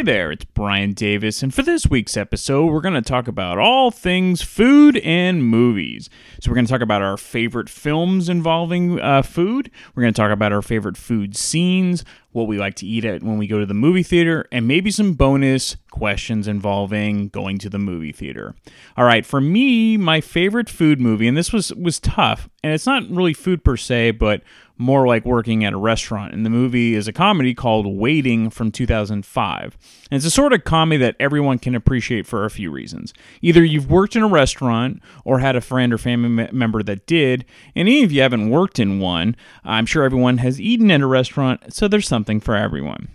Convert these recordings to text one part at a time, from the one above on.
Hey there, it's Brian Davis, and for this week's episode, we're going to talk about all things food and movies. So, we're going to talk about our favorite films involving uh, food, we're going to talk about our favorite food scenes, what we like to eat at when we go to the movie theater, and maybe some bonus questions involving going to the movie theater. All right, for me, my favorite food movie, and this was was tough, and it's not really food per se, but more like working at a restaurant. And the movie is a comedy called Waiting from 2005. And it's a sort of comedy that everyone can appreciate for a few reasons. Either you've worked in a restaurant or had a friend or family member that did, and even if you haven't worked in one, I'm sure everyone has eaten at a restaurant, so there's something for everyone.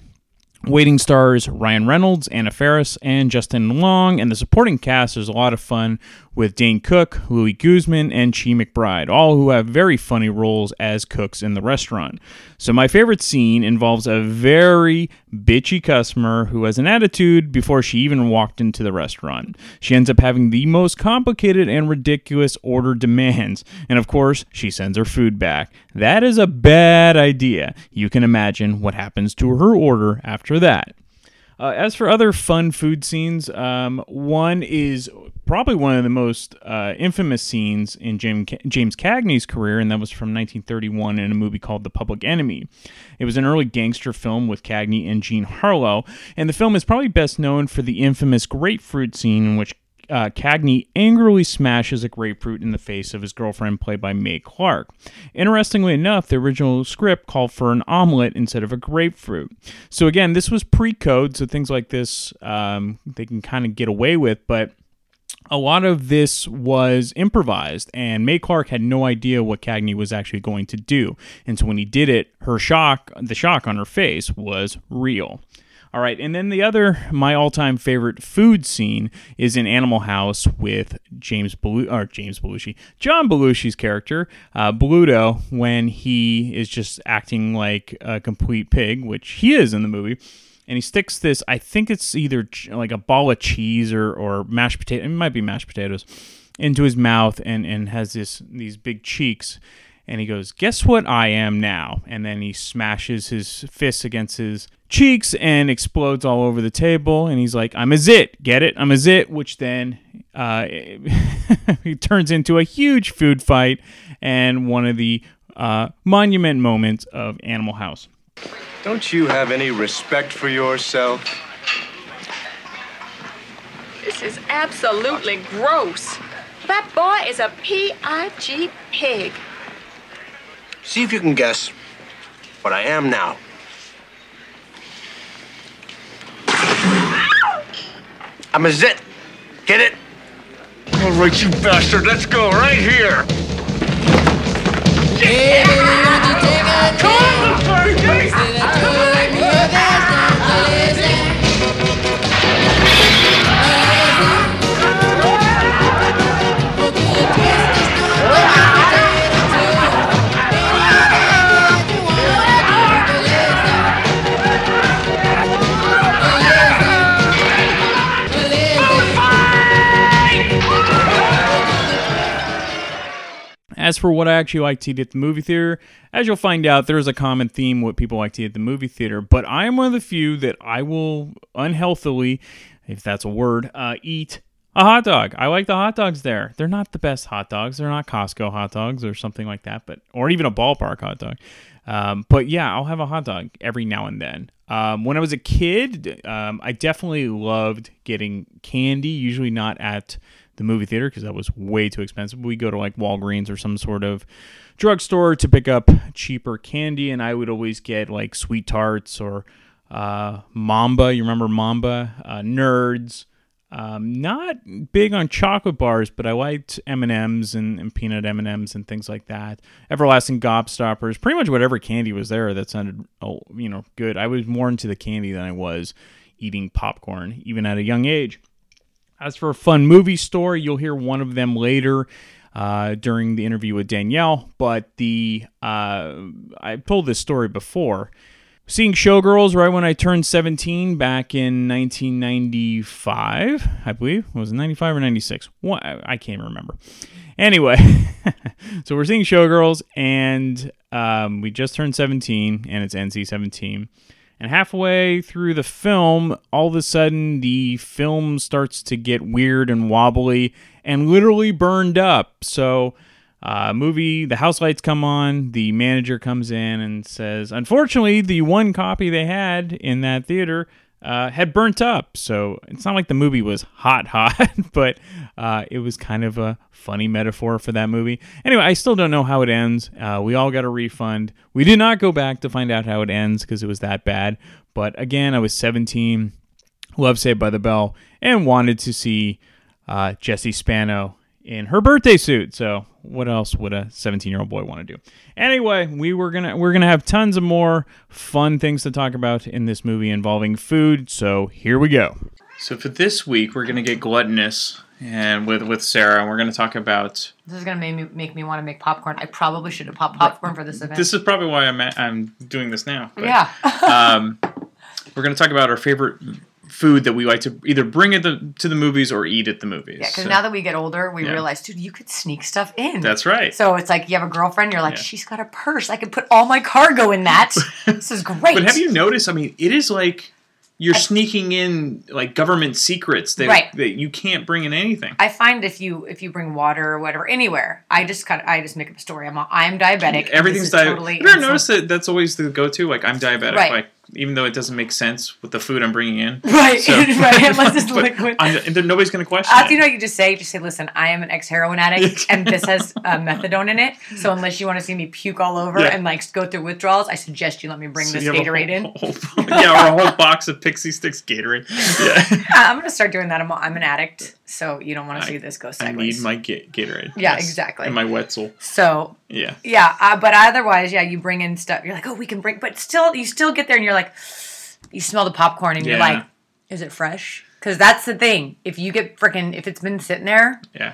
Waiting stars Ryan Reynolds, Anna Faris, and Justin Long, and the supporting cast is a lot of fun with Dane Cook, Luis Guzman, and Chi McBride, all who have very funny roles as cooks in the restaurant. So, my favorite scene involves a very bitchy customer who has an attitude before she even walked into the restaurant. She ends up having the most complicated and ridiculous order demands, and of course, she sends her food back. That is a bad idea. You can imagine what happens to her order after that. Uh, as for other fun food scenes, um, one is probably one of the most uh, infamous scenes in James, James Cagney's career, and that was from 1931 in a movie called The Public Enemy. It was an early gangster film with Cagney and Jean Harlow, and the film is probably best known for the infamous grapefruit scene in which uh, Cagney angrily smashes a grapefruit in the face of his girlfriend, played by Mae Clarke. Interestingly enough, the original script called for an omelet instead of a grapefruit. So again, this was pre-code, so things like this um, they can kind of get away with, but a lot of this was improvised, and Mae Clarke had no idea what Cagney was actually going to do. And so when he did it, her shock, the shock on her face, was real. All right, and then the other, my all-time favorite food scene is in Animal House with James Belu- or James Belushi, John Belushi's character, uh, Bluto, when he is just acting like a complete pig, which he is in the movie and he sticks this. I think it's either like a ball of cheese or or mashed potato. It might be mashed potatoes into his mouth, and and has this these big cheeks. And he goes, "Guess what I am now?" And then he smashes his fist against his cheeks and explodes all over the table. And he's like, "I'm a zit, get it? I'm a zit." Which then uh, he turns into a huge food fight and one of the uh, monument moments of Animal House. Don't you have any respect for yourself? This is absolutely gross. That boy is a P-I-G pig. See if you can guess what I am now. I'm a zit. Get it? All right, you bastard. Let's go right here. As for what I actually like to eat at the movie theater, as you'll find out, there's a common theme what people like to eat at the movie theater. But I am one of the few that I will unhealthily, if that's a word, uh, eat a hot dog. I like the hot dogs there. They're not the best hot dogs. They're not Costco hot dogs or something like that, but or even a ballpark hot dog. Um, but yeah, I'll have a hot dog every now and then. Um, when I was a kid, um, I definitely loved getting candy. Usually not at the movie theater because that was way too expensive. We go to like Walgreens or some sort of drugstore to pick up cheaper candy, and I would always get like sweet tarts or uh, Mamba. You remember Mamba? Uh, Nerds. Um, not big on chocolate bars, but I liked M and M's and peanut M and M's and things like that. Everlasting Gobstoppers, pretty much whatever candy was there that sounded, oh, you know, good. I was more into the candy than I was eating popcorn, even at a young age. As for a fun movie story, you'll hear one of them later. uh, during the interview with Danielle, but the uh, I told this story before. Seeing Showgirls right when I turned 17 back in 1995, I believe. Was it 95 or 96? What? I can't remember. Anyway, so we're seeing Showgirls, and um, we just turned 17, and it's NC 17. And halfway through the film, all of a sudden, the film starts to get weird and wobbly and literally burned up. So, uh, movie, the house lights come on. The manager comes in and says, Unfortunately, the one copy they had in that theater uh, had burnt up. So it's not like the movie was hot, hot, but uh, it was kind of a funny metaphor for that movie. Anyway, I still don't know how it ends. Uh, we all got a refund. We did not go back to find out how it ends because it was that bad. But again, I was 17, loved Saved by the Bell, and wanted to see uh, Jesse Spano in her birthday suit. So what else would a 17 year old boy want to do? Anyway, we were gonna we're gonna have tons of more fun things to talk about in this movie involving food. So here we go. So for this week, we're gonna get gluttonous and with with Sarah, and we're gonna talk about. This is gonna make me make me want to make popcorn. I probably should have popped popcorn for this event. This is probably why I'm I'm doing this now. but, yeah. um, we're gonna talk about our favorite food that we like to either bring at the to the movies or eat at the movies. Yeah, because So- now that we get older, we Yeah. realize, dude, you could sneak stuff in. that's right. So it's like you have a girlfriend, you're like, Yeah. she's got a purse. I could put all my cargo in that. this is great. But have you noticed? I mean, it is like you're sneaking in like government secrets that Right. that you can't bring in anything. I find if you if you bring water or whatever anywhere, I just kind of I just make up a story. I'm I'm diabetic. Everything's diabetic. totally Have you ever noticed that that's always the go-to? Like I'm diabetic. Right. Like even though it doesn't make sense with the food I'm bringing in. Right, So- right. Unless it's liquid. I'm, nobody's going to question Uh, it. you know, what you just say, just say, listen, I am an ex heroin addict, and this has uh, methadone in it. So unless you want to see me puke all over Yeah. and like go through withdrawals, I suggest you let me bring So this you have a Gatorade in. whole- whole- yeah, or a whole box of Pixy Stix Gatorade. Yeah. Yeah, I'm gonna start doing that. I'm, I'm an addict, so you don't want to see this go sideways. I need my ga- Gatorade. Yeah, exactly. And my Wetzel. so Yeah. yeah, uh, but otherwise, yeah, you bring in stuff. You're like, oh, we can bring, but still, you still get there, and you're like, you smell the popcorn, and you're like, is it fresh? Because that's the thing. If you get freaking, if it's been sitting there, Yeah.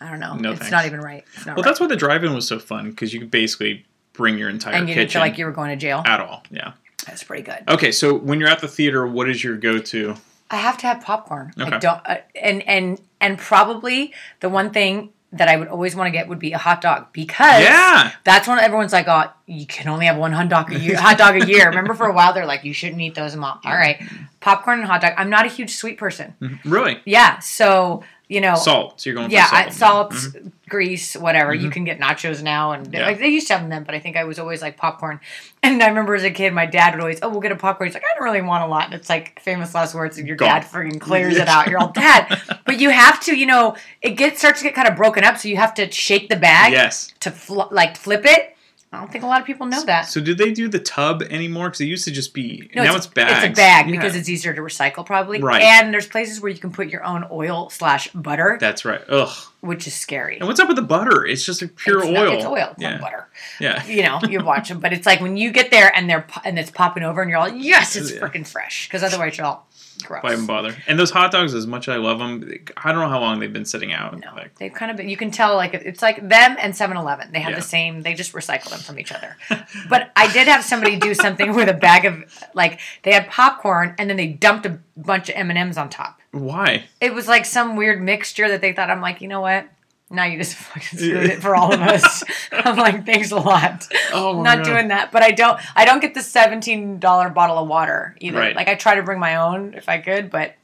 I don't know, No it's thanks. not even right. Not Well, right. that's why the drive-in was so fun because you could basically bring your entire and you didn't feel like you were going to jail. at all. Yeah. That's pretty good. Okay, so when you're at the theater, what is your go-to? I have to have popcorn. Okay. I don't, uh, and and and probably the one thing that I would always want to get would be a hot dog because Yeah. that's when everyone's like, oh, you can only have one hot dog a year. hot dog a year. Remember for a while they're like, you shouldn't eat those. I'm all, all right, popcorn and hot dog. I'm not a huge sweet person. Really? Yeah, so you know, Salt. So you're going for yeah, salt. I- salt, Mhm. grease, whatever. You can get nachos now, and Yeah. like they used to have them then, but I think I was always like popcorn. And I remember as a kid, my dad would always, oh, we'll get a popcorn. He's like, I don't really want a lot. And it's like famous last words, and your Gone. dad freaking clears it out. You're all dad, but you have to, you know, it gets starts to get kind of broken up, so you have to shake the bag Yes. to fl- like flip it. I don't think a lot of people know that. So do they do the tub anymore? Because it used to just be. No, now it's, bags. It's a bag Yeah. because it's easier to recycle, probably. Right. And there's places where you can put your own oil slash butter, That's right. Ugh. which is scary. And what's up with the butter? It's just a pure it's oil. Not, it's oil. It's yeah. butter. Yeah. You know, you watch them, but it's like when you get there and they're and it's popping over, and you're all, yes, it's Yeah. freaking fresh. Because otherwise, you're all gross. Why even bother? And those hot dogs, as much as I love them, I don't know how long they've been sitting out. No, Like, they've kind of been. You can tell, like it's like them and 7-Eleven. They have Yeah. the same. They just recycle them from each other. but I did have somebody do something with a bag of like they had popcorn and then they dumped a bunch of M and M's on top. why? It was like some weird mixture that they thought. I'm like, you know what? Now you just fucking screwed it for all of us. I'm like, thanks a lot. Oh my not God. doing that. But I don't. I don't get the seventeen dollar bottle of water either. Right. Like I try to bring my own if I could, but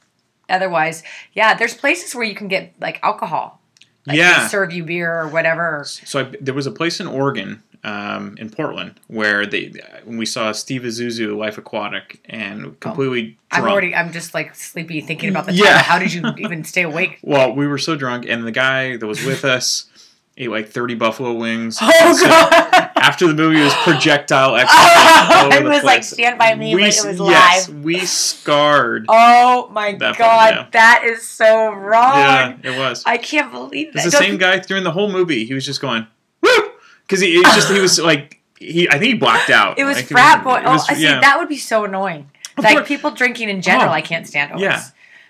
otherwise, yeah. There's places where you can get like alcohol. Like yeah. they serve you beer or whatever. So I, there was a place in Oregon, um, in Portland, where they when we saw Steve Zissou, Life Aquatic, and completely I'm already. I'm just like sleepy thinking about the Yeah. title. How did you even stay awake? Well, we were so drunk, and the guy that was with us ate like 30 buffalo wings. Oh So god! After the movie, was projectile it was like. Stand by Me, we, but it was yes, live. we scarred. Oh my god, part, yeah. that is so wrong. yeah, it was. I can't believe that. It's the Don't same guy during the whole movie. He was just going because he, was just he was like he. I think he blacked out. It was frat boy. was- oh, I see. yeah. That would be so annoying. Of Like course. people drinking in general, Oh, I can't stand always. yeah.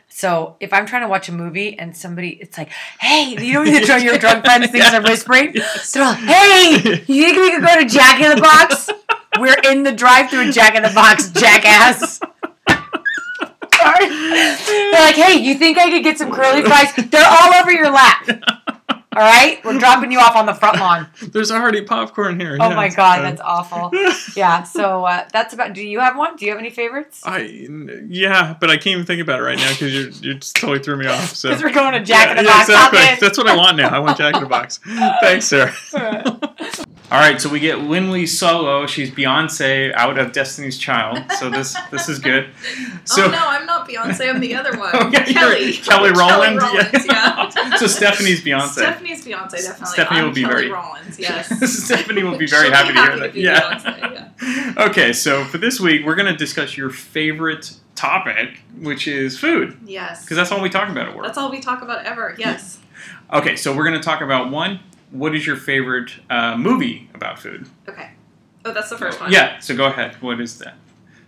So if I'm trying to watch a movie and somebody, it's like, hey, you know, your drunk, your drunk friends things are whispering. They're like, hey, you think we could go to Jack in the Box? We're in the drive-through Jack in the Box, jackass. Sorry. They're like, hey, you think I could get some curly fries? They're all over your lap. All right, we're dropping you off on the front lawn. There's already popcorn here. Oh yeah. my god, that's awful. Yeah, so uh, that's about. Do you have one? Do you have any favorites? I yeah, but I can't even think about it right now because you you just totally threw me off. So Because we're going to Jack in the Yeah, Box. exactly. That's what I want now. I want Jack in the Box. Thanks, Sarah. All right, so we get Linley Solo. She's Beyonce out of Destiny's Child. So this this is good. So oh no, I'm not Beyonce. I'm the other one. Oh, Kelly. Kelly Rowland. Rowlands, yeah. so Stephanie's Beyonce. Stephanie's Beyonce, definitely. Stephanie I'm will be Kelly very- Rollins, yes. Stephanie will be very She'll happy, to hear that. be Yeah. Yeah. Okay, so for this week, we're going to discuss your favorite topic, which is food, Yes. because that's all we talk about at work. That's all we talk about ever. Yes. Okay, so we're going to talk about one. What is your favorite uh, movie about food? Okay. Oh, that's the first one. Yeah, so go ahead. What is that?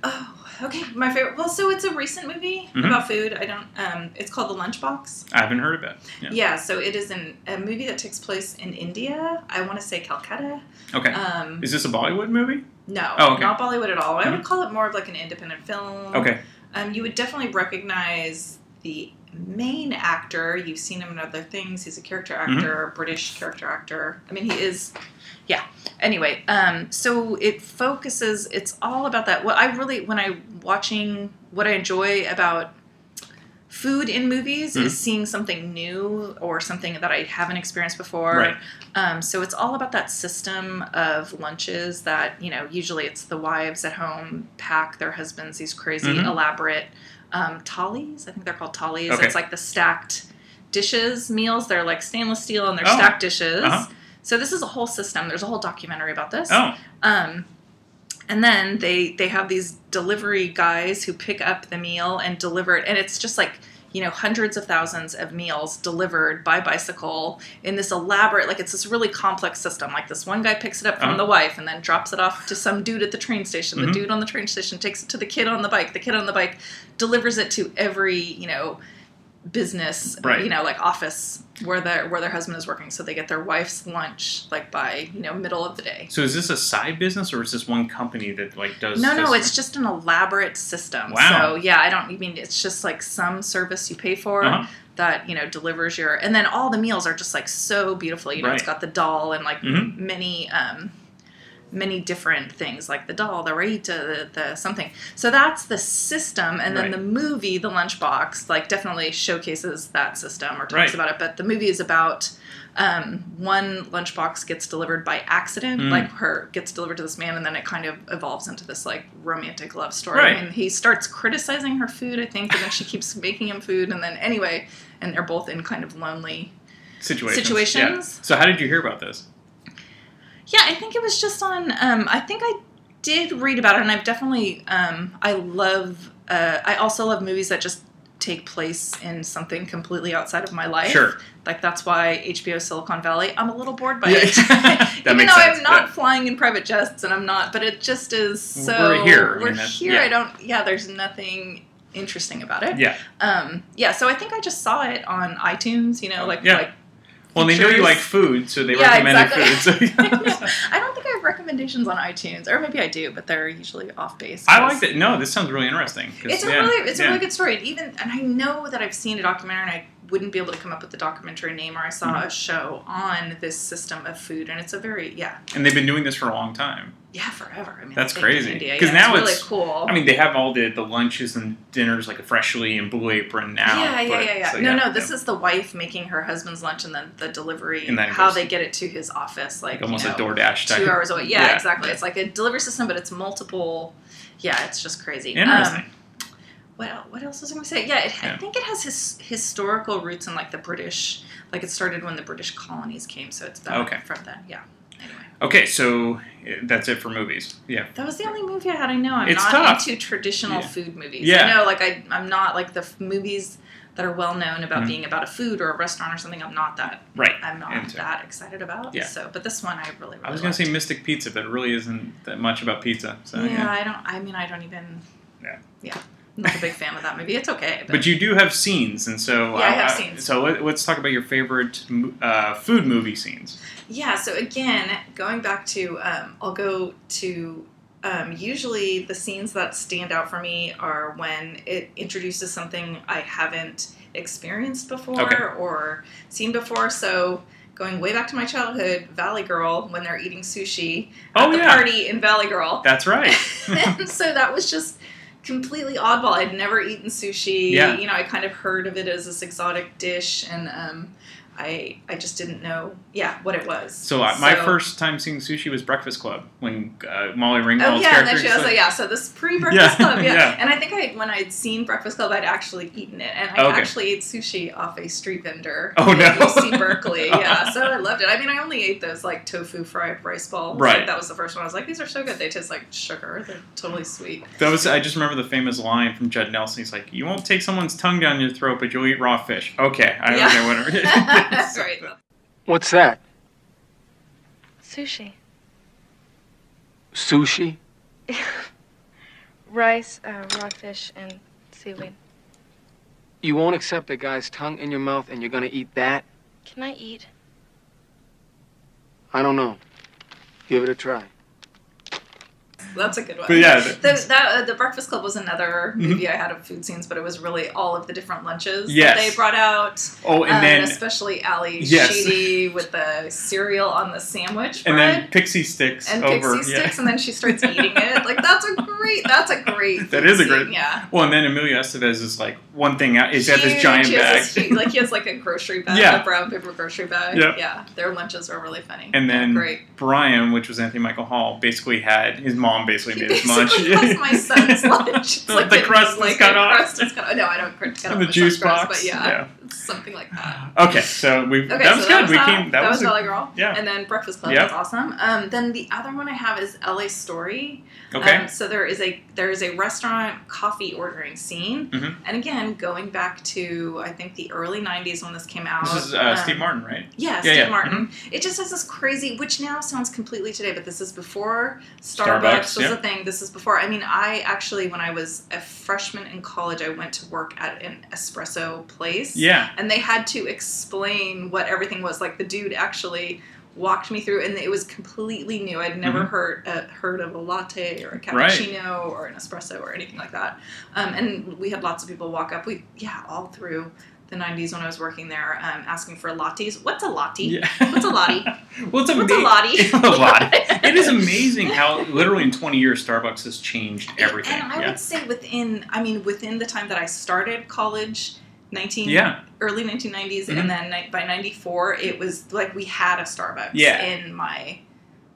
Oh, okay. My favorite. Well, so it's a recent movie Mhm. about food. I don't. Um, it's called The Lunchbox. I haven't heard of it. Yeah. Yeah. So it is an, a movie that takes place in India. I want to say Calcutta. Okay. Um, is this a Bollywood movie? no, Oh, okay. not Bollywood at all. I Mhm. would call it more of like an independent film. Okay. Um, you would definitely recognize the main actor. You've seen him in other things. He's a character Mm-hmm. actor, British character actor. I mean, he is. Yeah. Anyway, um, so it focuses. It's all about that. What I really, when I watching, what I enjoy about food in movies Mhm. is seeing something new or something that I haven't experienced before. Right. Um, so it's all about that system of lunches that you know. Usually, it's the wives at home pack their husbands these crazy Mhm. elaborate um, thalis. I think they're called thalis. Okay. It's like the stacked dishes meals. They're like stainless steel and they're Oh. stacked dishes. Uh-huh. So this is a whole system. There's a whole documentary about this. Oh, Um, and then they they have these delivery guys who pick up the meal and deliver it, and it's just like you know hundreds of thousands of meals delivered by bicycle in this elaborate like it's this really complex system like this one guy picks it up from Uh-huh. the wife and then drops it off to some dude at the train station Mhm. the dude on the train station takes it to the kid on the bike the kid on the bike delivers it to every you know business Right. you know like office where their where their husband is working so they get their wife's lunch like by you know middle of the day so is this a side business or is this one company that like does? no, no, it's just an elaborate system. Wow. So yeah, I don't. I mean, it's just like some service you pay for Uh-huh. that you know delivers your, and then all the meals are just like so beautiful. You know, it's got the dal and like Mhm. many, um, many different things like the dal, the raita, the, the something. So that's the system, and then Right. the movie, The Lunchbox, like definitely showcases that system or talks Right. about it. But the movie is about um, one lunchbox gets delivered by accident, Mm. like her gets delivered to this man, and then it kind of evolves into this like romantic love story. Right. And he starts criticizing her food, I think, and then she keeps making him food, and then anyway, and they're both in kind of lonely. situations. situations. Yeah. So how did you hear about this? Yeah, I think it was just on. Um, I think I did read about it, and I've definitely. Um, I love. Uh, I also love movies that just take place in something completely outside of my life. Sure. Like that's why HBO Silicon Valley. I'm a little bored by Yeah, it. that Even makes though sense, I'm not yeah. flying in private jets, and I'm not, but it just is so. We're here, I We're mean, here. yeah. I don't. Yeah, there's nothing interesting about it. Yeah. Um. Yeah. So I think I just saw it on iTunes. You know, like Yeah. like Well, they know you like food, so they Yeah, recommended exactly. food. So I don't think I have recommendations on iTunes, or maybe I do, but they're usually off base. I like that. No, this sounds really interesting. It's a yeah, really, it's yeah. a really good story. And even, and I know that I've seen a documentary, and I wouldn't be able to come up with the documentary name, or I saw Mm-hmm. a show on this system of food, and it's a very, yeah, And they've been doing this for a long time. yeah, forever. I mean, That's I think in crazy. Because yeah, now it's really cool. I mean, they have all the, the lunches and dinners like a freshly and blue apron now. yeah, yeah, but- yeah, yeah. so, no, yeah, no, this is the wife making her husband's lunch, and then the delivery, And then how they get it to his office, like like almost you know, a DoorDash type. two hours away. Yeah, Yeah. exactly. It's like a delivery system, but it's multiple. Yeah, it's just crazy. Interesting. Um, what what else was I going to say? Yeah, it, Yeah. I think it has his historical roots in like the British. Like it started when the British colonies came, so it's back Okay. from then. Yeah. Anyway, Okay, so uh, that's it for movies. Yeah. that was the only movie I had. I know I'm It's not tough. into traditional Yeah. food movies. Yeah. I know, like I I'm not like the f- movies that are well known about Mhm. being about a food or a restaurant or something. I'm not that. Right. I'm not Into. that excited about. Yeah. So, but this one I really. really I was gonna say. Mystic Pizza, but it really isn't that much about pizza. So yeah, yeah. I don't. I mean, I don't even. Not a big fan of that movie. It's okay. But you do have scenes, and so Yeah, I have uh, scenes. So let, let's talk about your favorite uh, food movie scenes. Yeah, so again, going back to, um, I'll go to um, usually the scenes that stand out for me are when it introduces something I haven't experienced before Okay. or seen before. So going way back to my childhood, Valley Girl, when they're eating sushi at Oh, the yeah. party in Valley Girl. That's right. so that was just completely oddball. I'd never eaten sushi. Yeah. You know, I kind of heard of it as this exotic dish, and um, I I just didn't know, yeah, what it was. So uh, my first time seeing sushi was Breakfast Club when uh, Molly Oh yeah, and then character. she was like, yeah. So this pre-breakfast Yeah, club, yeah. yeah. And I think I when I'd seen Breakfast Club, I'd actually eaten it, and I Okay. actually ate sushi off a street vendor. Oh, in no. UC Berkeley, yeah. So I loved it. I mean, I only ate those like tofu fried rice balls. Right. Like, that was the first one. I was like, these are so good. They taste like sugar. They're totally sweet. That was I just remember the famous line from Judd Nelson. He's like, "You won't take someone's tongue down your throat, but you'll eat raw fish." Okay, I Yeah. okay, whatever. That's right. What's that? Sushi. Sushi? Rice, uh, raw fish, and seaweed. You won't accept a guy's tongue in your mouth and you're gonna eat that? Can I eat? I don't know. Give it a try. That's a good one. But yeah, the, that, uh, the Breakfast Club was another Mhm. movie I had of food scenes, but it was really all of the different lunches Yes. that they brought out. oh, and um, then especially Ally Yes. Sheedy with the cereal on the sandwich and then pixie sticks and over. pixie yeah. sticks, and then she starts eating it. Like that's a great. That's a great. That is a scene, great- Yeah. Well, and then Emilio Estevez is like one thing out. He's got this giant bag. this like he has like a grocery bag, Yeah. a brown paper grocery bag. Yep. Yeah, their lunches are really funny. And then great. Brian, which was Anthony Michael Hall, basically had his mom basically made his lunch. basically my son's lunch. It's The- like the crust is like cut off. crust is cut off. No, I don't cut off the my juice son's crust, box, but yeah, yeah. something like that. Okay, so we Okay, that was so good. that was we came. That, That was Valley Girl. yeah. And then Breakfast Club. Yep. That's awesome. Um, then the other one I have is L.A. Story. okay. Um, so there is a there is a restaurant coffee ordering scene, Mhm. and again going back to I think the early '90s when this came out. this is uh, um, Steve Martin, right? Yeah, Yeah, Steve yeah. Martin. It just has this crazy, which now sounds completely today, but this is before Starbucks, Starbucks, was yeah. the thing. This is before. I mean, I actually, when I was a freshman in college, I went to work at an espresso place. Yeah. And they had to explain what everything was. Like the dude actually walked me through, and it was completely new. I'd never Mhm. heard uh, heard of a latte or a Right. cappuccino or an espresso or anything like that. Um, and we had lots of people walk up. We yeah, all through the 90s when I was working there, um, asking for lattes. What's a latte? Yeah. What's a latte? well, it's What's a ama- latte? a latte. It is amazing how literally in 20 years Starbucks has changed everything. And I yeah. would say within, I mean, within the time that I started college, 19, Yeah. early 1990s, Mhm. and then by 94, it was like we had a Starbucks Yeah. in my,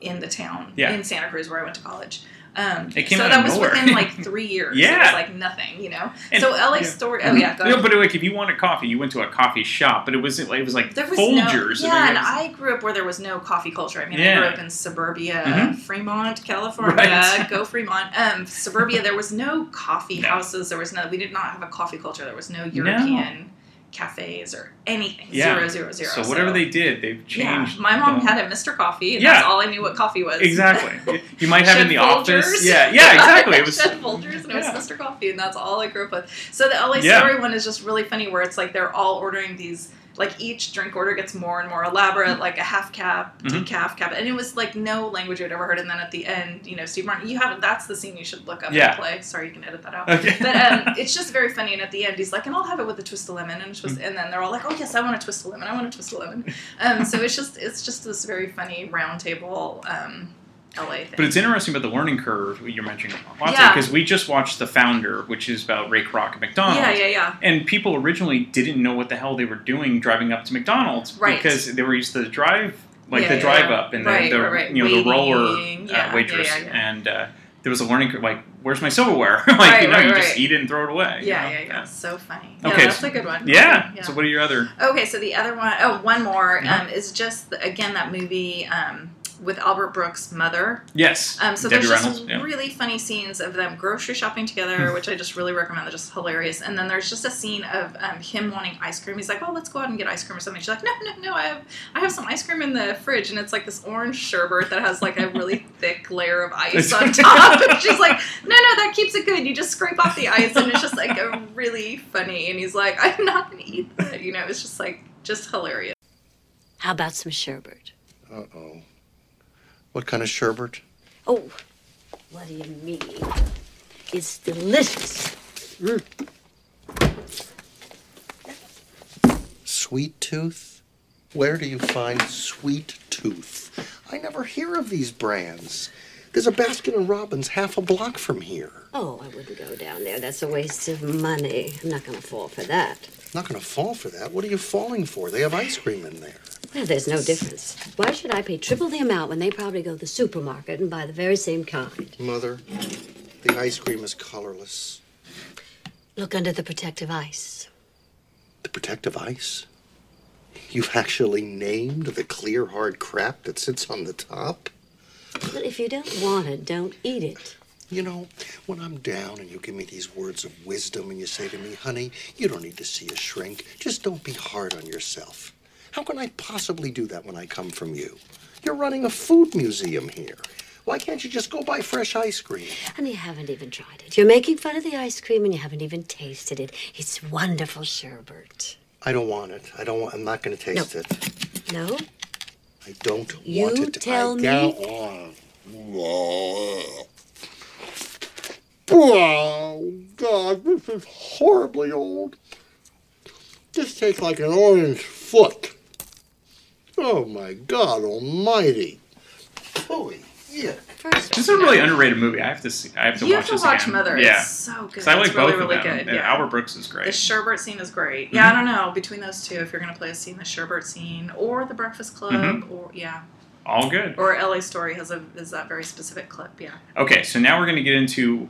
in the town, Yeah. in Santa Cruz where I went to college. Um, It came so out that of was nowhere. within like three years. It Yeah. was like nothing, you know? And- so LA yeah. Story, oh yeah, No, but like if you wanted coffee, you went to a coffee shop, but it wasn't like it was like There was Folgers. no, yeah, it and was- I grew up where there was no coffee culture. I mean, I grew up in suburbia, Mhm. Fremont, California. Right. Go Fremont. Um, suburbia. There was no coffee No. houses. There was no. We did not have a coffee culture. There was no European cafes or anything. Yeah. Zero, zero, zero. So whatever they did, they've changed. Yeah, my mom the- had a Mr. Coffee, and Yeah. that's all I knew what coffee was. Exactly. You might have in the Folgers. office. Yeah, yeah, exactly. It was Shed Folgers, and it was Mr. Coffee, and that's all I grew up with. So the LA. Story one is just really funny, where it's like they're all ordering these. Like each drink order gets more and more elaborate, like a half cap, Mhm. decaf cap, and it was like no language I'd ever heard. And then at the end, you know, Steve Martin, you have that's the scene you should look up Yeah. and play. Sorry, you can edit that out. Okay. But um, it's just very funny. And at the end, he's like, "And I'll have it with a twist of lemon." And, it's just, and then they're all like, "Oh yes, I want a twist of lemon. I want a twist of lemon." Um, so it's just it's just this very funny round table um, LA thing. But it's interesting about the learning curve you're mentioning, lots Yeah. because we just watched The Founder, which is about Ray Kroc at McDonald's. yeah, yeah, yeah. And people originally didn't know what the hell they were doing driving up to McDonald's Right. because they were used to the drive, like Yeah, the yeah, drive yeah. up and Right, the, the right, you know the roller uh, waitress, yeah, yeah, yeah. and uh, there was a learning curve. Like, where's my silverware? like, Right, you know, right, you just right. eat it and throw it away. you Yeah, know? yeah, yeah. So funny. Yeah, Okay, that's so- a good one. Yeah. Okay, So what are your other? Okay, so the other one, oh, one more Yeah. um, is just again that movie. Um, with Albert Brooks' mother. Yes. Um, so Debbie there's Reynolds. just yeah. really funny scenes of them grocery shopping together, which I just really recommend. They're just hilarious. And then there's just a scene of um, him wanting ice cream. He's like, "Oh, let's go out and get ice cream or something." She's like, "No, no, no, I have I have some ice cream in the fridge, and it's like this orange sherbet that has like a really thick layer of ice on top." And she's like, "No, no, that keeps it good. You just scrape off the ice, and it's just like a really funny." And he's like, "I'm not gonna eat that." You know, it's just like just hilarious. How about some sherbet? Uh oh. What kind of sherbet? Oh, what do you mean? It's delicious. Mm. Sweet Tooth? Where do you find Sweet Tooth? I never hear of these brands. There's a Baskin and Robbins half a block from here. Oh, I wouldn't go down there. That's a waste of money. I'm not going to fall for that. Not gonna fall for that. What are you falling for? They have ice cream in there. Well, there's no difference. Why should I pay triple the amount when they probably go to the supermarket and buy the very same kind? Mother, the ice cream is colorless. Look under the protective ice. The protective ice? You've actually named the clear hard crap that sits on the top? But if you don't want it, don't eat it. You know, when I'm down and you give me these words of wisdom and you say to me, honey, you don't need to see a shrink. Just don't be hard on yourself. How can I possibly do that when I come from you? You're running a food museum here. Why can't you just go buy fresh ice cream? And you haven't even tried it. You're making fun of the ice cream and you haven't even tasted it. It's wonderful sherbet. I don't want it. I don't want I'm not gonna taste No. it. No? I don't You want it. tell I me. Oh God, this is horribly old. Just tastes like an orange foot. Oh my God Almighty! Holy yeah. First, This is a really underrated movie. I have to see. I have to You watch have to this watch again. Mother. Yeah. It's so good. 'Cause I like it's really, both really of them. good. Yeah. Albert Brooks is great. The sherbet scene is great. Mm-hmm. Yeah, I don't know between those two if you're gonna play a scene, the sherbet scene or the Breakfast Club, Mhm. or yeah, All good. or LA Story has a is that very specific clip. Yeah. Okay, so now we're going to get into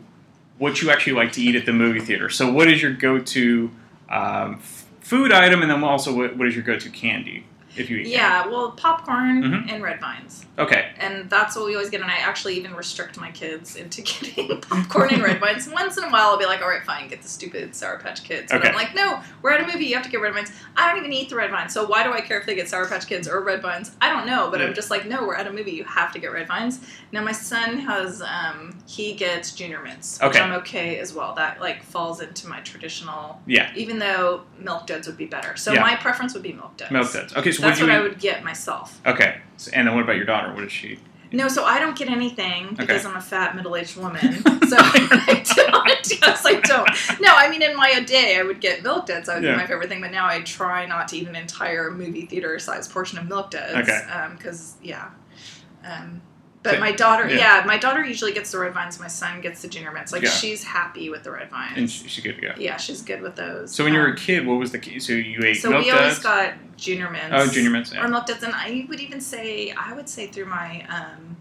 what you actually like to eat at the movie theater. So, what is your go-to um, food item, and then also what, what is your go-to candy if you eat? Yeah, well, popcorn Mhm. and red vines. Okay. And that's what we always get. And I actually even restrict my kids into getting popcorn and red vines. Once in a while, I'll be like, all right, fine, get the stupid Sour Patch Kids. But Okay. I'm like, no, we're at a movie, you have to get red vines. I don't even eat the red vines. So why do I care if they get Sour Patch Kids or red vines? I don't know. But Yeah. I'm just like, no, we're at a movie, you have to get red vines. Now, my son has, um, he gets Junior Mints, which Okay. I'm okay as well. That like falls into my traditional, Yeah. even though Milk Duds would be better. So Yeah. my preference would be Milk Duds. Milk duds. Okay, so That's what what I would get myself. Okay, so, and then what about your daughter? What does she? No, so I don't get anything because Okay. I'm a fat middle-aged woman. So I don't. Yes, I don't. No, I mean in my day I would get milk duds. That would Yeah. be my favorite thing. But now I try not to eat an entire movie theater size portion of milk duds. Okay. Because yeah. Um, but my daughter, yeah. yeah. my daughter usually gets the red vines. My son gets the junior mints. Like Yeah. she's happy with the red vines. And she, she's good to go. yeah, she's good with those. So when you were a Um, kid, what was the key? So you ate so we always got junior mints. Oh, junior mints, yeah. Or milk duds, and I would even say I would say through my um,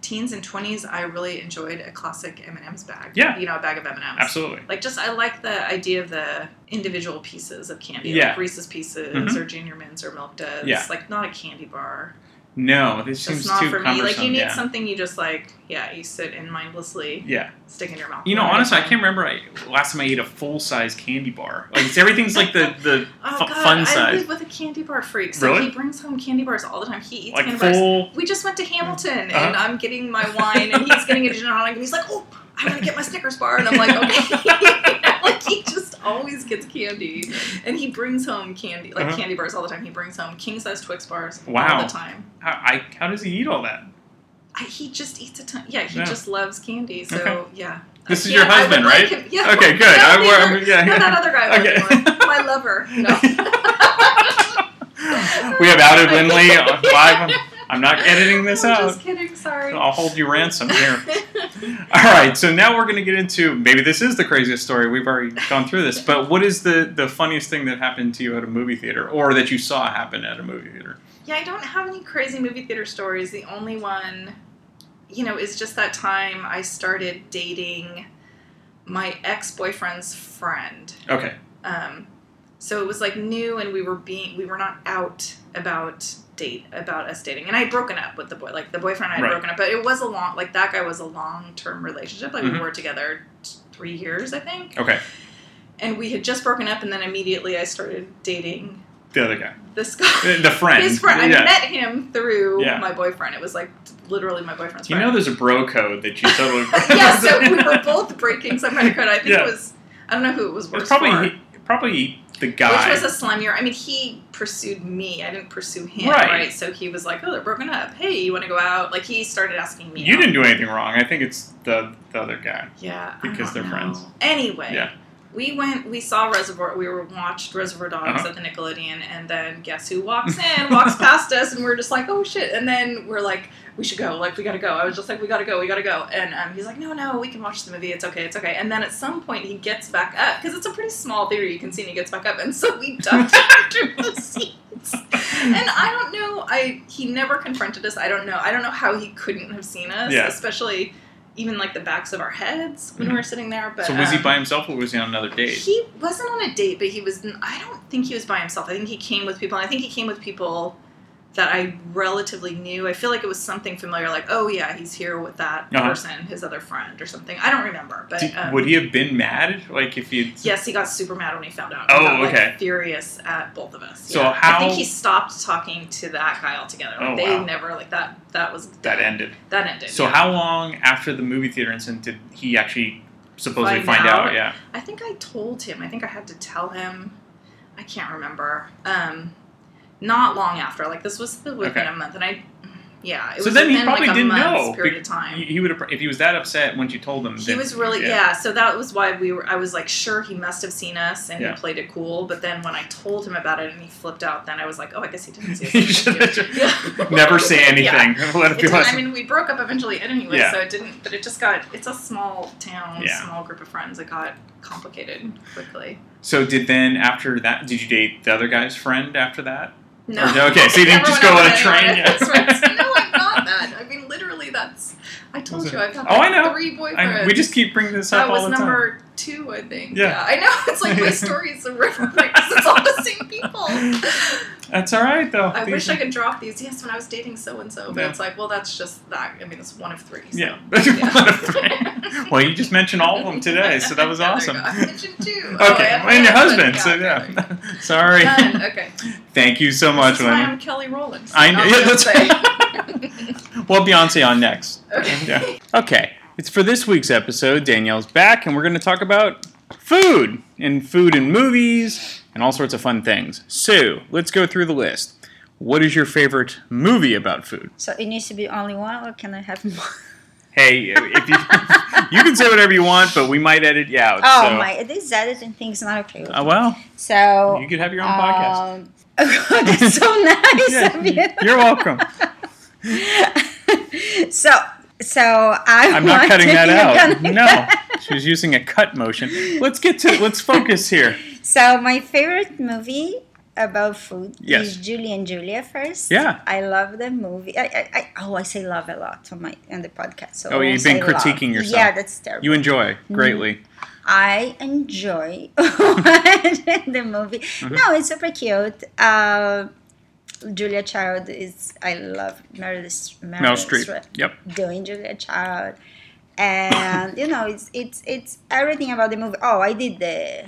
teens and twenties, I really enjoyed a classic M and M's bag. Yeah. you know, a bag of M and M's. Absolutely. Like just I like the idea of the individual pieces of candy, Yeah. like Reese's Pieces Mhm. or Junior Mints or Milk Duds. Yeah. like not a candy bar. No, this seems not too for me. Like you need yeah. something you just like yeah, you sit and mindlessly Yeah. stick in your mouth. You know, One at a honestly, I can't remember I, last time I ate a full size candy bar. Like it's, everything's like the the Oh fu- god, fun I size. live with a candy bar freak. So Really? he brings home candy bars all the time. He eats Like candy bars. We just went to Hamilton, and Uh-huh. I'm getting my wine, and he's getting a gin and tonic, and he's like, "Oh, I want to get my Snickers bar," and I'm like, "Okay." like he just always gets candy, and he brings home candy, like Uh-huh. candy bars all the time. He brings home king size Twix bars Wow. all the time. How, I, how does he eat all that? I, he just eats a ton. Yeah, he Yeah. just loves candy. So Okay. yeah. This is your I would husband, right? him- yeah. Okay, good. I- I'm- yeah, not that other guy. Okay. Okay. My lover. No. We have outed Lindley live. on- I'm not editing this I'm out. Just kidding. Sorry. I'll hold you ransom here. All right, so now we're going to get into maybe this is the craziest story. We've already gone through this, but what is the the funniest thing that happened to you at a movie theater, or that you saw happen at a movie theater? Yeah, I don't have any crazy movie theater stories. The only one, you know, is just that time I started dating my ex boyfriend's friend. Okay. Um, so it was like new, and we were being we were not out about date about us dating, and I had broken up with the boy. Like the boyfriend, I had Right. broken up, but it was a long. Like that guy was a long term relationship. Like Mhm. we were together t- three years, I think, Okay. and we had just broken up, and then immediately I started dating The other guy. this guy. The friend. His friend. Yeah. I met him through Yeah. my boyfriend. It was like literally my boyfriend's You friend. know, there's a bro code that you totally. yeah, so we were both breaking some kind of code. I think Yeah. it was. I don't know who it was worse It's probably he, probably the guy. Which was a slimier. I mean, he pursued me. I didn't pursue him, Right. right? So he was like, "Oh, they're broken up. Hey, you want to go out?" Like he started asking me. you out. didn't do anything wrong. I think it's the the other guy. Yeah, Because they're know. friends. Anyway, Yeah. we went. We saw Reservoir. We were watched Reservoir Dogs Uh-huh. at the Nickelodeon, and then guess who walks in? walks past us, and we're just like, "Oh shit!" And then we're like, "We should go. Like, we gotta go." I was just like, "We gotta go. We gotta go." And um, he's like, "No, no, we can watch the movie. It's okay. It's okay." And then at some point, he gets back up because it's a pretty small theater. You can see, and he gets back up, and so we ducked under the seats. And I don't know. I he never confronted us. I don't know. I don't know how he couldn't have seen us, Yeah. especially even like the backs of our heads when we were sitting there. But so was he um, by himself or was he on another date? he wasn't on a date, but he was. I don't think he was by himself. I think he came with people. And I think he came with people that I relatively knew. I feel like it was something familiar, like, oh yeah, he's here with that Uh-huh. person, his other friend, or something. I don't remember, but Did- um, would he have been mad? Like if you? Yes, he got super mad when he found out. Oh, got, like, okay. furious at both of us. So yeah. I think he stopped talking to that guy altogether. Like, Oh, they wow. never like that. That was That done. ended. That ended. So yeah. how long after the movie theater incident did he actually supposedly Find find out? out? Yeah. I think I told him. I think I had to tell him. I can't remember. Um, not long after. Like this was the within Okay. a month, and I. Yeah, it so was then he probably like, a didn't know. period of time. He, he would have if he was that upset when you told him. He then- was really yeah. So that was why we were. I was like, sure, he must have seen us and Yeah. he played it cool. But then when I told him about it and he flipped out, then I was like, oh, I guess he didn't see us. Yeah. Never say anything. Yeah. Let it It be didn't. I mean, we broke up eventually anyway, Yeah. so it didn't. But it just got. It's a small town, Yeah. small group of friends. It got complicated quickly. so did then after that? Did you date the other guy's friend after that? No. Oh, or- okay, so you didn't just go on a train, had yeah. best friends. No, I'm not that. I mean, literally, that's. I told you I've had Oh, I know. three boyfriends. I, we just keep bringing this up That all was the time. number two, I think. Yeah. Yeah, I know. It's like my story is a river because it's all the same people. That's all right though. I These- wish I could drop these. Yes, when I was dating so and so, but Yeah. it's like, well, that's just that. I mean, it's one of three. So. Yeah. Yeah. One of three. well, you just mentioned all of them today, so that was awesome. I mentioned two. Oh, Okay, have and your husband. So yeah. Sorry. Done. Okay. Thank you so much, This I'm Kelly Rowland. I know. Yeah, that's say. Well, Beyonce on next. okay. Yeah. Okay. It's for this week's episode. Danielle's back, and we're going to talk about food and food in movies and all sorts of fun things. So let's go through the list. What is your favorite movie about food? So it needs to be only one, or can I have more? Hey, if you you can say whatever you want, but we might edit you out. Oh so. my! This editing thing's not okay. With Uh, well, so you could have your own podcast. um, That's so nice Yeah, of you. You're welcome. so, so I. I'm not cutting that out. No, she was using a cut motion. Let's get to let's focus here. So my favorite movie about food Yes. is Julie and Julia first. Yeah. I love the movie. I, I, I oh I say love a lot on my on the podcast. So Oh, you've been say love. critiquing yourself. Yeah, that's terrible. You enjoy greatly. I enjoy the movie. Mm-hmm. No, it's super cute. Uh, Julia Child is I love Meryl, Meryl, Meryl Streep. Streep Yep. doing Julia Child, and you know it's it's it's everything about the movie. Oh, I did the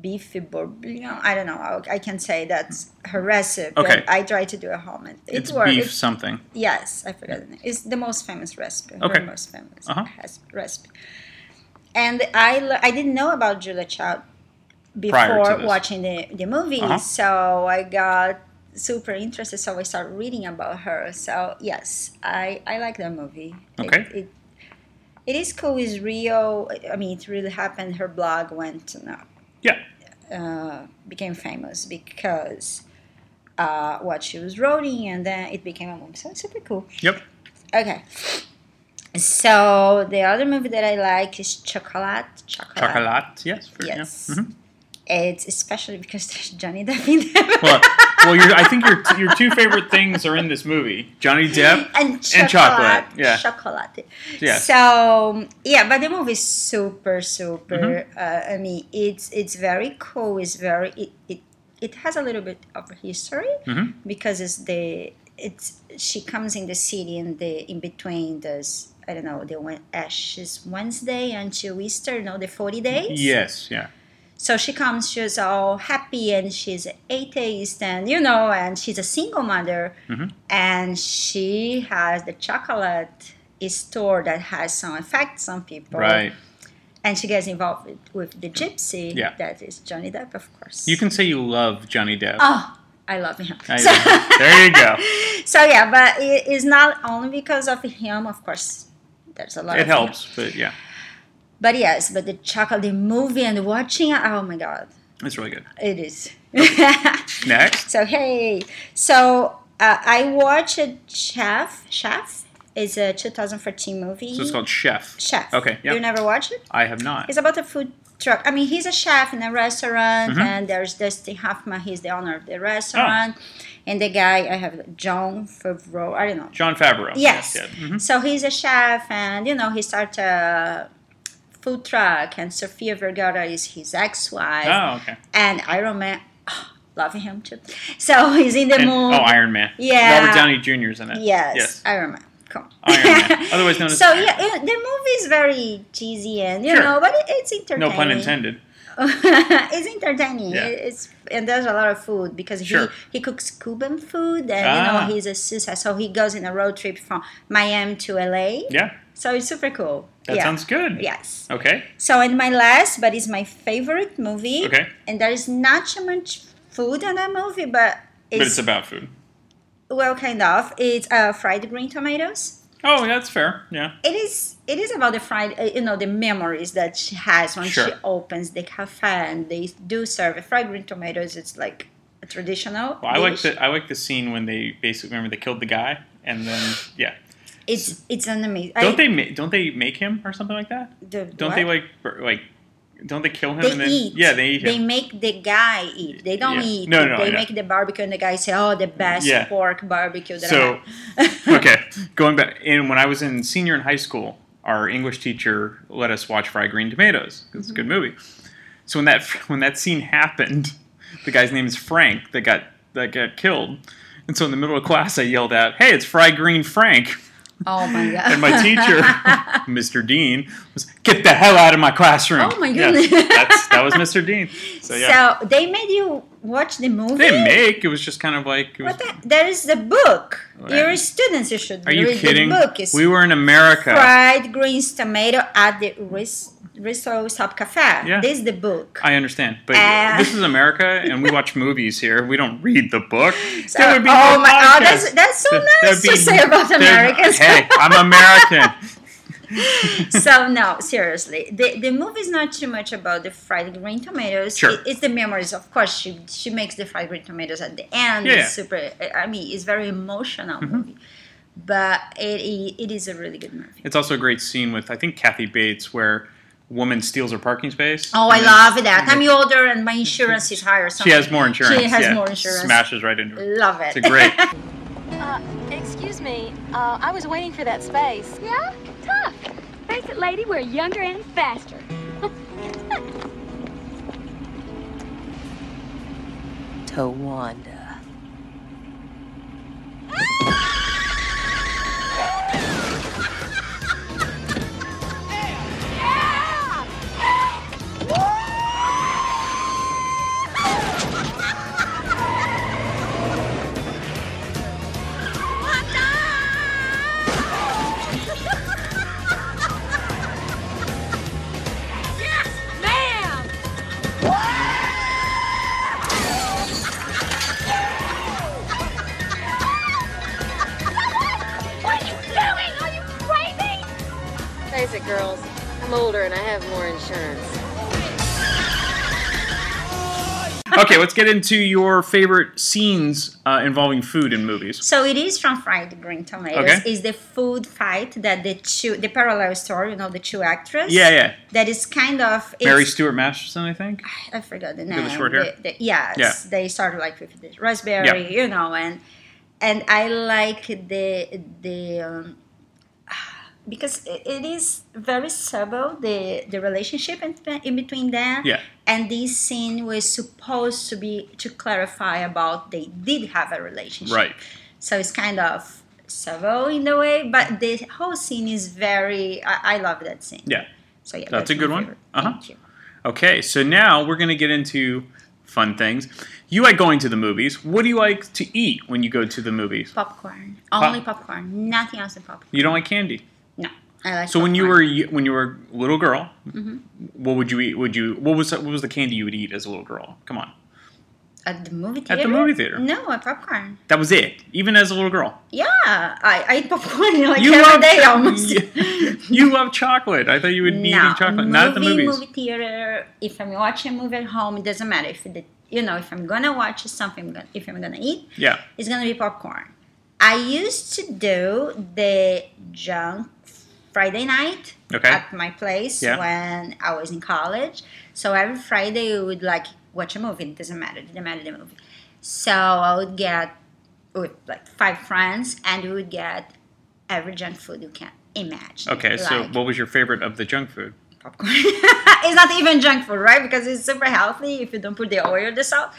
beefy bourguignon. I don't know. I, I can say that's her recipe. Okay. I try to do a home. It, it It's works. beef something. Yes, I forgot the name. It's the most famous recipe. Okay. Her most famous Uh-huh. recipe. And I, le- I didn't know about Julia Child before watching the, the movie. Uh-huh. So I got super interested. So I started reading about her. So yes, I, I like that movie. Okay. It, it is cool. It's real. I mean, it really happened. Her blog went, you know, Yeah. uh, became famous because uh, what she was writing, and then it became a movie. So it's super cool. Yep. Okay. So the other movie that I like is Chocolate. Chocolate. Chocolate. Yes. for- yeah. Yes. It's especially because there's Johnny Depp in there. Well, well, I think your your two favorite things are in this movie: Johnny Depp. and chocolate. and chocolate, yeah. Chocolate. Yes. So yeah, but the movie is super, super. Mm-hmm. Uh, I mean, it's it's very cool. It's very it, it it has a little bit of history Mhm. because it's the it's she comes in the city in the in between this I don't know the Ashes Wednesday until Easter, no, the forty days. Yes, yeah. So she comes, she's all happy and she's atheist and you know, and she's a single mother Mhm. and she has the chocolate store that has some effects on people. Right. And she gets involved with, with the gypsy. Yeah. That is Johnny Depp, of course. You can say you love Johnny Depp. Oh, I love him. I- So, there you go. so yeah, but it is not only because of him, of course. There's a lot It helps, but yeah, But yes, but the chocolate, the movie and watching it, oh my god, it's really good. it is. Next. So hey, so uh, I watched Chef. Chef is a 2014 movie. So it's called Chef. Chef. Okay, yeah. You never watched it? I have not. It's about a food truck. I mean, he's a chef in a restaurant, Mhm. and there's Dustin Hoffman. He's the owner of the restaurant, and the guy I have Jon Favreau. I don't know. Jon Favreau. Yes. yeah. Mhm. So he's a chef, and you know he started a food truck, and Sofia Vergara is his ex-wife, Oh, okay. and Iron Man. loving him too. So he's in the And- movie. oh, Iron Man. Yeah. Robert Downey Jr. is in it. Yes, Yes. Iron Man. Come on. Iron Man, otherwise known as so yeah, it, the movie is very cheesy and you Sure. know, but it, it's entertaining. No pun intended. it's entertaining. Yeah. It's and there's a lot of food because Sure. he he cooks Cuban food and you Ah. know he's a suicide, so he goes in a road trip from Miami to LA. Yeah, So it's super cool. That yeah. sounds good. Yes. Okay. So and my last, but it's my favorite movie. Okay. And there is not so much food in that movie, but it's, but it's about food. well, kind of. It's uh, fried green tomatoes. Oh, that's fair. Yeah. It is. It is about the fried, uh, you know, the memories that she has when she opens the cafe and they do serve fried green tomatoes. It's like a traditional. Well, I like the I like the scene when they basically remember they killed the guy and then yeah. It's it's an amazing. Don't I, they ma- don't they make him or something like that? The, Don't what? they like like don't they kill him They and then eat. yeah they eat They him. make the guy eat. They don't Yeah. eat. No, no, they make the barbecue, and the guy say, "Oh, the best Yeah. pork barbecue that So- okay, going back and when I was in senior in high school, our English teacher let us watch Fried Green Tomatoes. It's a good Mm-hmm. movie. So when that when that scene happened, the guy's name is Frank that got that got killed. And so in the middle of class, I yelled out, "Hey, it's Fried Green Frank!" Oh my god! And my teacher, Mr. Dean, was "Get the hell out of my classroom!" Oh my Yes, goodness. that's, that was Mr. Dean. So yeah, So they made you watch the movie. they make. It was just kind of like was. What the, there is the book. Right. You're students. You should Are you read kidding? the book. It's We were in America. fried greens tomato at the Ris- Riso Sub Cafe. Yeah. This is the book. I understand, but Uh, this is America, and we watch movies here. We don't read the book. So- would be oh no my! Oh, that's that's so there'd nice to say about Americans. Hey, I'm American. so no, seriously, the the movie is not too much about the fried green tomatoes. Sure. It- it's the memories. Of course, she she makes the fried green tomatoes at the end. Yeah. It's super. I mean, it's very emotional Mm-hmm. movie, but it it is a really good movie. It's also a great scene with I think Kathy Bates where woman steals her parking space. Oh, I love that. I'm older and my insurance is higher. So She has more insurance. She has yeah. more insurance. Smashes right into her. Love it. It's a great. Uh, excuse me. Uh, I was waiting for that space. Yeah? Tough. Face it, lady, we're younger and faster. Towanda. girls. I'm older and I have more insurance. Okay, let's get into your favorite scenes uh, involving food in movies. So it is from Fried Green Tomatoes. Okay. Is the food fight that the two, the parallel story, you know, the two actors. Yeah, yeah. That is kind of it's, Mary Stuart Masterson, I think. I forgot the With name. the short hair? The- the- yes, Yeah. they started like with the raspberry, Yeah. you know, and and I like the the um, because it is very subtle the the relationship in, in between them. Yeah. And this scene was supposed to be to clarify about they did have a relationship. Right. So it's kind of subtle in a way, but the whole scene is very. I, I love that scene. Yeah. So yeah, That's a good one. favorite. Uh-huh. Thank you. Okay, so now we're gonna get into fun things. You like going to the movies. What do you like to eat when you go to the movies? Popcorn. Only popcorn. Nothing else than popcorn. You don't like candy. I like So when you were when you were a little girl, Mhm. what would you eat? Would you what was what was the candy you would eat as a little girl? Come on, At the movie theater. At the movie theater. No, a popcorn. that was it. Even as a little girl, Yeah, I, I eat popcorn like You every love day cho- almost. you love chocolate. I thought you would be no, eating chocolate. Not at the movie, movies. movie theater. If I'm watching a movie at home, it doesn't matter if the, you know if I'm gonna watch something. If I'm gonna eat, Yeah. it's gonna be popcorn. I used to do the junk Friday night Okay. at my place Yeah. when I was in college. So every Friday we would like watch a movie. It doesn't matter. It doesn't matter the movie. So I would get with like five friends, and we would get every junk food you can imagine. Okay, so what was your favorite of the junk food? popcorn. it's not even junk food, right? Because it's super healthy if you don't put the oil or the salt.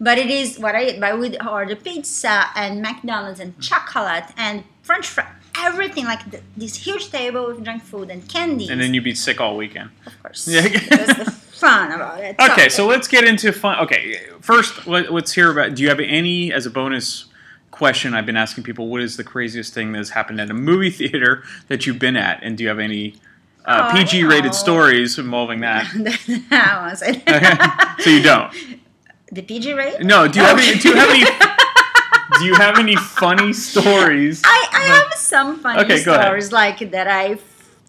But it is what I eat. But I would order pizza and McDonald's and chocolate and French fry, everything like th- this huge table with junk food and candy. And then you'd be sick all weekend. of course, Yeah. it the fun about it. Okay, so let's get into fun. Okay, first let, let's hear about. Do you have any as a bonus question? I've been asking people, what is the craziest thing that has happened at a movie theater that you've been at, and do you have any uh, Oh, PG-rated stories involving that? that was it. Okay, so you don't. the PG rate? No. Do you have any? Do you have any? Do you have any funny stories? I, I have some funny Okay, stories like that I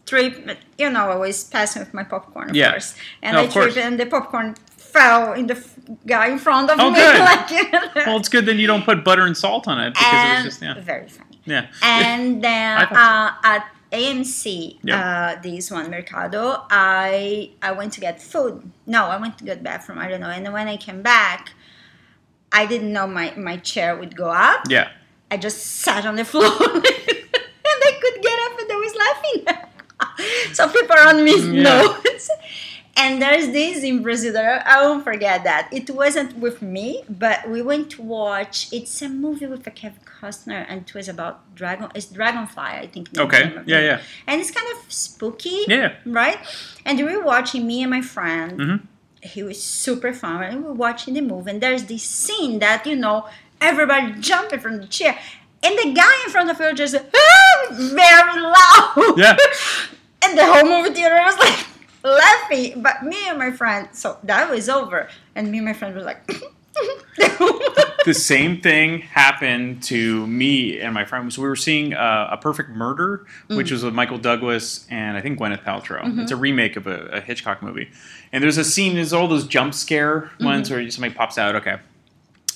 trip you know I was passing with my popcorn of Yeah. course and No, I tripped and the popcorn fell in the f- guy in front of Oh, me good. like Well, it's good then you don't put butter and salt on it because and it was just yeah. very funny Yeah. and then I uh, at AMC Yeah. uh, this one Mercado I I went to get food no I went to get bathroom I don't know and when I came back I didn't know my, my chair would go up Yeah. I just sat on the floor and I could get up and I was laughing. so people around me Yeah. know. and there's this in Brazil I won't forget that. It wasn't with me, but we went to watch it's a movie with a Kevin Costner and it was about dragon it's Dragonfly, I think. Okay. Yeah, yeah. And it's kind of spooky. Yeah. Right? And we were watching me and my friend Mhm. He was super fun and we were watching the movie and there's this scene that you know everybody jumping from the chair and the guy in front of her just ah, very loud. Yeah. and the whole movie theater was like laughing. But me and my friend so that was over. And me and my friend were like the same thing happened to me and my friend. So we were seeing uh, a Perfect Murder, which Mm. was with Michael Douglas and I think Gwyneth Paltrow. Mhm. It's a remake of a, a Hitchcock movie. And there's a scene. There's all those jump scare ones Mhm. where somebody pops out. Okay,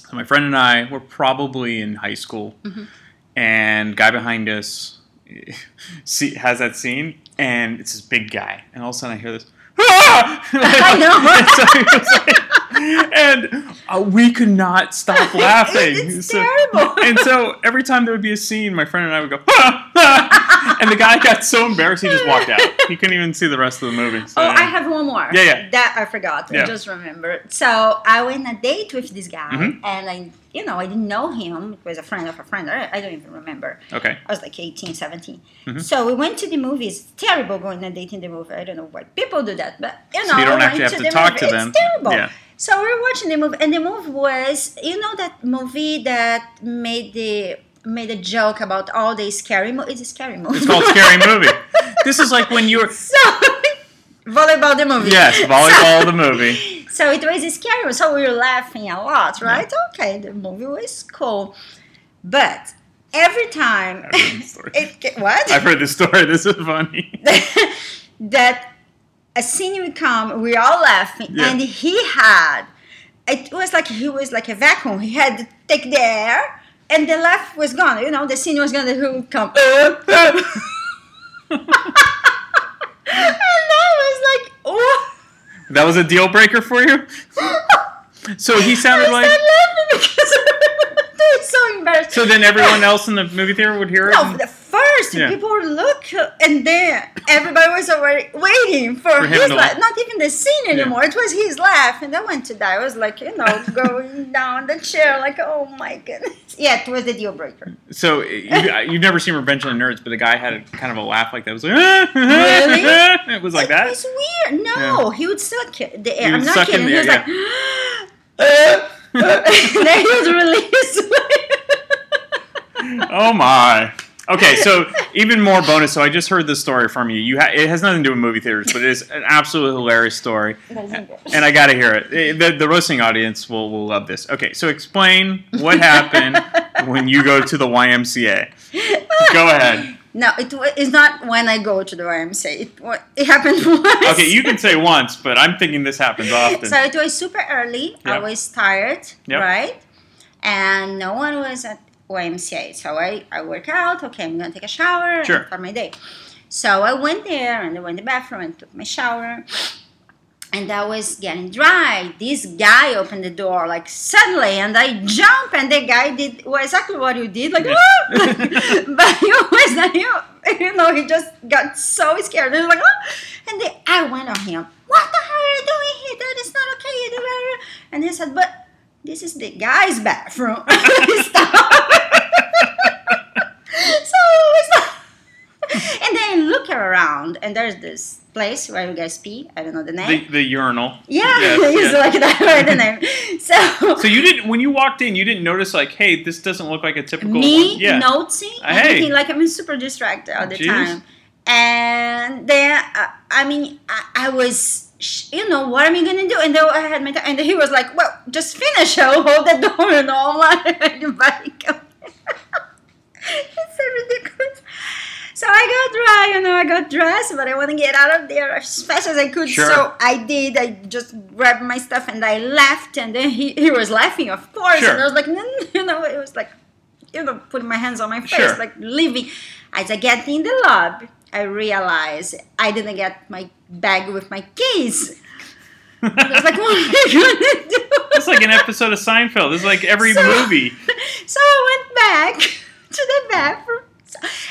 so my friend and I were probably in high school, Mhm. and guy behind us see, has that scene, and it's this big guy, and all of a sudden I hear this. "Ah!" I know. and uh, we could not stop laughing. It's So- terrible. and so every time there would be a scene, my friend and I would go, "Ah, ah," and the guy got so embarrassed he just walked out. He couldn't even see the rest of the movie. So, Oh. I have one more. Yeah, yeah. That I forgot. Yeah. I just remembered. So I went on a date with this guy, Mhm. and I, you know, I didn't know him. It was a friend of a friend. I, I don't even remember. Okay. I was like 18, 17. Mhm. So we went to the movies. It's terrible going on a date in the movie. I don't know why people do that, but you know, So you don't we actually have to the talk movie. to them. It's terrible. Yeah. So we were watching the movie, and the movie was, you know, that movie that made the made a joke about all the scary movies. It's a scary movie. It's called Scary Movie. This is like when you were. So, volleyball the movie. Yes, volleyball the movie. So it was a scary. So we were laughing a lot, right? Okay, the movie was cool, but every time I've heard this story. it what I've heard this story. This is funny. that a scene would come, we all laughing, Yeah. and he had it was like he was like a vacuum. He had to take the air, and the laugh was gone. You know, the scene was gone. He would come. and I was like, oh. That was a deal breaker for you. So he sounded I like. started laughing because so embarrassing. So then everyone else in the movie theater would hear it. No, the first Yeah. people would look, and then everybody was already waiting for, For his laugh. Not even the scene anymore. It was his laugh, and I went to die. I was like, you know, going down the chair, like, oh my goodness. Yeah, it was the deal breaker. So you, you've never seen Revenge of the Nerds, but the guy had a, kind of a laugh like that. It was like, Really? it was like it that. was weird. No, he would suck the air. I'm not kidding. He was air, like, uh, and then released. oh my. Okay, so even more bonus. So I just heard this story from you. You ha- it has nothing to do with movie theaters, but it is an absolutely hilarious story, and I got to hear it. Eh, The, the roasting audience will will love this. Okay, so explain what happened when you go to the YMCA. Go ahead. No, it it's not when I go to the YMCA. It, it happened once. Okay, you can say once, but I'm thinking this happens often. So it was super early. I was tired, Yep. right? And no one was at YMCA. So I, I work out. Okay, I'm gonna take a shower Sure. start my day. So I went there and I went to the bathroom and took my shower. And I was getting dry. This guy opened the door like suddenly, and I jump, and the guy did well, exactly what you did, like, "Ah!" but he was not you. You know, he just got so scared. Was like, and then I went on him. What the hell are you doing here? That is not okay. And he said, "But this is the guy's bathroom." so it's like, and then I look around, and there's this place where you guys pee. I don't know the name. the, the urinal. yeah, Yes, it's yes. like that. Right, the name. So, So you didn't when you walked in, you didn't notice like, hey, this doesn't look like a typical me. Yeah. noticing Uh, hey. anything like I'm super distracted all the Jeez. time, and then uh, I mean I, I was. You know what am I gonna do? And then I had my time, and then he was like, "Well, just finish. I'll hold the door." And all everybody come. it's so ridiculous. So I got dry, you know, I got dressed, but I want to get out of there as fast as I could. Sure. So I did. I just grabbed my stuff and I left. And then he, he was laughing, of course. Sure. And I was like, you know, it was like, you know, putting my hands on my face, Sure. like leaving. As I get in the lobby, I realized I didn't get my bag with my keys. I was like, what am I gonna do? It's like an episode of Seinfeld. It's like every So- movie. So I went back to the bathroom.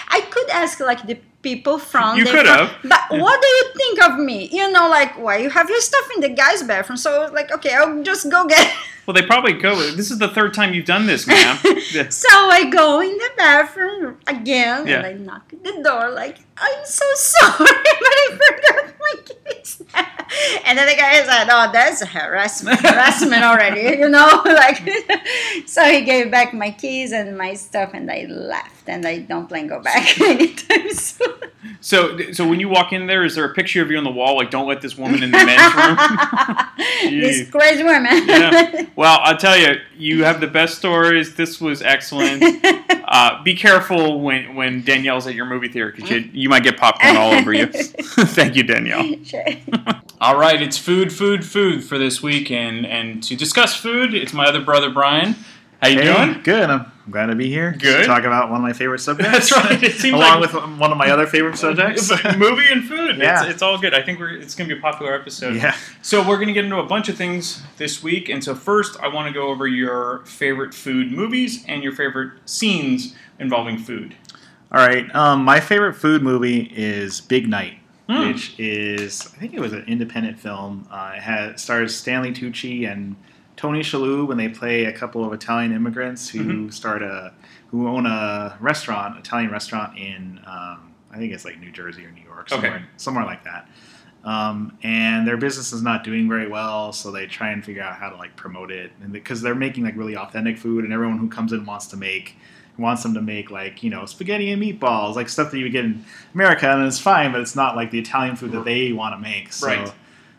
I could ask like the people from You the could have. but what do you think of me? You know, like why you have your stuff in the guy's bathroom? So like, okay, I'll just go get. Well, they probably go. This is the third time you've done this, ma'am. So I go in the bathroom again Yeah. and I knock at the door like, I'm so sorry, but I forgot my keys. and then the guy said, Oh, that's harassment harassment already, you know? Like so he gave back my keys and my stuff and I left and I don't plan go back anytime soon. So, so when you walk in there, is there a picture of you on the wall? Like, don't let this woman in the men's room. this crazy woman. yeah. Well, I'll tell you, you have the best stories. This was excellent. Uh, be careful when when Danielle's at your movie theater because you, you might get popcorn all over you. Thank you, Danielle. Sure. All right, it's food, food, food for this week, and and to discuss food, it's my other brother Brian. How you Hey, doing? Good. I'm glad to be here. Good. To talk about one of my favorite subjects. That's right. It seems Along like- with one of my other favorite subjects. movie and food. Yeah. It's, it's all good. I think we're, it's going to be a popular episode. Yeah. So we're going to get into a bunch of things this week. And so first, I want to go over your favorite food movies and your favorite scenes involving food. All right. Um, my favorite food movie is Big Night, Hmm. which is I think it was an independent film. Uh, it has stars Stanley Tucci and Tony Shalhoub, and they play a couple of Italian immigrants who Mhm. start a who own a restaurant, Italian restaurant in um, I think it's like New Jersey or New York, Okay. somewhere somewhere like that. Um, and their business is not doing very well, so they try and figure out how to like promote it, and because they're making like really authentic food, and everyone who comes in wants to make wants them to make like you know spaghetti and meatballs, like stuff that you would get in America, and it's fine, but it's not like the Italian food that they want to make. So Right.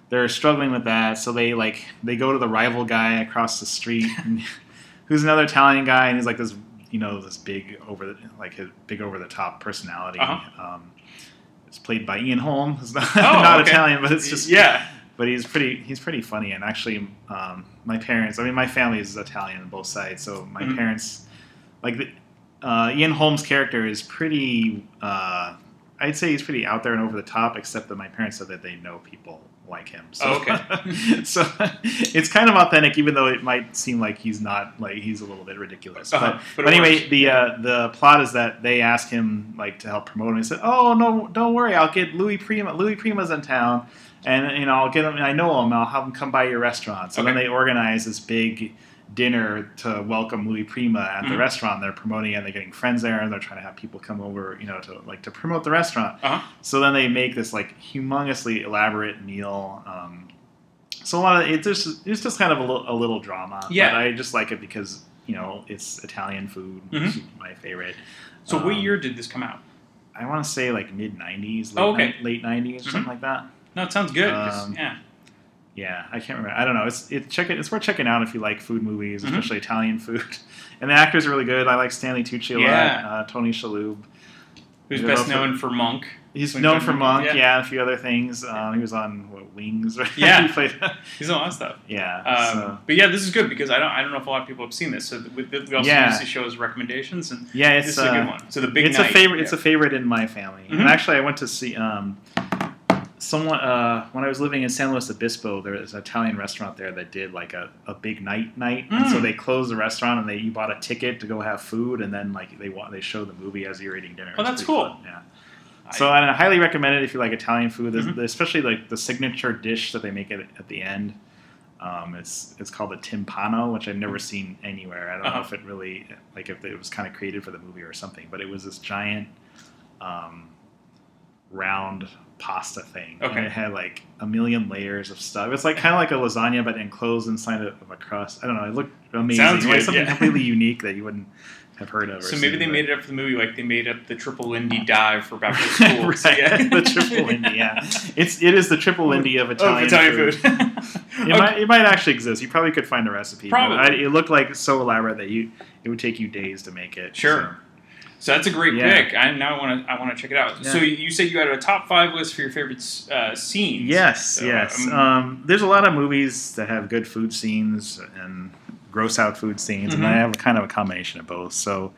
They're struggling with that. So they like they go to the rival guy across the street, and, who's another Italian guy, and he's like this you know this big over the like his big over the top personality. Uh-huh. Um, it's played by Ian Holm. It's not, Oh, not okay. Italian, but it's just Yeah. But he's pretty he's pretty funny, and actually, um, my parents. I mean, my family is Italian on both sides, so my Mhm. parents like the, uh, Ian Holm's character is pretty. Uh, I'd say he's pretty out there and over the top, except that my parents said that they know people like him. So, Oh, okay. so it's kind of authentic, even though it might seem like he's not like he's a little bit ridiculous. Uh-huh, But, but anyway, works. the uh, the plot is that they ask him like to help promote him. He said, "Oh no, don't worry, I'll get Louis Prima. Louis Prima's in town, and you know I'll get him. I know him. I'll have him come by your restaurant." So then they organize this big dinner to welcome Louis Prima at the Mhm. restaurant. They're promoting it. They're getting friends there, and they're trying to have people come over, you know, to like to promote the restaurant. Uh-huh. So then they make this like humongously elaborate meal. Um, so a lot of it just it's just kind of a little, a little drama. Yeah. But I just like it because you know it's Italian food, which Mhm. is my favorite. So what Um, year did this come out? I want to say like mid '90s, late, Oh, okay. ni- late '90s, Mhm. something like that. No, it sounds good. Um, yeah. Yeah, I can't remember. I don't know. It's it check it. It's worth checking out if you like food movies, Mhm. especially Italian food. And the actors are really good. I like Stanley Tucci a Yeah. lot. Uh, Tony Shalhoub. Who's best know, known for Monk? He's known for Monk, yeah. yeah. a few other things. Um, he was on what, Wings. Right? Yeah. he played. He's on a lot of stuff. Yeah. Um, so- But yeah, this is good because I don't I don't know if a lot of people have seen this. So we, we also Yeah. use the show as recommendations, and Yeah, it's this is a good uh, one. So the big it's night. a favorite. It's a favorite in my family. Mhm. And actually, I went to see um, someone uh, when I was living in San Luis Obispo. There was an Italian restaurant there that did like a, a big night night, and so Mm. they closed the restaurant and they you bought a ticket to go have food, and then like they they show the movie as you're eating dinner. Oh, that's cool. fun, Yeah. So I, highly recommend it if you like Italian food, Mhm. especially like the signature dish that they make it at the end. Um, it's it's called a timpano, which I've never seen anywhere. I don't Uh-huh. know if it really like if it was kind of created for the movie or something, but it was this giant um, round pasta thing. Okay. And it had like a million layers of stuff. It's like kind of like a lasagna, but enclosed inside of a crust. I don't know. It looked amazing. Sounds like something yeah. completely unique that you wouldn't have heard of. So maybe seen, they but- made it up for the movie like they made up the triple Lindy dive for back to school. right, So, yeah. the triple Lindy. Yeah, it's it is the triple Lindy of Italian, Of Italian food. food. It might it might actually exist. You probably could find a recipe. but Probably. I, it looked like so elaborate that you it would take you days to make it. Sure. So that's a great Yeah. pick. I now want to I want to check it out. Yeah. So you said you had a top five list for your favorite uh, scenes. Yes, So, yes. um, Um, there's a lot of movies that have good food scenes and gross out food scenes, and Mhm. I have kind of a combination of both. So,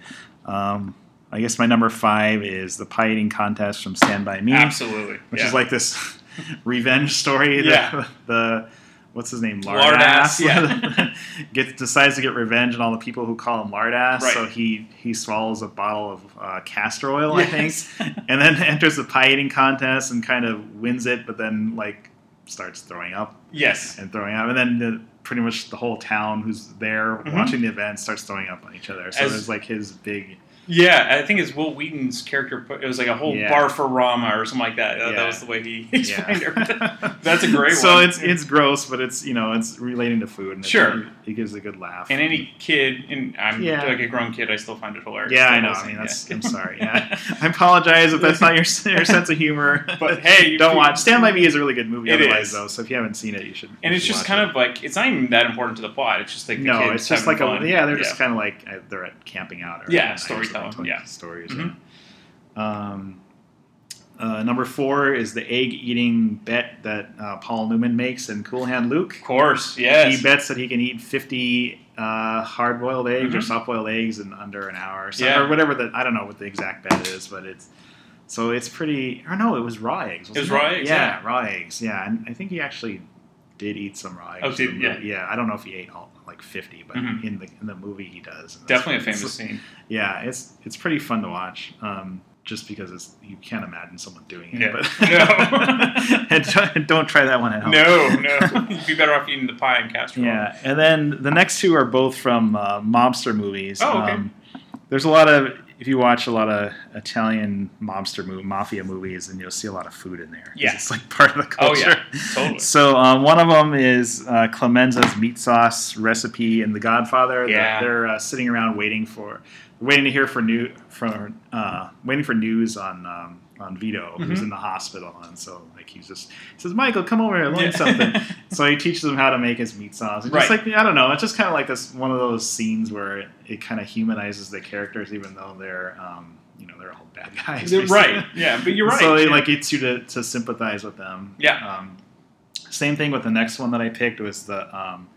um, I guess my number five is the pie eating contest from Stand by Me, Absolutely, which yeah. is like this revenge story. that Yeah. the what's his name, Lardass, Lardass, yeah. gets decides to get revenge on all the people who call him Lardass. Right. So he he swallows a bottle of uh, castor oil, Yes. I think, and then enters the pie eating contest and kind of wins it, but then like starts throwing up Yes. and throwing up, and then the, pretty much the whole town who's there Mhm. watching the event starts throwing up on each other. So As- there's like his big. Yeah, I think it's Wil Wheaton's character. put- It was like a whole Yeah. barf-o-rama or something like that. Uh, That was the way he Yeah. explained everything. That's a great so one. it's it's gross, but it's you know it's relating to food. And it- Sure. it, gives a good laugh. and any kid, and I'm Yeah. like a grown kid, I still find it hilarious. Yeah, I know. I mean, that's, I'm sorry. Yeah, I apologize if that's not your your sense of humor. But hey, you don't watch. Stand by Me is a really good movie. It otherwise, is. though. So if you haven't seen it, you should. And you it's should just watch kind it. of like it's not even that important to the plot. It's just like the no, kids it's just like fun. a yeah. They're just kind of like uh, they're at camping out or Yeah, at or something, yeah. stories. Mhm. yeah. Um, uh, number four is the egg eating bet that uh, Paul Newman makes in Cool Hand Luke. Of course, yes. He bets that he can eat 50 uh, hard boiled eggs or Mhm. soft boiled eggs in under an hour or, so, Yeah. or whatever the I don't know what the exact bet is, but it's so it's pretty. Or no, it was raw eggs. It was raw eggs, Yeah, yeah. raw eggs. Yeah, and I think he actually did eat some raw eggs. Oh, did- yeah. yeah. I don't know if he ate all like 50, but Mhm. in the in the movie he does. Definitely a famous scene. Yeah, it's it's pretty fun to watch. Um, just because it's you can't imagine someone doing it. Yeah. But No. and don't, don't try that one at home. No, no. You'd be better off eating the pie and castor. oil. Yeah, and then the next two are both from uh, mobster movies. Oh, okay. Um, there's a lot of if you watch a lot of Italian mobster mo- mafia movies, and you'll see a lot of food in there. Yeah. it's like part of the culture. Oh, yeah, totally. So um, one of them is uh, Clemenza's meat sauce recipe in The Godfather. They're- Yeah. they're, uh, sitting around waiting for waiting to hear for new from uh, waiting for news on. Um, on Vito, who's Mhm. in the hospital, and so like he's just he says, "Michael, come over here, learn Yeah. something." so he teaches him how to make his meat sauce. And Just like I don't know, it's just kind of like this one of those scenes where it, it kind of humanizes the characters, even though they're um, you know they're all bad guys. They're basically. right. Yeah, but you're right. So it yeah. like gets you to, to sympathize with them. Yeah. Um, same thing with the next one that I picked was the um,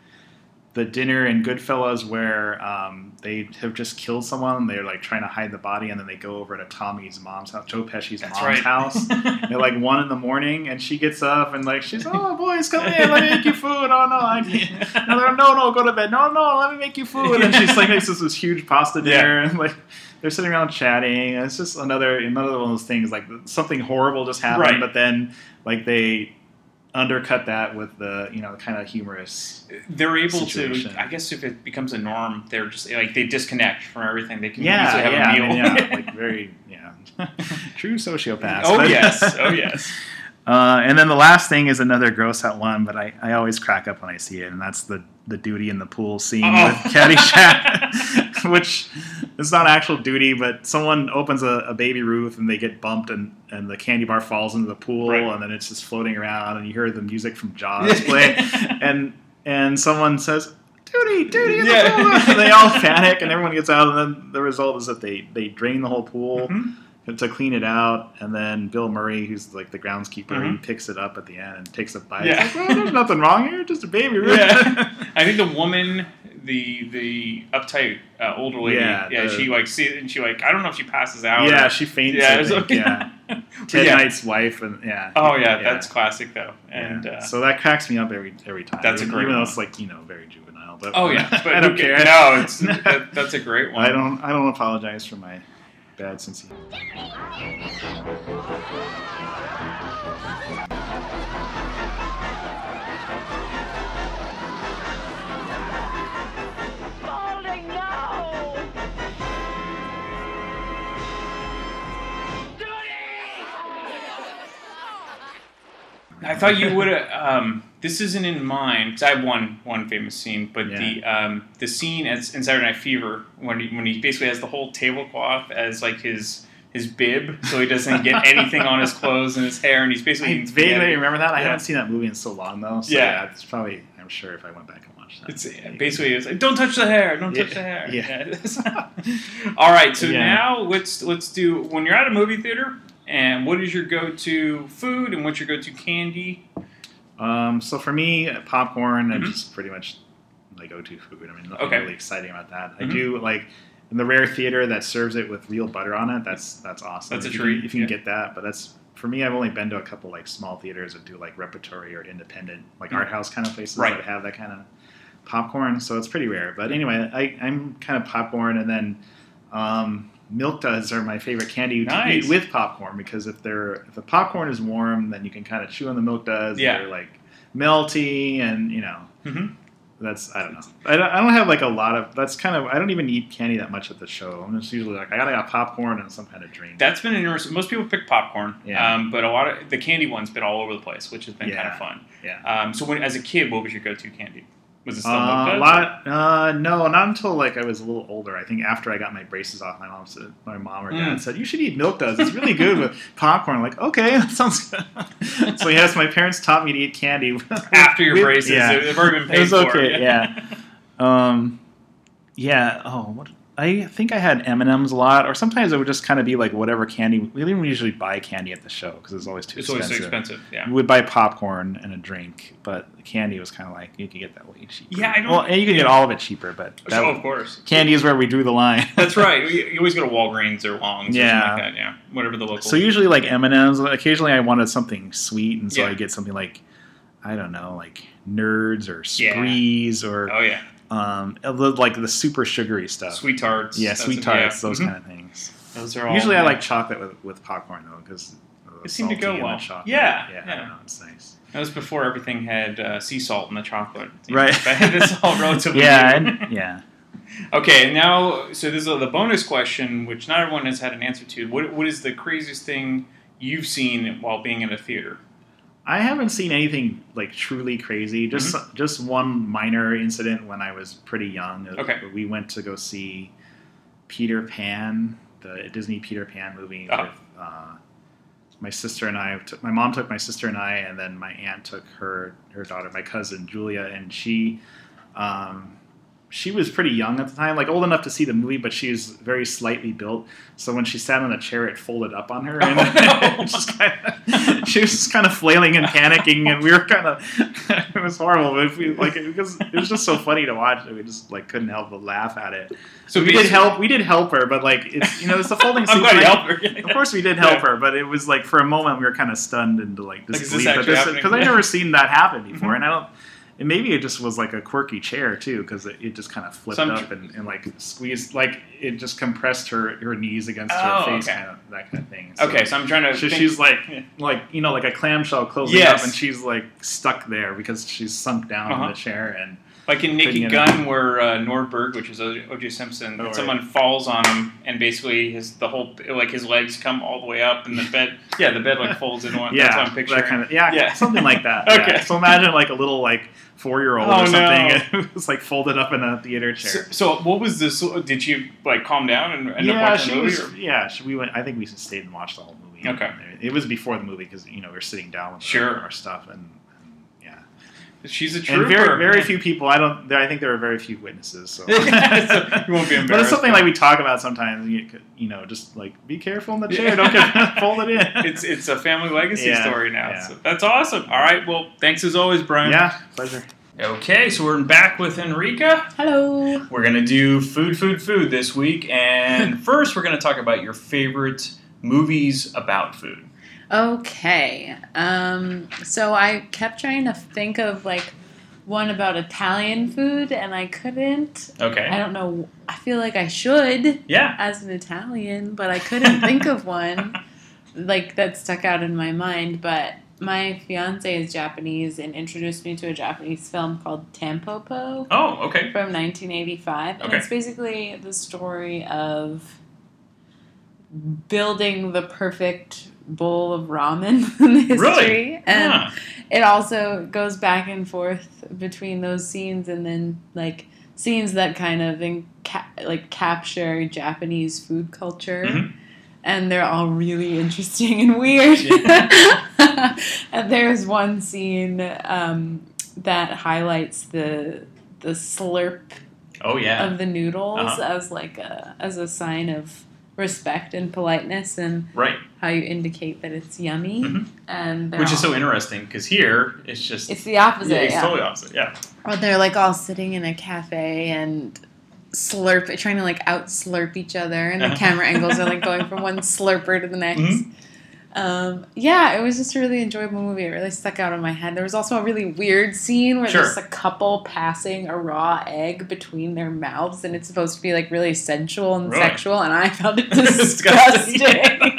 the dinner in Goodfellas where um, they have just killed someone. They're like trying to hide the body, and then they go over to Tommy's mom's house, Joe Pesci's That's mom's right. house. At like one in the morning, and she gets up and like she's, oh boys, come in, let me make you food. Oh no, I can't. No, they're, no, no, go to bed. No, no, let me make you food. And then she's like makes us this huge pasta Yeah. dinner, and like they're sitting around chatting. And it's just another another one of those things like something horrible just happened, Right. but then like they undercut that with the you know kind of humorous. They're able Situation. to. I guess if it becomes a norm, they're just like they disconnect from everything. They can Yeah, easily have yeah, a I meal. mean, yeah, like very yeah, true sociopath. oh yes, oh yes. Uh, and then the last thing is another gross out one, but I, I always crack up when I see it, and that's the the duty in the pool scene Oh. with Caddyshack, which is not actual duty, but someone opens a, a baby Ruth and they get bumped, and, and the candy bar falls into the pool, Right. and then it's just floating around, and you hear the music from Jaws play, and and someone says. Duty, duty in the Yeah. they all panic, and everyone gets out. And then the result is that they, they drain the whole pool Mm-hmm. to clean it out, and then Bill Murray, who's like the groundskeeper, he Mhm. picks it up at the end and takes a bite. Yeah. It's like, well, there's nothing wrong here, just a baby. Yeah. I think the woman, the the uptight uh, older lady, Yeah, yeah, the- she like see and she like I don't know if she passes out. yeah, or- she faints. Yeah, I think, okay. yeah. Ted yeah. Knight's wife, and yeah. Oh yeah, that's classic though. And Yeah. uh, so that cracks me up every every time. That's a even, great even though it's like you know very juvenile. But oh yeah, but I don't who care. No, it's that, that's a great one. I don't I don't apologize for my bad sense of I thought you would have. Um, this isn't in mine because I have one one famous scene, but the um, the scene as in Saturday Night Fever when he, when he basically has the whole tablecloth as like his his bib, so he doesn't get anything on his clothes and his hair, and he's basically I vaguely remember that. I Yeah. haven't seen that movie in so long though. So Yeah. yeah, it's probably. I'm sure if I went back and watched that. It's basically it's like don't touch the hair, don't touch the hair. Yeah. All right, so Yeah. now let's let's do when you're at a movie theater and what is your go-to food and what's your go-to candy? Um, so for me, popcorn Mhm. just pretty much my go-to food. I mean, nothing Okay. really exciting about that. I Mhm. do like in the rare theater that serves it with real butter on it. That's that's awesome. That's a if you treat, can- if you can get that. But that's for me. I've only been to a couple like small theaters that do like repertory or independent, like Mm. art house kind of places Right. that have that kind of popcorn. So it's pretty rare. But anyway, I, I'm kind of popcorn, and then um, milk duds are my favorite candy to Nice. eat with popcorn because if they're if the popcorn is warm, then you can kind of chew on the milk duds. Yeah. They're like melty, and you know. Mhm. That's I don't know. I don't, I don't have like a lot of. That's kind of. I don't even eat candy that much at the show. I'm just usually like I gotta have popcorn and some kind of drink. That's been interesting. Most people pick popcorn, Yeah. um, but a lot of the candy one's been all over the place, which has been kind of fun. Yeah. Um, so when as a kid, what was your go-to candy? Was it still Uh, a lot. Uh, no, not until like I was a little older. I think after I got my braces off, my mom said, my mom or dad Mm. said, "You should eat milk duds. It's really good with popcorn." I'm like, okay, that sounds good. so yes, my parents taught me to eat candy After your with- braces, Yeah. they've already been It was okay. yeah. Yeah. Um, yeah. Oh, what? I think I had M and M's a lot, or sometimes it would just kind of be like whatever candy. We didn't usually buy candy at the show because it's always too It's always expensive. too expensive, yeah. we would buy popcorn and a drink, but candy was kind of like you could get that way cheaper. Yeah, I don't- Well, and you could get all of it cheaper, but oh, that, Oh, of course. candy is where we drew the line. That's right. You, always go to Walgreens or Long's or Yeah. something like that. Yeah, whatever the local. So usually like M and M's. Occasionally I wanted something sweet, and so Yeah. I get something like I don't know, like Nerds or Yeah. Sprees or Oh yeah, um, like the super sugary stuff. sweet tarts. Yeah, sweet tarts, yeah. those Mhm. kind of things. Those are all. Usually I like chocolate with, with popcorn though, because It seemed to go well. Yeah, yeah, yeah. I don't know, it's nice. That was before everything had uh, sea salt in the chocolate. Right. But this all relatively Yeah, and, yeah. Okay, now so this is the bonus question, which not everyone has had an answer to. What what is the craziest thing you've seen while being in a theater? I haven't seen anything like truly crazy. Just Mm-hmm. just one minor incident when I was pretty young. Okay. we went to go see Peter Pan, the Disney Peter Pan movie Oh. with uh, my sister and I. Took, my mom took my sister and I, and then my aunt took her her daughter, my cousin Julia, and she. Um, she was pretty young at the time, like old enough to see the movie, but she was very slightly built. So when she sat on a chair, it folded up on her, and it just kind of, she was just kind of flailing and panicking, and we were kind of, it was horrible. But we like, it was it was just so funny to watch that we just like couldn't help but laugh at it. So we did help. We did help her, but like it's you know it's the folding. I'm glad you like, helped her. Of course, we did help Yeah. her, but it was like for a moment we were kind of stunned into like Like, disbelief actually because I've never seen that happen before, Mhm. and I don't. And maybe it just was like a quirky chair too, because it, it just kind of flipped Some- up and, and like squeezed, like it just compressed her her knees against Oh, her face, okay. kind of that kind of thing. Okay, so I'm trying to So think- she's like, like you know, like a clamshell closing Yes. up, and she's like stuck there because she's sunk down Uh-huh. in the chair and. Like in Naked Gun, where uh, Nordberg, which is O.J. Simpson, Oh, right. someone falls on him, and basically his the whole like his legs come all the way up, and the bed, yeah, the bed like folds in one. Yeah, that's what I'm picturing. that kind of yeah, Yeah. something like that. Okay. yeah. So imagine like a little like four year old Oh, or something. no. It was like folded up in a theater chair. so what was this? Did you like calm down and end up yeah, watching she the movie? was. Yeah, she, we went. I think we stayed and watched the whole movie. Okay. It was before the movie because you know we were sitting down with Sure. our stuff and. And yeah. She's a trooper. And very, very few people. I don't. I think there are very few witnesses. So, So you won't be embarrassed. But it's something but- like we talk about sometimes. You, could- you know, just like be careful in the chair. Don't get folded in. It's it's a family legacy Yeah, story now. yeah. So that's awesome. All right. Well, thanks as always, Brian. Yeah, pleasure. Okay, so we're back with Enrica. Hello. We're gonna do food, food, food this week, and first we're gonna talk about your favorite movies about food. Okay. Um, so I kept trying to think of like one about Italian food and I couldn't. Okay. I don't know. I feel like I should Yeah. as an Italian, but I couldn't think of one like that stuck out in my mind, but my fiance is Japanese and introduced me to a Japanese film called Tampopo Oh, okay. from 1985 and Okay. it's basically the story of building the perfect bowl of ramen in history Really? and Huh. it also goes back and forth between those scenes and then like scenes that kind of like capture Japanese food culture Mhm. and they're all really interesting and weird and there's one scene um, that highlights the the slurp Oh yeah. of the noodles Uh-huh. as like a as a sign of respect and politeness and Right. how you indicate that it's yummy Mhm. and they're Which is so interesting because here it's just it's the opposite yeah, it's yeah. totally opposite. Yeah. or they're like all sitting in a cafe and slurp trying to like out slurp each other and the Uh-huh. camera angles are like going from one slurper to the next Mhm. Um, yeah it was just a really enjoyable movie it really stuck out in my head there was also a really weird scene where Sure. there's a couple passing a raw egg between their mouths and it's supposed to be like really sensual and Really? sexual and i found it Disgusting. disgusting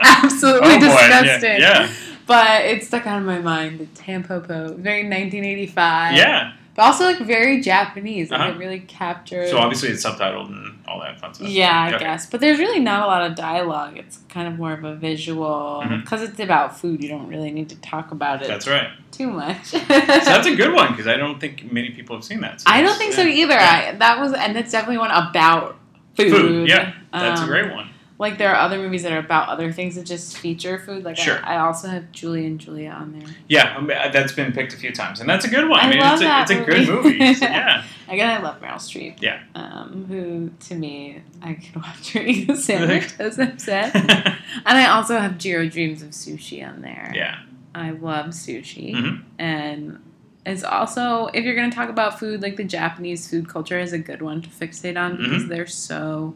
absolutely Oh, boy. Yeah, disgusting yeah. but it stuck out in my mind The tampopo very 1985 Yeah. But also like very Japanese. Like Uh-huh. it really captured. So obviously it's subtitled and all that fun stuff. Yeah, I Okay. guess. But there's really not a lot of dialogue. It's kind of more of a visual because it's about food. You don't really need to talk about it That's right. too much. So that's a good one because I don't think many people have seen that. So I don't think so either. Yeah. I, that was, and that's definitely one about food. Food. Yeah, that's a Um, great one. Like there are other movies that are about other things that just feature food. Like Sure. I, I also have Julie and Julia on there. Yeah, I mean, uh, that's been picked a few times, and that's a good one. I mean, love it's, a, that it's a good movie. movie. So, yeah, Again, I love Meryl Streep. Yeah. Um, who to me, I could watch her eat a sandwich, as I've said. and I also have Jiro Dreams of Sushi on there. yeah. I love sushi. Mhm. And it's also, if you're going to talk about food, like the Japanese food culture is a good one to fixate on because Mhm. they're so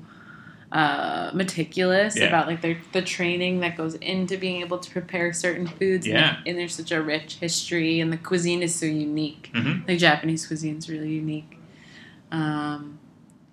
uh, meticulous Yeah. about like their the training that goes into being able to prepare certain foods. and- Yeah. And, there's such a rich history, and the cuisine is so unique. Mhm. Like Japanese cuisine is really unique. Um,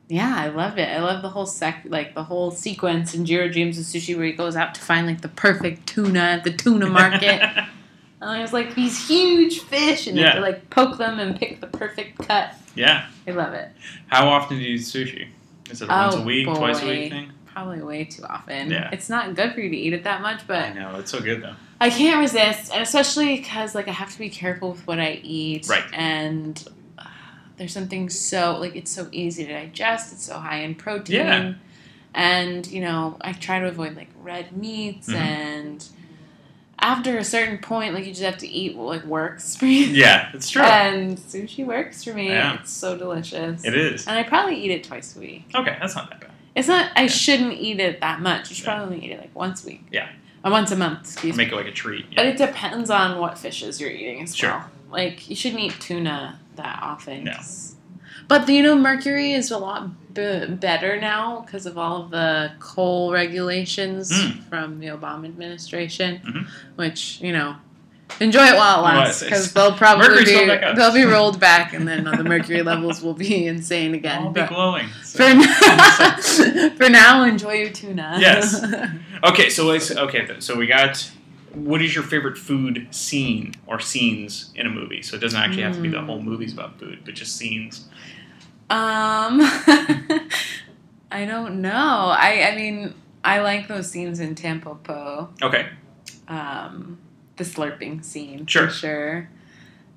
yeah, I love it. I love the whole sec, like the whole sequence in Jiro Dreams of Sushi where he goes out to find like the perfect tuna at the tuna market. and there's like these huge fish, and you have to like poke them and pick the perfect cut. yeah. I love it. How often do you eat sushi? Is it a once a Oh, week, twice a boy. week thing? Probably way too often. Yeah. It's not good for you to eat it that much, but I know it's so good though. I can't resist, and especially because like I have to be careful with what I eat. Right. And uh, there's something so like it's so easy to digest. It's so high in protein. Yeah. And you know I try to avoid like red meats Mhm. and after a certain point, like you just have to eat what like works for you. Yeah, it's true. And sushi works for me. Yeah. It's so delicious. It is. And I probably eat it twice a week. Okay, that's not that bad. It's not. I shouldn't eat it that much. You should probably eat it like once a week. Yeah. Or once a month. Excuse me. Make it like a treat. But it depends on what fishes you're eating as Sure. well. Like you shouldn't eat tuna that often. No. But you know, mercury is a lot b- better now because of all of the coal regulations Mm. from the Obama administration, Mhm. which you know. Enjoy it while it lasts because they'll probably Mercury's be still back up. they'll be rolled back and then the mercury levels will be insane again. I'll be glowing. for, now, for now, enjoy your tuna. Yes. Okay, so let's okay. So we got. What is your favorite food scene or scenes in a movie? So it doesn't actually have to be the Hmm. whole movie's about food, but just scenes. Um, I don't know. I I mean, I like those scenes in Tampopo. Okay. Um, the slurping scene Sure. for sure.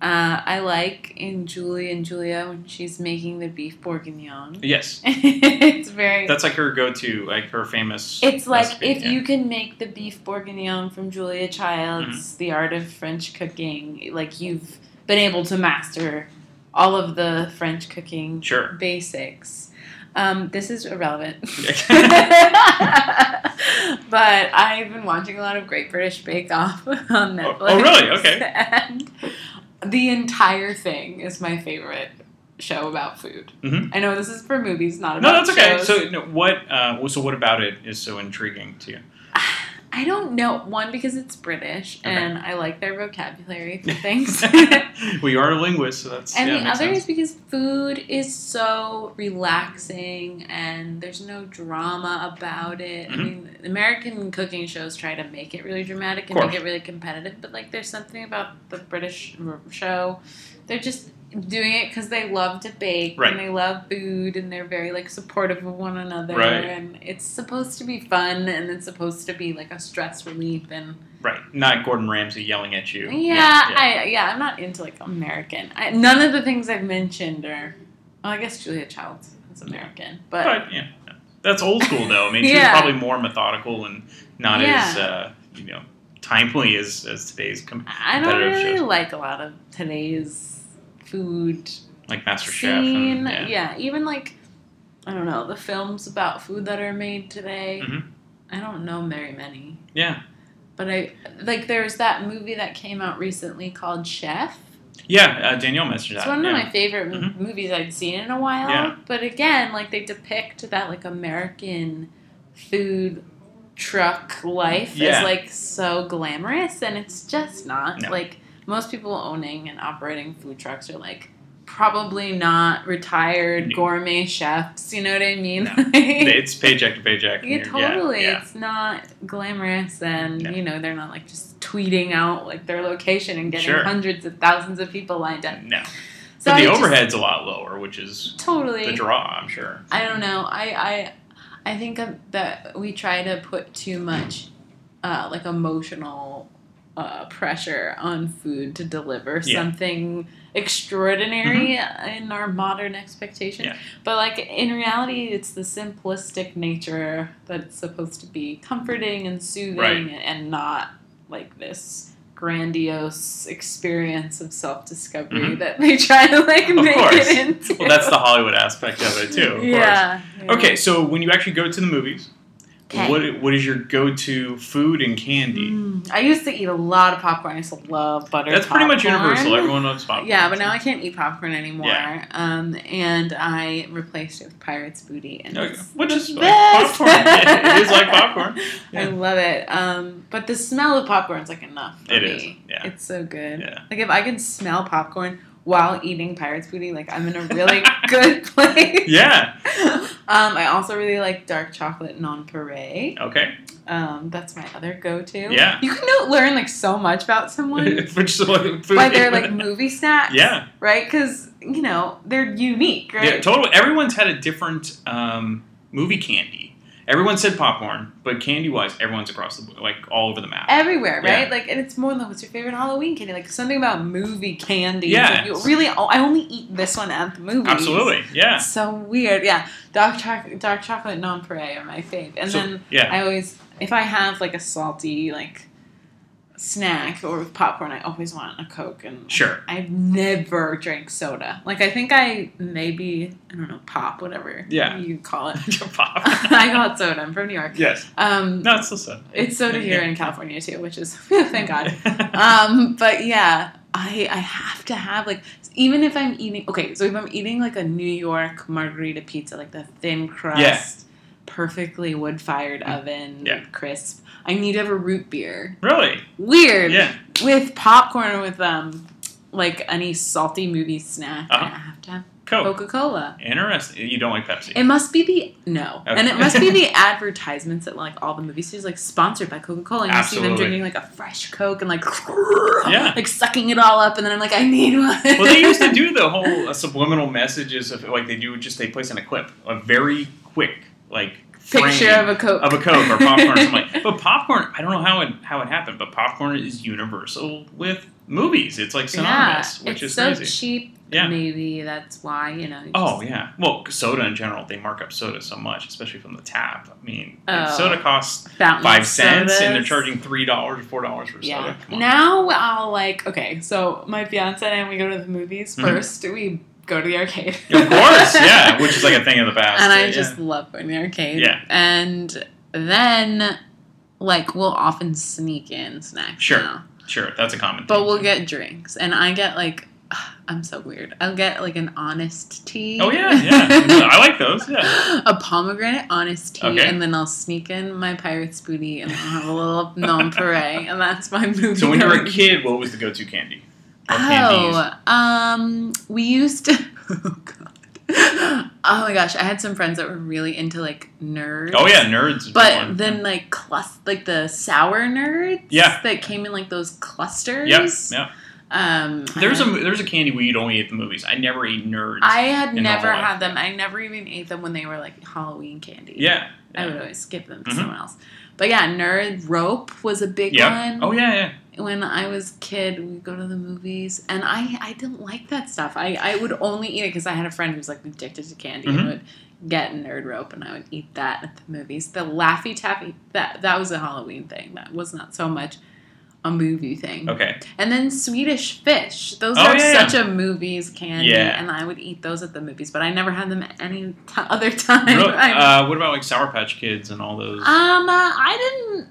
Uh, I like in Julie and Julia when she's making the beef bourguignon. Yes. it's very. That's like her go-to, like her famous. It's like recipe, if yeah. you can make the beef bourguignon from Julia Childs, Mm-hmm. The Art of French Cooking, like you've been able to master all of the French cooking Sure. basics. Um, this is irrelevant. but I've been watching a lot of Great British Bake Off on Netflix. oh, really? Okay. And the entire thing is my favorite show about food. Mhm. I know this is for movies, not about No, that's okay. shows. So no, what? Uh, so what about it is so intriguing to you? I don't know. One because it's British Okay. and I like their vocabulary for things. well, you are a linguist, so that's and yeah, the other sense. is because food is so relaxing and there's no drama about it. I Mhm. mean, American cooking shows try to make it really dramatic and make it really competitive, but like there's something about the British show. They're just doing it because they love to bake Right. and they love food and they're very like supportive of one another Right. and it's supposed to be fun and it's supposed to be like a stress relief and right, not Gordon Ramsay yelling at you. yeah, I yeah, I'm not into like American. I, none of the things I've mentioned are. Well, I guess Julia Childs is American, but, but yeah, that's old school though. I mean, she Yeah. was probably more methodical and not as uh, you know timely as as today's com- I don't really shows like a lot of today's food like Master Chef. And, yeah. even like I don't know the films about food that are made today. Mhm. I don't know very many, yeah, but I like there's that movie that came out recently called Chef. yeah. Uh, Danielle mentioned It's that. one of yeah. my favorite m- movies I'd seen in a while. Yeah. But again, like they depict that like American food truck life Yeah. is like so glamorous and it's just not. No. Like most people owning and operating food trucks are like probably not retired gourmet chefs, you know what I mean? No. it's paycheck to paycheck. Yeah, totally. Yeah, It's not glamorous, and No. you know they're not like just tweeting out like their location and getting Sure. hundreds of thousands of people lined up. No. So but the I just- overhead's a lot lower, which is Totally. the draw. I'm sure. I don't know. I I I think of- that we try to put too much uh, like emotional uh, pressure on food to deliver Yeah. something extraordinary in our modern expectation. Yeah. But like in reality, it's the simplistic nature that's supposed to be comforting and soothing Right. and not like this grandiose experience of self-discovery Mhm. that they try to like Of make course. it into. Well, that's the Hollywood aspect of it too. Of Yeah, yeah. Okay, so when you actually go to the movies, 'Kay. what what is your go-to food and candy? Mm, I used to eat a lot of popcorn. I used to love butter. That's pretty much universal. Everyone loves popcorn. Yeah, but now I can't eat popcorn anymore. Yeah. Um, and I replaced it with Pirate's Booty, and Okay, which is like best. popcorn. it is like popcorn. I love it. Um, but the smell of popcorn is like enough. For It me. is, yeah. it's so good. Yeah. Like if I can smell popcorn while eating Pirate's Booty, like I'm in a really good place. Yeah. Um, I also really like dark chocolate nonpareil. Okay. Um, that's my other go-to. Yeah. You can know, learn like so much about someone Which is what by their like movie snacks. Yeah. Right? Because you know they're unique, right? Yeah, totally. Everyone's had a different um, movie candy. Everyone said popcorn, but candy wise, everyone's across the like all over the map. Everywhere, right? Yeah. Like, and it's more than what's your favorite Halloween candy? Like something about movie candy. Yeah. Like, you really, oh, I only eat this one at the movies. Absolutely, yeah. It's so weird. Yeah, dark chocolate, dark chocolate nonpareil are my fave. And So, then yeah. I always, if I have like a salty like snack or with popcorn, I always want a Coke, and Sure. I've never drank soda. Like I think I maybe I don't know pop whatever Yeah. you call it. Pop. I call it soda. I'm from New York. Yes. Um, No, it's still soda. It's soda here in California too, which is thank God. Um, but yeah, I I have to have like even if I'm eating okay, so if I'm eating like a New York margarita pizza, like the thin crust, Yeah. Mm. perfectly wood fired oven, Yeah. crisp, I need to have a root beer. Really? Weird. Yeah. With popcorn with um like any salty movie snack, Uh-huh. I have to have Coke. Coca Cola. Interesting. You don't like Pepsi. It must be the no, Okay. and it must be the advertisements that like all the movie stores, like sponsored by Coca Cola. And you see them drinking like a fresh Coke and like Yeah. like sucking it all up, and then I'm like, I need one. well, they used to do the whole uh, subliminal messages of like they do just they place in a clip, a very quick like Picture of a Coke. of a Coke or popcorn or something like. But popcorn, I don't know how it how it happened, but popcorn is universal with movies. It's like synonymous, yeah, which it's is so crazy. cheap. Yeah. maybe that's why you know. you Oh just- yeah, well, soda in general, they mark up soda so much, especially from the tap. I mean, Oh. soda costs five cents, and they're charging three dollars or four dollars for Yeah. soda. Now I'll like okay, so my fiance and I, we go to the movies Mhm. first. We go to the arcade. Of course, yeah, which is like a thing of the past. and I yeah. just love going to the arcade. Yeah. And then, like, we'll often sneak in snacks. Sure. now. sure that's a common. Thing. But thing. we'll get drinks, and I get like, I'm so weird. I'll get like an honest tea. Oh yeah, yeah, I like those. Yeah. a pomegranate honest tea, Okay. and then I'll sneak in my pirate's booty, and I'll have a little nonpareil, and that's my movie. So when you were a kid, what was the go-to candy? Oh, um, we used to. Oh god. Oh my gosh, I had some friends that were really into like nerds. Oh yeah, nerds. But one. then like clus like the sour nerds. Yeah. That came in like those clusters. Yep, yep. Um, There's a there's a candy we eat only at the movies. I never ate nerds. I had never had them. I never even ate them when they were like Halloween candy. Yeah. I would always give them to Mhm. someone else. But yeah, nerd rope was a big Yeah. one. Oh yeah, yeah. When I was a kid, we'd go to the movies, and I I didn't like that stuff. I, I would only eat it because I had a friend who was like addicted to candy Mhm. and would get nerd rope, and I would eat that at the movies. The Laffy Taffy that that was a Halloween thing. That was not so much a movie thing. Okay. And then Swedish fish. Those Oh, are yeah, such yeah. a movies candy, Yeah. and I would eat those at the movies, but I never had them any t- other time. Uh, what about like Sour Patch Kids and all those? um, uh, I didn't.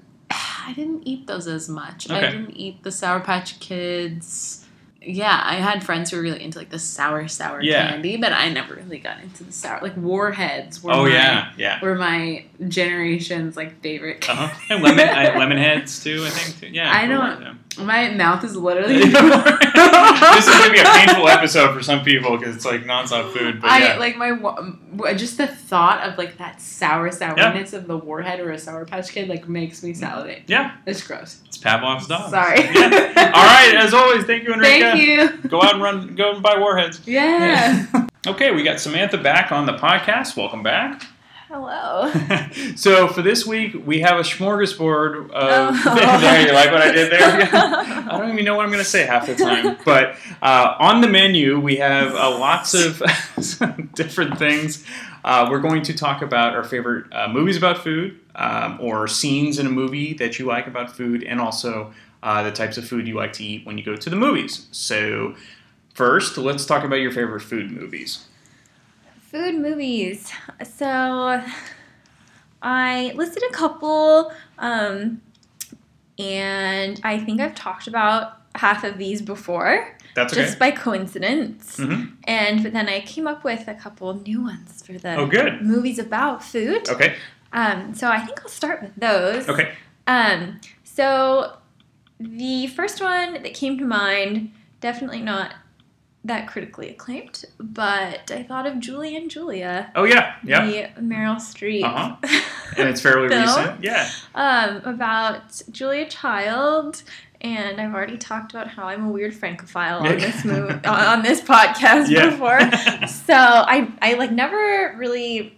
I didn't eat those as much. I didn't eat the Sour Patch Kids. Yeah, I had friends who were really into like the sour, sour Yeah. candy, but I never really got into the sour. Like Warheads were Oh, my, yeah, yeah. were my generation's like favorite. Uh huh. And lemon I, lemon heads too. I think. Too. Yeah. I don't. My mouth is literally. this is gonna be a painful episode for some people because it's like nonstop food. But I yeah. like my just the thought of like that sour sourness of the warhead or a sour patch kid like makes me salivate. Yeah. it's gross. it's Pavlov's dog. Sorry. Yeah. All right. As always, thank you, Enrica. Thank you. Go out and run. Go and buy warheads. Yeah. Okay, we got Samantha back on the podcast. Welcome back. Hello. So for this week, we have a smorgasbord. Of, Oh. there, you like what I did there? I don't even know what I'm going to say half the time. But uh, on the menu, we have uh, lots of different things. Uh, we're going to talk about our favorite uh, movies about food, um, or scenes in a movie that you like about food, and also uh, the types of food you like to eat when you go to the movies. So first, let's talk about your favorite food movies. Food movies. So I listed a couple, um, and I think I've talked about half of these before. That's okay. Just by coincidence. Mhm. And but then I came up with a couple new ones for the Oh, good. movies about food. Okay. Um, so I think I'll start with those. Okay. Um, so the first one that came to mind, definitely not that critically acclaimed, but I thought of Julie and Julia. Oh yeah, yeah. The Meryl Streep. Uh-huh. And it's fairly recent. Yeah. Um, about Julia Child. And I've already talked about how I'm a weird francophile on this move on this podcast Yeah. before. so I I like never really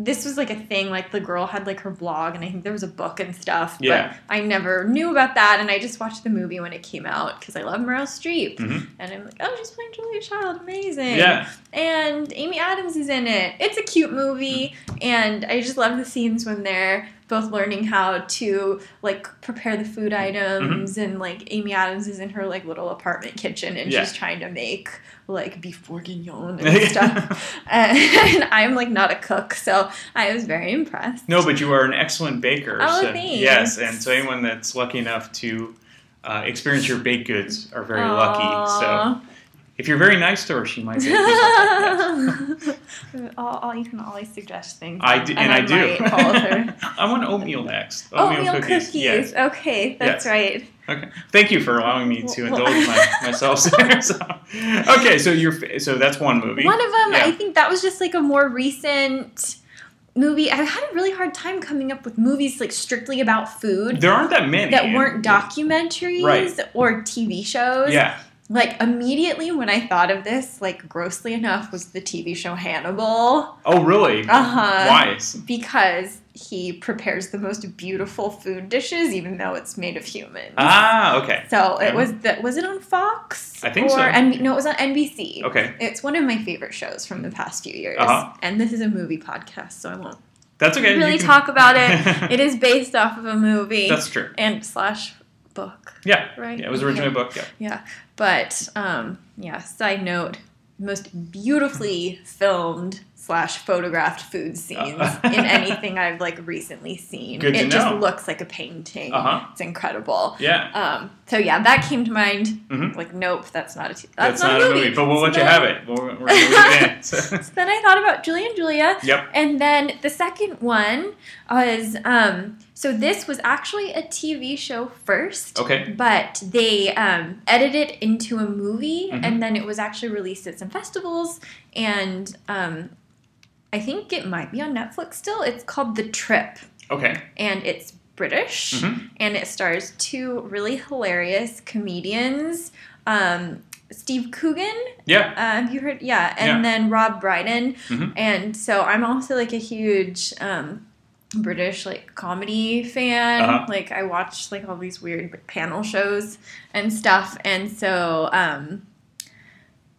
this was like a thing like the girl had like her blog and I think there was a book and stuff. Yeah. But I never knew about that and I just watched the movie when it came out because I love Meryl Streep. Mhm. And I'm like, oh, she's playing Julia Child, amazing. Yeah. And Amy Adams is in it. It's a cute movie, and I just love the scenes when they're both learning how to like prepare the food items Mm-hmm. and like Amy Adams is in her like little apartment kitchen and Yeah. she's trying to make like beef bourguignon and stuff. and I'm like not a cook, so I was very impressed. No, but you are an excellent baker. Oh, so- thanks. Yes, and so anyone that's lucky enough to uh, experience your baked goods are very lucky. So. If you're very nice to her, she might something. I'll, I'll- you can always suggest things. I do, and, I, do. might follow her. I want oatmeal next. Oh, oatmeal cookies. Yes. Okay, that's Yes. right. Okay. Thank you for allowing me to Well- indulge my, myself. there. So, okay, so you're so that's one movie. One of them, Yeah. I think that was just like a more recent movie. I had a really hard time coming up with movies like strictly about food There aren't that many that weren't documentaries Right. or TV shows. Yeah. Like immediately when I thought of this, like grossly enough, was the TV show Hannibal. Oh, really? Uh huh. Why? Because he prepares the most beautiful food dishes, even though it's made of humans. Ah, okay. So it was that was it on Fox? I think or, so. And no, it was on NBC. Okay. It's one of my favorite shows from the past few years. Uh-huh. And this is a movie podcast, so I won't That's okay. really can- talk about it. it is based off of a movie. That's true. And slash book. Yeah. Right. Yeah, it was originally a book. Yeah. Yeah. But um, yeah, side note, most beautifully filmed slash photographed food scenes in anything I've like recently seen. Good to it just looks like a painting. Uh-huh. It's incredible. Yeah. Um, so yeah, that came to mind. Mhm. Like, nope, that's not a. T- That's, that's, not, a movie, but we'll So let you have it. Gonna leave. So- So then I thought about Julie and Julia. Yep. And then the second one was um, so this was actually a TV show first. Okay. But they um, edited it into a movie, Mhm. and then it was actually released at some festivals. And um, I think it might be on Netflix still. It's called The Trip, Okay. and it's British, Mhm. and it stars two really hilarious comedians. Um, Steve Coogan. Yeah. Uh, have you heard? Yeah. And Yeah. then Rob Brydon. Mhm. And so I'm also like a huge um, British like comedy fan. Uh-huh. Like I watch like all these weird like, panel shows and stuff. And so um,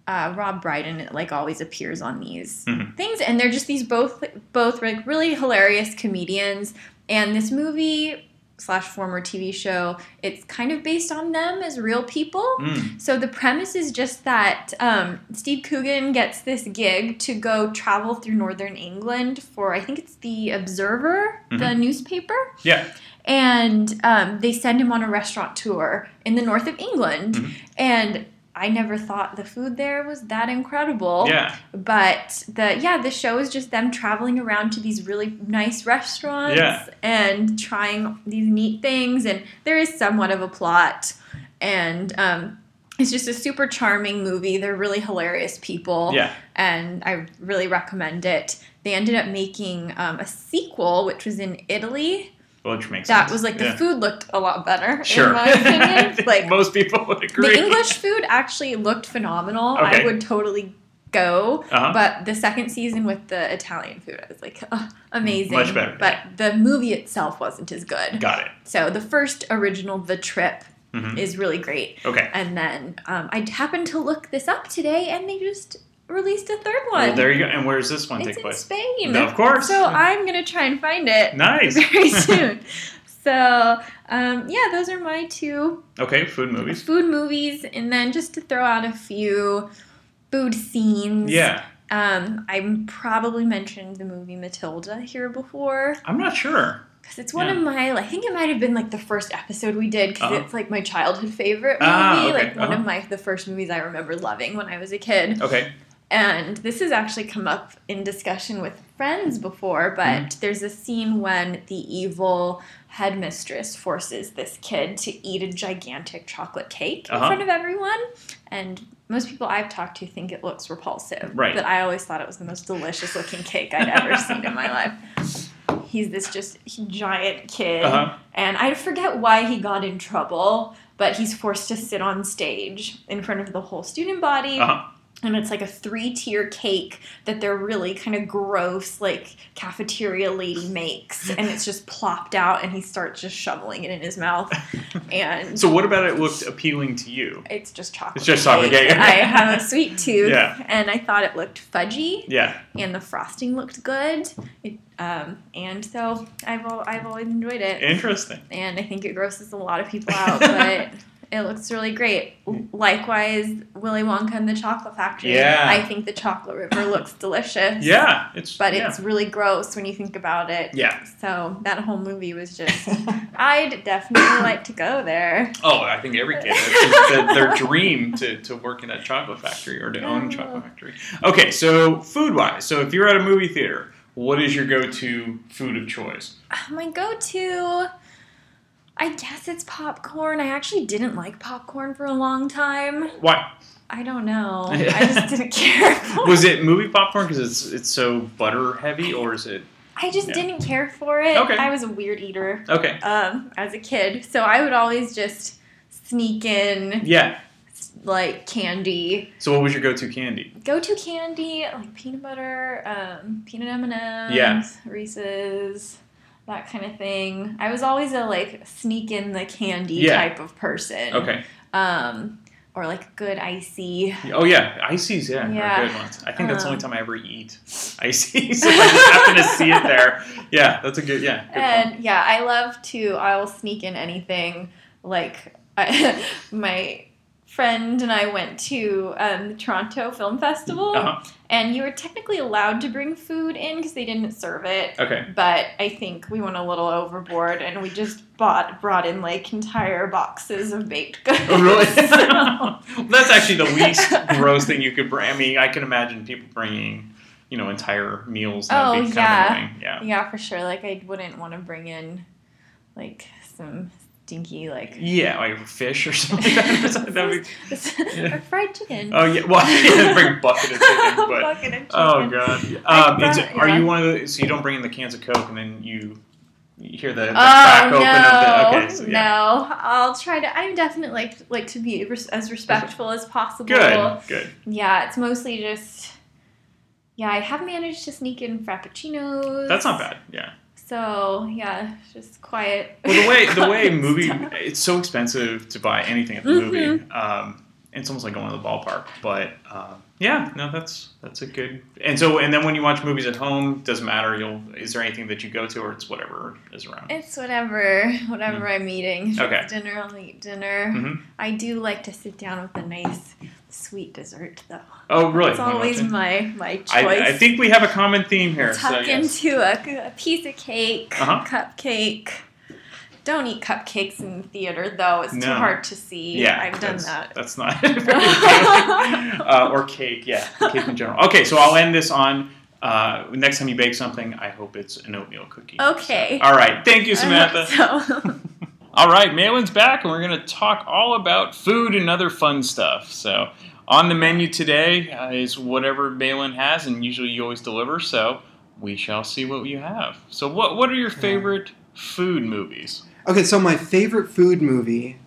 uh, Rob Brydon like always appears on these Mhm. things, and they're just these both both like really hilarious comedians. And this movie slash former TV show, it's kind of based on them as real people. Mm. So the premise is just that um, Steve Coogan gets this gig to go travel through northern England for I think it's the Observer, the Mhm. newspaper, Yeah. and um, they send him on a restaurant tour in the north of England, Mhm. and. I never thought the food there was that incredible. Yeah. But the yeah, the show is just them traveling around to these really nice restaurants Yeah. and trying these neat things and there is somewhat of a plot and um it's just a super charming movie. They're really hilarious people. Yeah. And I really recommend it. They ended up making um, a sequel, which was in Italy. Which makes That sense. was like the Yeah. food looked a lot better, Sure. in my opinion. Like most people would agree. the English food actually looked phenomenal. Okay. I would totally go. Uh-huh. But the second season with the Italian food, I was like, oh, amazing. Much better, But the movie itself wasn't as good. Got it. So the first original, The Trip, Mhm. is really great. Okay. And then um, I happened to look this up today, and they just released a third one. Well, there you go. And where's this one It's take in place? Spain. Of course. So I'm gonna try and find it. Nice. Very soon. so um, yeah, those are my two Okay, food movies. food movies, and then just to throw out a few food scenes. Yeah. Um, I probably mentioned the movie Matilda here before I'm not sure. because it's one Yeah. of my. I think it might have been like the first episode we did because Uh-huh. it's like my childhood favorite movie. Ah, okay, Like one uh-huh. of my the first movies I remember loving when I was a kid. Okay. And this has actually come up in discussion with friends before, but Mm-hmm. there's a scene when the evil headmistress forces this kid to eat a gigantic chocolate cake in Uh-huh. front of everyone. And most people I've talked to think it looks repulsive. Right. But I always thought it was the most delicious looking cake I'd ever seen in my life. He's this just giant kid. Uh-huh. And I forget why he got in trouble, but he's forced to sit on stage in front of the whole student body Uh-huh. And it's like a three tier cake that they're really kind of gross, like cafeteria lady makes, and it's just plopped out, and he starts just shoveling it in his mouth, and So what about it looked appealing to you? it's just chocolate. It's just chocolate cake. cake. I have a sweet tooth, Yeah. and I thought it looked fudgy. Yeah. and the frosting looked good, it, um, and so I've I've always enjoyed it. Interesting. and I think it grosses a lot of people out, but it looks really great. Likewise, Willy Wonka and the Chocolate Factory. Yeah. I think the Chocolate River looks delicious. Yeah, it's but yeah. it's really gross when you think about it. Yeah. So that whole movie was just. I'd definitely like to go there. Oh, I think every kid. It's their- their dream to, to work in a chocolate factory or to own a chocolate oh. factory. Okay, so food wise, so if you're at a movie theater, what is your go to food of choice? Uh, my go-to. I guess it's popcorn. I actually didn't like popcorn for a long time. Why? I don't know. I just didn't care. for Was it movie popcorn because it's it's so butter heavy, or is it? I just Yeah. didn't care for it. Okay. I was a weird eater. Okay. Um, as a kid, so I would always just sneak in Yeah. like candy. So what was your go to candy? Go to candy like peanut butter, um, peanut M and M's, Yeah. Reese's, that kind of thing. I was always a like sneak in the candy Yeah. type of person. Okay. Um, or like good icy. Oh yeah, ices. Yeah, Yeah. good ones. I think that's the only Um, time I ever eat ices. if I just happen to see it there. Yeah, that's a good. Yeah. Good. And yeah, I love to. I will sneak in anything. Like I, my friend and I went to um, the Toronto Film Festival, Uh-huh. And you were technically allowed to bring food in because they didn't serve it. Okay. But I think we went a little overboard, and we just bought brought in like entire boxes of baked oh, goods. Oh really? that's actually the least gross thing you could bring. I mean, I can imagine people bringing, you know, entire meals. That Oh yeah, of. Yeah. yeah, for sure. Like I wouldn't want to bring in like some stinky like Yeah, like fish or something. like that. Be- or fried chicken. Oh yeah, well, yeah, bring bucket of chicken, but Bucket of oh god, um, brought- are yeah. you one of the? So you don't bring in the cans of Coke, and then you, you hear the, the Oh crack no! open of the. Okay, so yeah. No, I'll try to. I'm definitely like like to be res- as respectful as possible. Good, good. Yeah, it's mostly just. Yeah, I have managed to sneak in frappuccinos. That's not bad. Yeah. So yeah, just quiet. Well, the way the way movie, stuff. it's so expensive to buy anything at the Mhm. movie. Um, it's almost like going to the ballpark. But um, yeah, no, that's that's a good. And so, and then when you watch movies at home, doesn't matter. You'll is there anything that you go to, or it's whatever is around. It's whatever, whatever I'm eating. If. Okay. dinner, I'll eat dinner. Mhm. I do like to sit down with a nice sweet dessert, though. Oh, really? It's always my my choice. I, I think we have a common theme here. so tuck yes. into a, a piece of cake, Uh-huh. cupcake. Don't eat cupcakes in the theater though; it's too hard to see. Yeah, I've done that. That's not uh, or cake, yeah, cake in general. Okay, so I'll end this on uh, next time you bake something. I hope it's an oatmeal cookie. Okay. All right, thank you, Samantha. so. All right, Malin's back, and we're going to talk all about food and other fun stuff. So, on the menu today uh, is whatever Malin has, and usually you always deliver. So, we shall see what you have. So, what what are your favorite food movies? Okay, so my favorite food movie,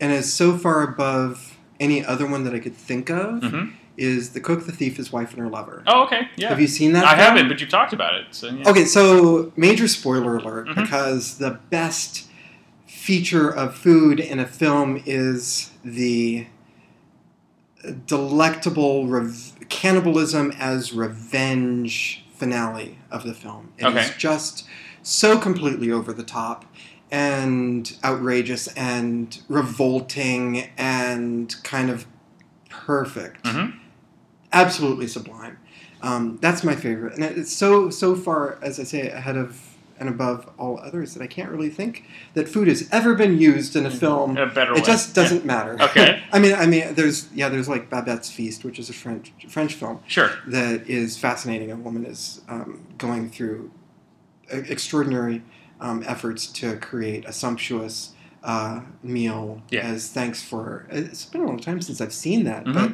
and is so far above any other one that I could think of, Mhm. is The Cook, the Thief, His Wife, and Her Lover. Oh, okay, yeah. Have you seen that? I film? haven't, but you've talked about it. So, yeah. Okay, so major spoiler alert Mhm. because the best feature of food in a film is the delectable rev- cannibalism as revenge finale of the film. It is Okay. just so completely over the top and outrageous and revolting and kind of perfect Mhm. absolutely sublime. Um, that's my favorite, and it's so so far, as I say, ahead of and above all others that I can't really think that food has ever been used in a film. A better it way. just doesn't matter. Okay. I mean, I mean, there's yeah, there's like Babette's Feast, which is a French French film. Sure. That is fascinating. A woman is um, going through e- extraordinary um, efforts to create a sumptuous uh, meal Yeah. as thanks for. It's been a long time since I've seen that, Mhm. but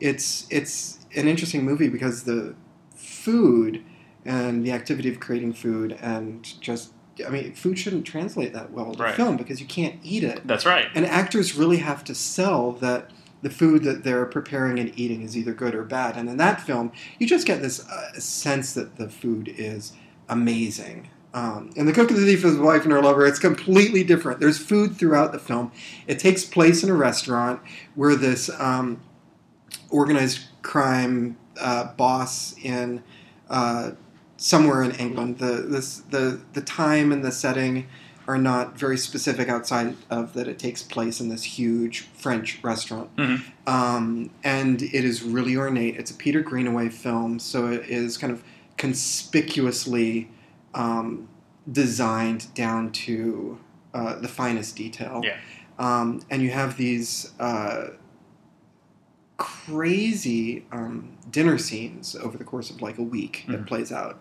it's it's an interesting movie because the food and the activity of creating food and just I mean, food shouldn't translate that well to Right. film because you can't eat it. That's right. And actors really have to sell that the food that they're preparing and eating is either good or bad. And in that film, you just get this uh, sense that the food is amazing. Um, and the cook and the thief is wife and her lover. It's completely different. There's food throughout the film. It takes place in a restaurant where this um, organized crime uh, boss in uh, somewhere in England. The this the the time and the setting are not very specific outside of that. It takes place in this huge French restaurant, Mhm. um, and it is really ornate. It's a Peter Greenaway film, so it is kind of conspicuously um, designed down to uh, the finest detail. Yeah. Um, and you have these uh, crazy um, dinner scenes over the course of like a week that Mhm. plays out,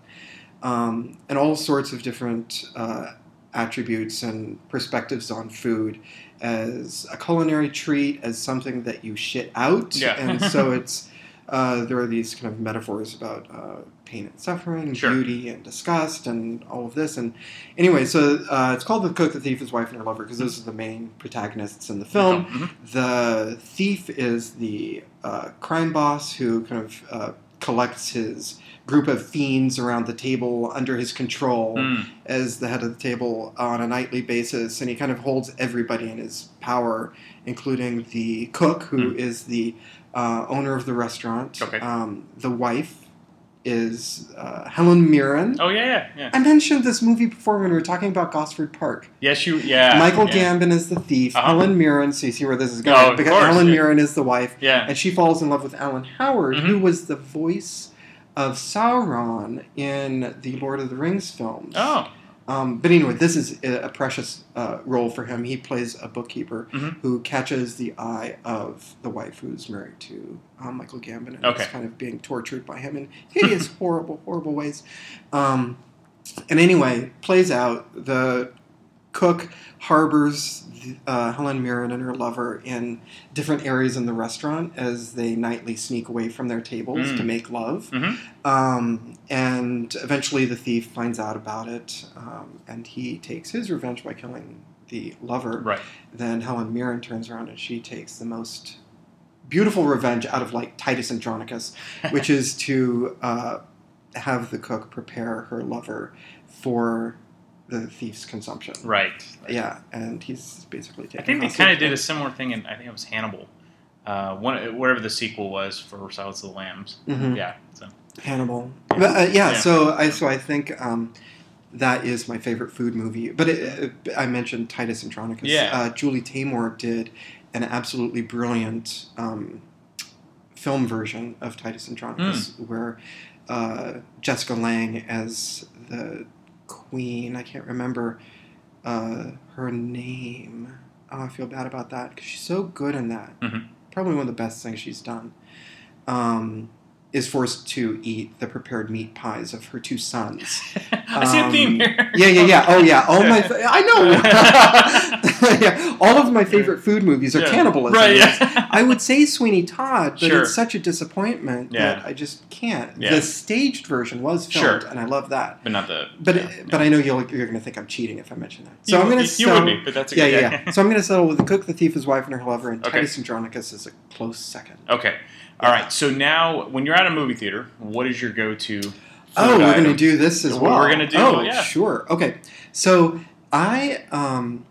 um, and all sorts of different uh, attributes and perspectives on food as a culinary treat, as something that you shit out, Yeah. and so it's. Uh, there are these kind of metaphors about uh, pain and suffering, Sure. beauty and disgust, and all of this. And anyway, so uh, it's called The Cook, the Thief, His Wife, and Her Lover because those are the main protagonists in the film. Mhm. The thief is the uh, crime boss who kind of uh, collects his group of fiends around the table under his control Mm. as the head of the table on a nightly basis, and he kind of holds everybody in his power, including the cook, who is the uh, owner of the restaurant. Okay. Um, the wife is uh, Helen Mirren. Oh yeah, yeah, yeah. I mentioned this movie before when we were talking about Gosford Park. Yes, you. Yeah. Michael yeah. Gambon is the thief. Uh-huh. Helen Mirren, so you see where this is Oh, going. of because course, Helen yeah. Mirren is the wife, Yeah. and she falls in love with Alan Howard, Mhm. who was the voice of Sauron in the Lord of the Rings films. Oh. Um, but anyway, this is a precious uh, role for him. He plays a bookkeeper Mhm. who catches the eye of the wife who's married to um, Michael Gambon and Okay. is kind of being tortured by him in hideous, horrible, horrible ways. Um, and anyway, plays out. The cook harbors uh, Helen Mirren and her lover in different areas in the restaurant as they nightly sneak away from their tables Mm. to make love. Mhm. Um, and eventually the thief finds out about it um, and he takes his revenge by killing the lover. Right. Then Helen Mirren turns around and she takes the most beautiful revenge out of like Titus Andronicus, which is to uh, have the cook prepare her lover for the thief's consumption. Right. Yeah, and he's basically I taking. think they kind of did a similar thing in I think it was Hannibal, uh, one whatever the sequel was for Silence of the Lambs. Mhm. Yeah. So. Hannibal. But, uh, yeah, Yeah. so I so I think um, that is my favorite food movie. But it, it, I mentioned Titus Andronicus. Yeah. Uh, Julie Taymor did an absolutely brilliant um, film version of Titus Andronicus, Hmm. where uh, Jessica Lange as the queen. I can't remember uh, her name. Oh, I feel bad about that because she's so good in that. Mhm. Probably one of the best things she's done. Um, is forced to eat the prepared meat pies of her two sons. I see a theme Um, here. Yeah, yeah, yeah. Oh, yeah. Oh my, I know. yeah, all of my favorite food movies are Yeah. cannibalism. Right, yeah. I would say Sweeney Todd, but Sure. it's such a disappointment that I just can't. The staged version was filmed, Sure. and I love that. But not the. But yeah, but I know you'll, you're going to think I'm cheating if I mention that. So You I'm going to you would be, but that's okay. yeah, yeah. So I'm going to settle with the cook, the thief, his wife, and her lover, and Okay. Titus Andronicus is a close second. Okay. All right. So now, when you're at a movie theater, what is your go-to? Oh, we're going to do this as well. we're gonna do, Oh, yeah. sure. Okay. So I um,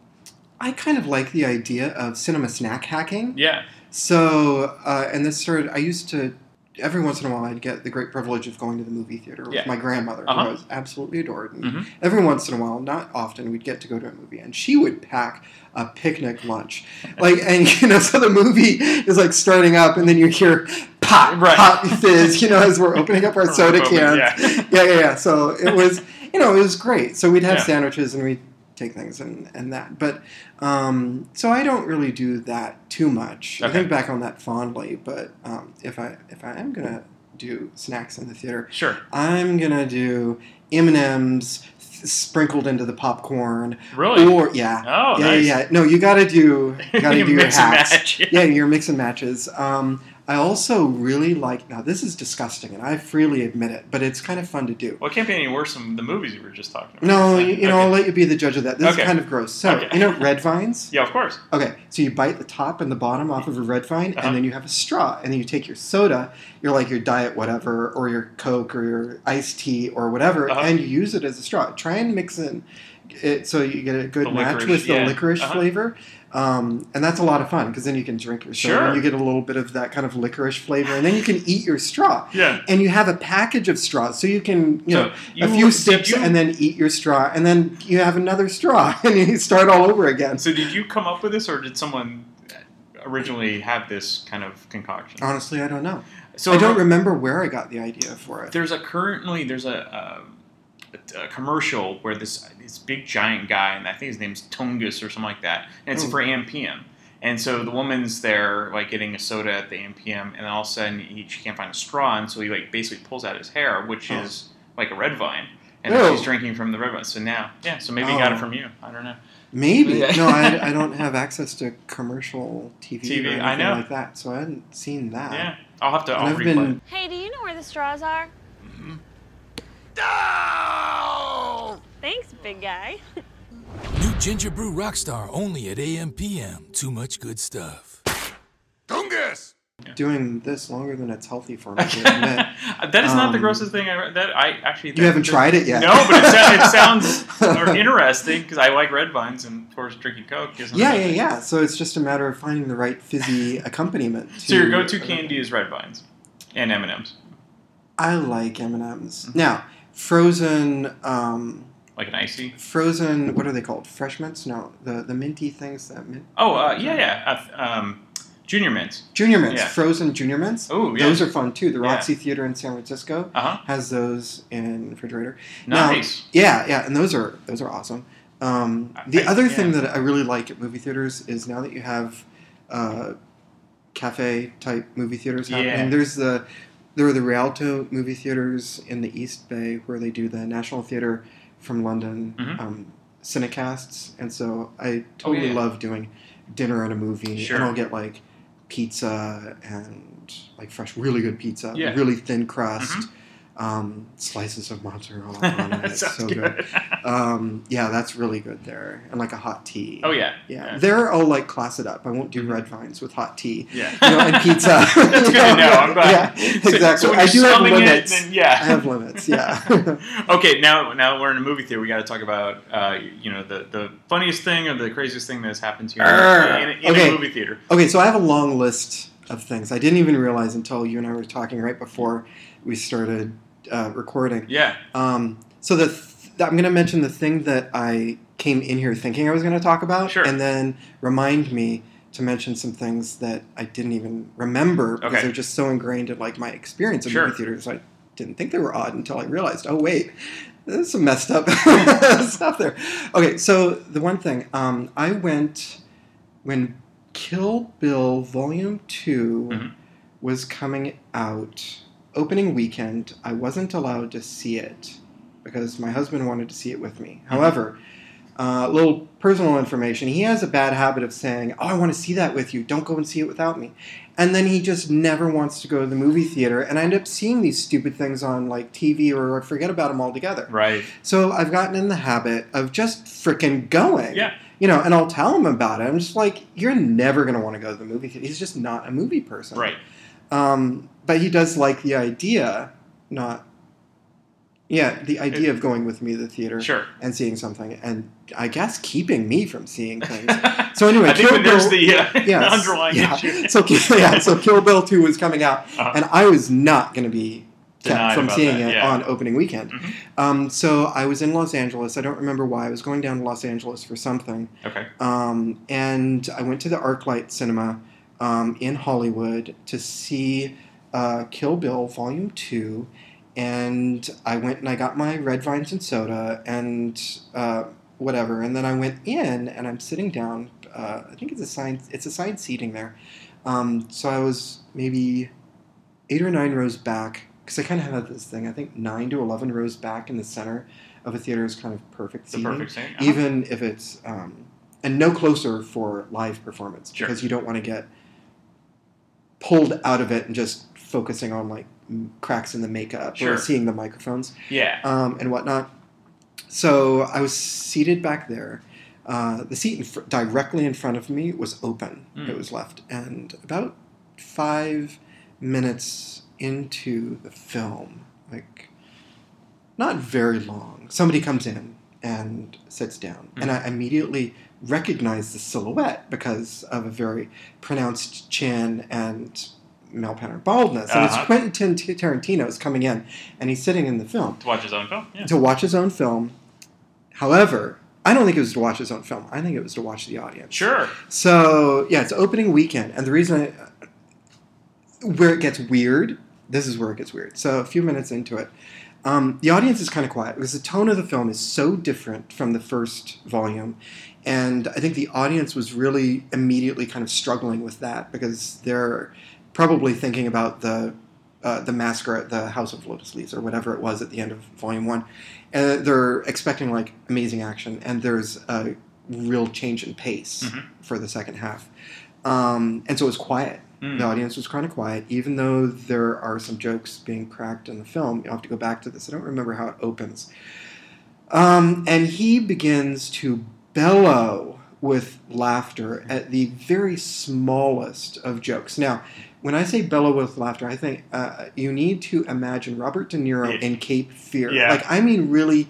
I kind of like the idea of cinema snack hacking. Yeah. So uh, and this started. I used to every once in a while I'd get the great privilege of going to the movie theater with Yeah. my grandmother, Uh-huh. who I was absolutely adored. And Mhm. Every once in a while, not often, we'd get to go to a movie, and she would pack a picnic lunch, like and you know, so the movie is like starting up, and then you hear pop, Right. pop, fizz, you know, as we're opening up our soda cans. yeah. yeah, yeah, yeah. So it was, you know, it was great. So we'd have Yeah. sandwiches and we'd take things and, and that. But um, so I don't really do that too much. I think back on that fondly. But um, if I if I am gonna do snacks in the theater, Sure. I'm gonna do M and M's sprinkled into the popcorn. Really? Or yeah. Oh, yeah, nice. yeah. No, you gotta do you gotta You do your mix and hacks. match, yeah. Yeah, your mix and matches. Um, I also really like. Now, this is disgusting, and I freely admit it, but it's kind of fun to do. Well, it can't be any worse than the movies you were just talking about. No, you, you know, Okay. I'll let you be the judge of that. This Okay. is kind of gross. So, Okay. you know, red vines. Yeah, of course. Okay, so you bite the top and the bottom off of a red vine, Uh-huh. and then you have a straw, and then you take your soda, your like your diet whatever, or your Coke or your iced tea or whatever, Uh-huh. and you use it as a straw. Try and mix in it so you get a good match with the yeah. licorice Uh-huh. flavor. Um, and that's a lot of fun because then you can drink your soda Sure. and you get a little bit of that kind of licorice flavor, and then you can eat your straw. Yeah. And you have a package of straws, so you can you So know you- a few sips you- and then eat your straw, and then you have another straw, and you start all over again. So did you come up with this, or did someone originally have this kind of concoction? Honestly, I don't know. So I don't remember- remember where I got the idea for it. There's a currently there's a, a, a commercial where this this big giant guy, and I think his name's Tungus or something like that, and it's Oh. for AMPM. And so the woman's there, like getting a soda at the AMPM, and then all of a sudden he, she can't find a straw, and so he like basically pulls out his hair, which Oh. is like a red vine, and then she's drinking from the red vine. So now, yeah, so maybe he got Oh. it from you. I don't know. Maybe Yeah. no, I, I don't have access to commercial TV, TV, or anything I know. like that, so I hadn't seen that. Yeah, I'll have to. I'll I've replay been. Hey, do you know where the straws are? Mm-hmm. Thanks, big guy. New Ginger Brew Rockstar only at AMPM. Too much good stuff. Tungus! doing this longer than it's healthy for me to admit. That is not the Um, grossest thing I read. That I actually. You haven't tried it yet. No, but it, sounds, it sounds interesting because I like red vines and of course drinking Coke. Isn't Yeah, it? yeah, yeah. So it's just a matter of finding the right fizzy accompaniment. To, So your go-to candy is red vines and M and M's, I like M and M's. Now, frozen, um, like an icy. frozen. What are they called? Fresh mints? No, the the minty things that mint. Oh uh, yeah, yeah. Uh, um, junior mints. Junior mints, Yeah. frozen junior mints. Oh, yeah. those are fun too. The Yeah. Roxy Theater in San Francisco Uh-huh. has those in the refrigerator. Now- Nice. yeah, yeah, and those are those are awesome. Um, the I- other thing yeah. that I really like at movie theaters is now that you have uh, cafe type movie theaters happening. Yeah. There's the there are the Rialto movie theaters in the East Bay where they do the National Theatre from London Mhm. um, cinecasts, and so I totally yeah. love doing dinner and a movie, Sure. and I'll get like pizza and like fresh, really good pizza, Yeah. really thin crust. Mhm. Um, slices of mozzarella on it. It's Sounds so good. good. Um, yeah, that's really good there, and like a hot tea. Oh yeah. Yeah, there I'll like class it up. I won't do red vines with hot tea. Yeah. you know, and pizza. That's good to know. I'm glad. Yeah, exactly. so when I you're do have it, limits. then yeah. I have limits. Yeah. okay, now now we're in a movie theater. We got to talk about uh, you know the the funniest thing or the craziest thing that's happened to you Arr. in, a- in Okay. a movie theater. Okay, so I have a long list of things. I didn't even realize until you and I were talking right before we started uh, recording. Yeah. Um, so the th- I'm going to mention the thing that I came in here thinking I was going to talk about, Sure. and then remind me to mention some things that I didn't even remember because Okay. they're just so ingrained in like my experience of Sure. movie theaters. I didn't think they were odd until I realized, oh wait, there's some messed up stuff there. Okay, so the one thing um, I went when Kill Bill Volume 2 Mhm. was coming out opening weekend. I wasn't allowed to see it because my husband wanted to see it with me. However, uh, little personal information. He has a bad habit of saying, "Oh, I want to see that with you. Don't go and see it without me." And then he just never wants to go to the movie theater, and I end up seeing these stupid things on like TV, or I forget about them altogether. Right. So I've gotten in the habit of just freaking going. Yeah. You know, and I'll tell him about it. I'm just like, you're never going to want to go to the movie theater. He's just not a movie person. Right. Um, but he does like the idea, not. Yeah, the idea of going with me to the theater Sure. and seeing something, and I guess keeping me from seeing things. So anyway, I think Kill that there's the uh, yes, underlying yeah. issue. So yeah, so Kill Bill Two was coming out, Uh-huh. and I was not going to be kept Denied from seeing that, it yeah. on opening weekend. Mhm. Um, so I was in Los Angeles. I don't remember why. I was going down to Los Angeles for something, Okay. um, and I went to the ArcLight Cinema um, in Hollywood to see uh, Kill Bill Volume Two, and I went and I got my red vines and soda and uh, whatever, and then I went in and I'm sitting down. Uh, I think it's a side it's a side seating there, um, so I was maybe eight or nine rows back because I kind of had this thing. I think nine to eleven rows back in the center of a theater is kind of perfect The seating, perfect seating, uh-huh. even if it's um, and no closer for live performance Sure. because you don't want to get pulled out of it and just focusing on like cracks in the makeup Sure. or seeing the microphones Yeah. um, and whatnot. So I was seated back there. Uh, the seat in fr- directly in front of me was open. Mm. It was left, and about five minutes into the film, like not very long, somebody comes in and sits down, and I immediately recognize the silhouette because of a very pronounced chin and male pattern baldness. And Uh-huh. it's Quentin T- Tarantino is coming in, and he's sitting in the film To watch his own film. Yeah. to watch his own film. However, I don't think it was to watch his own film. I think it was to watch the audience. Sure. So yeah, it's opening weekend, and the reason I, where it gets weird, this is where it gets weird. So a few minutes into it, um, the audience is kind of quiet because the tone of the film is so different from the first volume, and I think the audience was really immediately kind of struggling with that because they're probably thinking about the uh, the massacre at the House of Lotus Leaves or whatever it was at the end of Volume One, and they're expecting like amazing action, and there's a real change in pace Mhm. for the second half, um, and so it was quiet. Mm. The audience was kind of quiet, even though there are some jokes being cracked in the film. You'll have to go back to this. I don't remember how it opens. Um, and he begins to bellow with laughter at the very smallest of jokes. Now, when I say bellow with laughter, I think uh, you need to imagine Robert De Niro in Cape Fear. Yeah. Like, I mean, really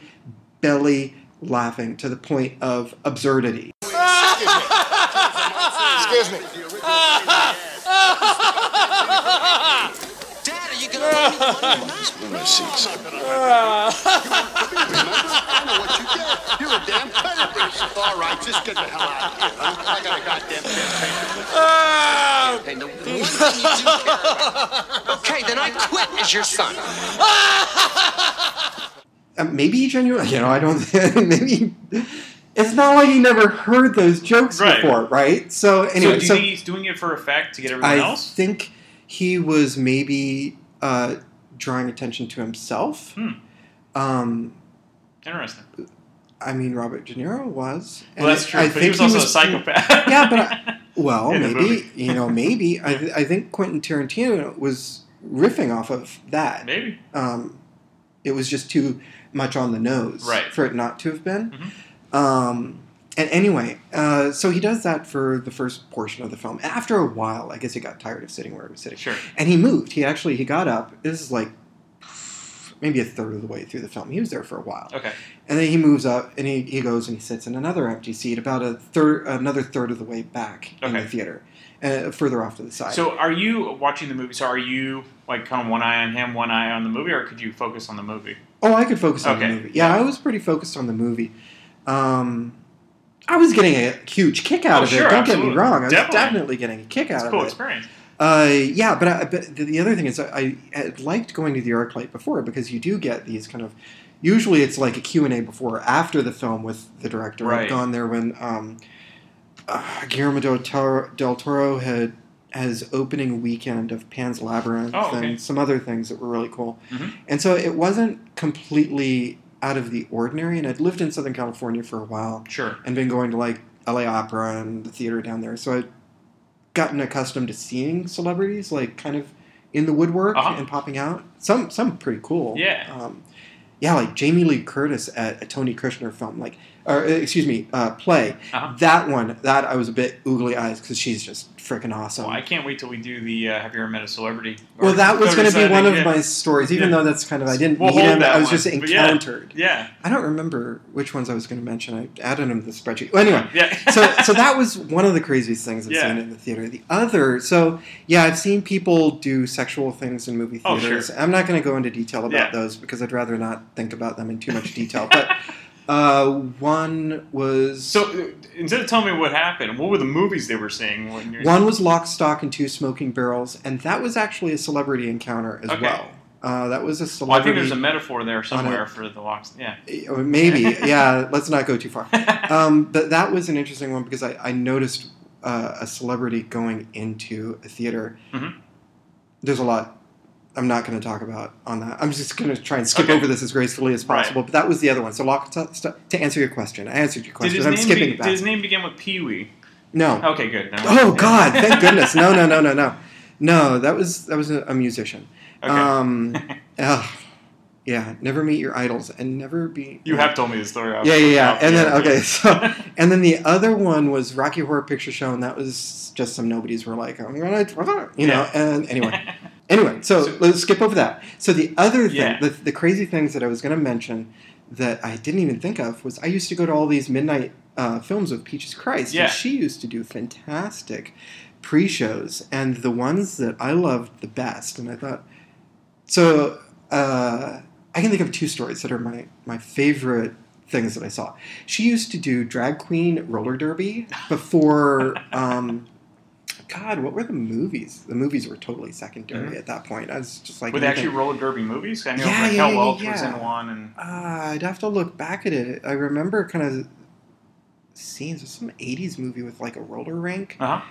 belly laughing to the point of absurdity. Excuse me. Dad, are you gonna let me run These window seats. You're a damn predator. All right, just get the hell out of here. huh? I got a goddamn campaign. The one thing you do care about. Okay, then I quit as your son. Uh, maybe he genuinely, you know, I don't, maybe, it's not like he never heard those jokes Right. before, right? So, so anyway, do you so, think he's doing it for effect to get everyone I else? think he was maybe uh, drawing attention to himself. Hmm. Um, Interesting. I mean, Robert De Niro was. Well, that's true, I but he was also a psychopath. yeah, but I, well, maybe you know, maybe I, th- I think Quentin Tarantino was riffing off of that. Maybe. Um, it was just too much on the nose Right. Mm-hmm. for it not to have been. Um, and anyway, uh, so he does that for the first portion of the film. After a while, I guess he got tired of sitting where he was sitting. Sure. And he moved. He actually he got up. This is like maybe a third of the way through the film. He was there for a while. Okay. And then he moves up and he, he goes and he sits in another empty seat about a third another third of the way back in the theater, uh, further off to the side. So are you watching the movie? So are you like kind of one eye on him, one eye on the movie, or could you focus on the movie? Oh, I could focus on Okay. the movie. Yeah, I was pretty focused on the movie. Um, I was getting a huge kick out Oh, of sure, it. Don't get me wrong. I was Definitely. definitely getting a kick out It's of cool it. experience. Uh, yeah, but, I, but the, the other thing is I, I liked going to the ArcLight before because you do get these kind of. Usually, it's like a Q and A before or after the film with the director. Right. I've gone there when um, uh, Guillermo del Toro, del Toro had has opening weekend of Pan's Labyrinth Oh, okay. and some other things that were really cool. Mhm. And so it wasn't completely out of the ordinary. And I'd lived in Southern California for a while Sure. and been going to like LA Opera and the theater down there. So I'd gotten accustomed to seeing celebrities like kind of in the woodwork Uh-huh. and popping out. Some some pretty cool. Yeah. Um, yeah, like Jamie Lee Curtis at a Tony Kushner film, like, or uh, excuse me, uh, play. Uh-huh. That one, that I was a bit oogly eyes because she's just freaking awesome. Well, I can't wait till we do the uh, Have you ever met a celebrity? Well, that was going to be one of yeah. my stories, even Yeah. though that's kind of I didn't We'll meet him. I was one, just but yeah. encountered. Yeah. I don't remember which ones I was going to mention. I added them to the spreadsheet. Well, anyway, Yeah. so so that was one of the craziest things I've seen in the theater. The other, so yeah, I've seen people do sexual things in movie Oh, theaters. sure. I'm not going to go into detail about those because I'd rather not think about them in too much detail. But uh, one was So instead of telling me what happened, what were the movies they were seeing? When you're... one was Lock, Stock, and Two Smoking Barrels, and that was actually a celebrity encounter as Okay. well. Uh, that was a Well, I think there's a metaphor there somewhere a- for the locks. Yeah. Maybe, yeah. Let's not go too far. Um, but that was an interesting one because I, I noticed uh, a celebrity going into a theater. Mhm. There's a lot I'm not going to talk about on that. I'm just going to try and skip Okay. over this as gracefully as Right. possible. But that was the other one. So lock to, to answer your question, I answered your question. I'm skipping be- back. did his name begin with Pee Wee? No. Okay, good. No. Oh God! Thank goodness. No, no, no, no, no. No, that was that was a, a musician. Okay. Um, ugh, yeah, never meet your idols and never be. You have told me the story. I've- Yeah, yeah, yeah. And then okay, so and then the other one was Rocky Horror Picture Show, and that was just some nobodies were like, I'm gonna, you know. Yeah. And anyway, anyway, so, let's skip over that. So the other thing, Yeah. the, the crazy things that I was gonna mention that I didn't even think of was I used to go to all these midnight uh, films with Peaches Christ, Yeah. and she used to do fantastic pre-shows, and the ones that I loved the best, and I thought, so uh, I can think of two stories that are my my favorite things that I saw. She used to do drag queen roller derby before. Um, God, what were the movies? The movies were totally secondary Mhm. at that point. I was just like, Were they actually roller derby movies? I know Yeah, Raquel yeah, yeah, Welch yeah, was in one, and Uh, I'd have to look back at it. I remember kind of scenes of some '80s movie with like a roller rink, uh-huh.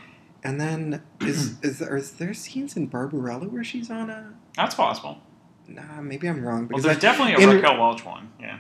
and then is is there, is there scenes in Barbarella where she's on a? that's possible. Nah, maybe I'm wrong. Well, there's I- definitely a in- Raquel Welch one. Yeah.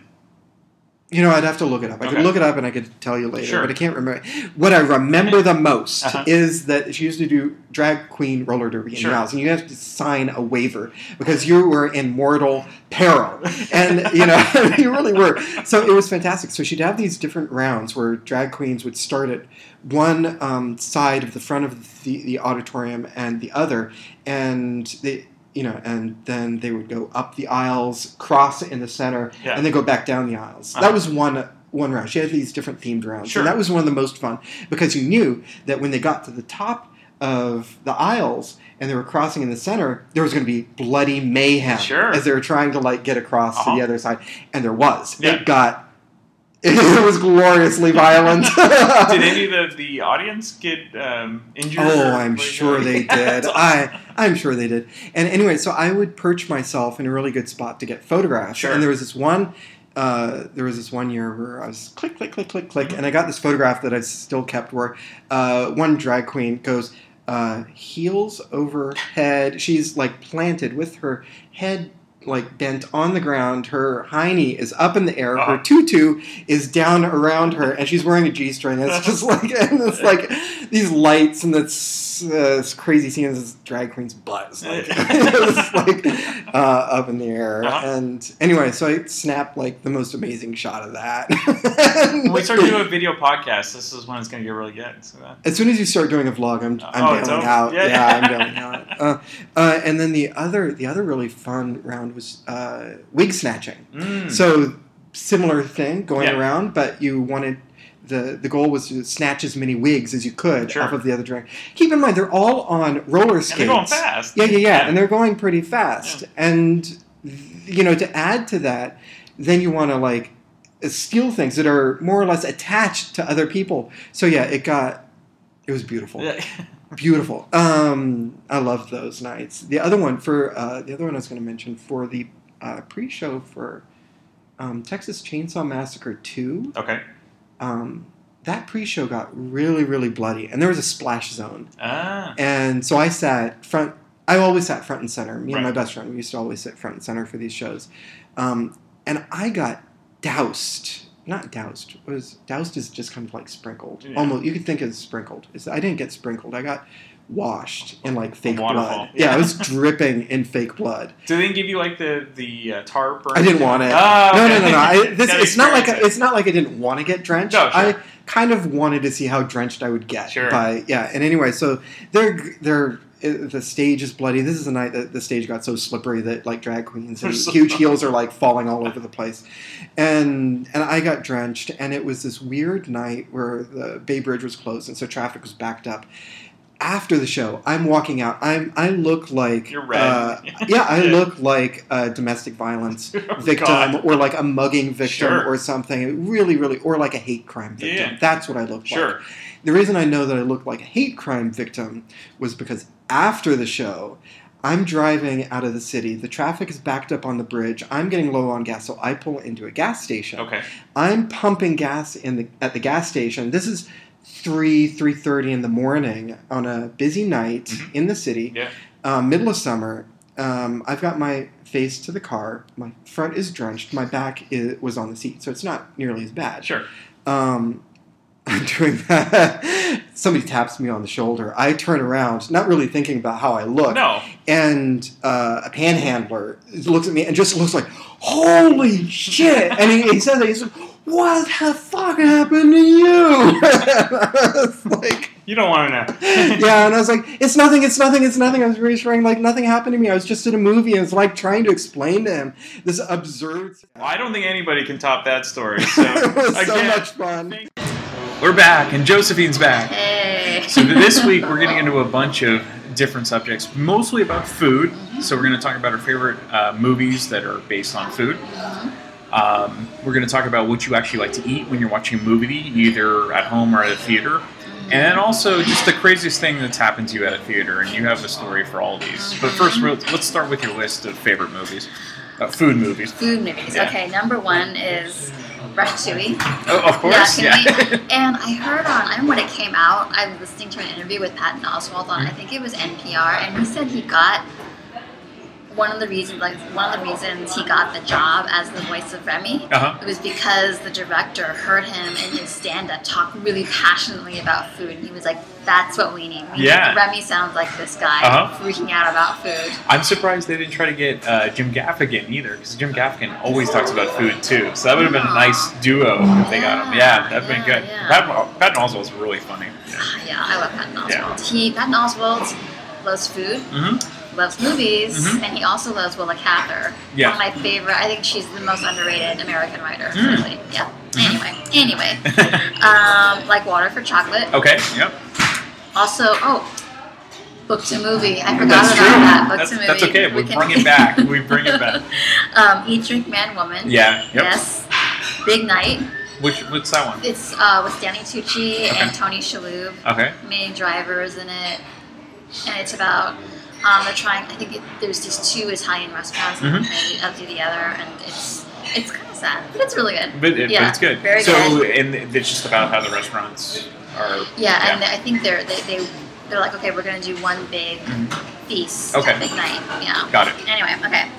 You know, I'd have to look it up. I Okay. could look it up and I could tell you later, Sure. but I can't remember. What I remember the most Uh-huh. is that she used to do drag queen roller derby in Sure. your house, and you have to sign a waiver because you were in mortal peril, and you know you really were. So it was fantastic. So she'd have these different rounds where drag queens would start at one um, side of the front of the, the auditorium and the other, and they. You know, and then they would go up the aisles, cross in the center, Yeah. and then go back down the aisles. Uh-huh. That was one one round. She had these different themed rounds, Sure. and that was one of the most fun because you knew that when they got to the top of the aisles and they were crossing in the center, there was going to be bloody mayhem Sure. as they were trying to like get across to Uh-huh. the other side, and there was. Yeah. It got. It was gloriously violent. Did any of the, the audience get um, injured? Oh, I'm sure they did. I I'm sure they did. And anyway, so I would perch myself in a really good spot to get photographs. Sure. And there was this one. Uh, there was this one year where I was click, click, click, click, click, Mm-hmm. and I got this photograph that I still kept where uh, one drag queen goes uh, heels over head. She's like planted with her head like bent on the ground. Her hiney is up in the air. Her Uh-huh. tutu is down around her, and she's wearing a g-string. It's just like and it's like these lights and this, uh, this crazy scene. This drag queen's butt is like, like uh, up in the air. Uh-huh. And anyway, so I snapped like the most amazing shot of that. When we start doing a video podcast, this is when it's going to get really good. So that, As soon as you start doing a vlog, I'm, I'm Oh, bailing out. Yeah. Yeah, I'm bailing out. Uh, uh, and then the other, the other really fun round was uh, wig snatching. Mm. So similar thing going Yeah. around, but you wanted the the goal was to snatch as many wigs as you could Sure. off of the other drag. Keep in mind they're all on roller skates. they're going fast. Yeah, yeah, yeah, Yeah. and they're going pretty fast. And you know, to add to that, then you want to like steal things that are more or less attached to other people. So yeah, it got it was beautiful. Yeah. Beautiful. Um, I loved those nights. The other one for uh, the other one I was going to mention for the uh, pre-show for um, Texas Chainsaw Massacre Two. Okay. Um, that pre-show got really, really bloody, and there was a splash zone. Ah. And so I sat front. I always sat front and center. Me and my best friend, we used to always sit front and center for these shows. Um, and I got doused. Not doused. Was doused is just kind of like sprinkled. Yeah. Almost, you could think it's sprinkled. It's, I didn't get sprinkled. I got washed in like fake blood. Yeah, Yeah. I was dripping in fake blood. Do they give you like the the uh, tarp? Or I didn't want it. Oh, no, okay. no, no, no. I, this, it's not like experience it's not like I didn't want to get drenched. No, sure. I kind of wanted to see how drenched I would get. Sure. By yeah. And anyway, so they're they're the stage is bloody. This is the night that the stage got so slippery that like drag queens and so- huge heels are like falling all over the place, and and I got drenched. And it was this weird night where the Bay Bridge was closed, and so traffic was backed up. After the show, I'm walking out. I'm I look like You're red. uh, yeah, I look like a domestic violence Oh, victim God. or like a mugging victim Sure. or something. Really, really, or like a hate crime victim. Yeah. That's what I look Sure. like. The reason I know that I look like a hate crime victim was because after the show, I'm driving out of the city. The traffic is backed up on the bridge. I'm getting low on gas, so I pull into a gas station. Okay. I'm pumping gas in the at the gas station. This is three three thirty in the morning on a busy night in the city, Mm-hmm. Yeah. um, middle of summer. Um, I've got my face to the car. My front is drenched. My back is, was on the seat, so it's not nearly as bad. Sure. Um, I'm doing that. somebody taps me on the shoulder. I turn around, not really thinking about how I look. No. And uh, a panhandler looks at me and just looks like, "Holy shit!" And he, he says that he's like, "What the fuck happened to you?" Like, You don't want to know. yeah, and I was like, "It's nothing. It's nothing. It's nothing." I was reassuring, like nothing happened to me. I was just in a movie, and it's like trying to explain to him this absurd. Well, I don't think anybody can top that story. So, it was so again, much fun. We're back, and Josephine's back. Hey. So this week we're getting into a bunch of different subjects, mostly about food. So we're going to talk about our favorite uh, movies that are based on food. Um, we're going to talk about what you actually like to eat when you're watching a movie, either at home or at a theater. And then also just the craziest thing that's happened to you at a theater, and you have a story for all of these. But first, let's start with your list of favorite movies, uh, food movies. Food movies. Yeah. Okay, number one is Ratatouille. Oh, of course, Yeah, yeah. and I heard on, I remember when it came out, I was listening to an interview with Patton Oswalt on, I think it was NPR, and he said he got one of the reasons, like one of the reasons he got the job as the voice of Remy, Uh-huh. it was because the director heard him in his stand-up talk really passionately about food, and he was like, "That's what we need. We Yeah. need, Remy sounds like this guy Uh-huh. freaking out about food." I'm surprised they didn't try to get uh, Jim Gaffigan either, because Jim Gaffigan always talks about food too. So that would have been a nice duo if they got him. Yeah, that'd been good. yeah. Patton, Patton Oswalt's really funny. Yeah, I love Patton Oswalt. Yeah. He Patton Oswalt loves food. Mm-hmm. Loves movies, Mhm. and he also loves Willa Cather. Yeah. One of my favorite. I think she's the most underrated American writer. Mm. Really. Yeah. Anyway. Anyway. um, like Water for Chocolate. Okay. Yep. Also, oh, book to movie. I forgot That's about true. that. Book That's, to movie. that's okay. We, can- bring it back. We bring it back. um, Eat, Drink, Man, Woman. Yeah, yep. Yes. Big Night. Which what's that one? It's uh, with Danny Tucci Okay. and Tony Shalhoub. Okay. Main drivers in it, and it's about um, they're trying. I think it, there's these two Italian restaurants Mhm. and they eat up to the other, and it's it's kind of sad, but it's really good. But, it, yeah, but it's good. Very so good. and it's just about how the restaurants are. Yeah, and I think they're they, they they're like, okay, we're gonna do one big feast, Okay. big night. Yeah. Got it. Anyway, okay.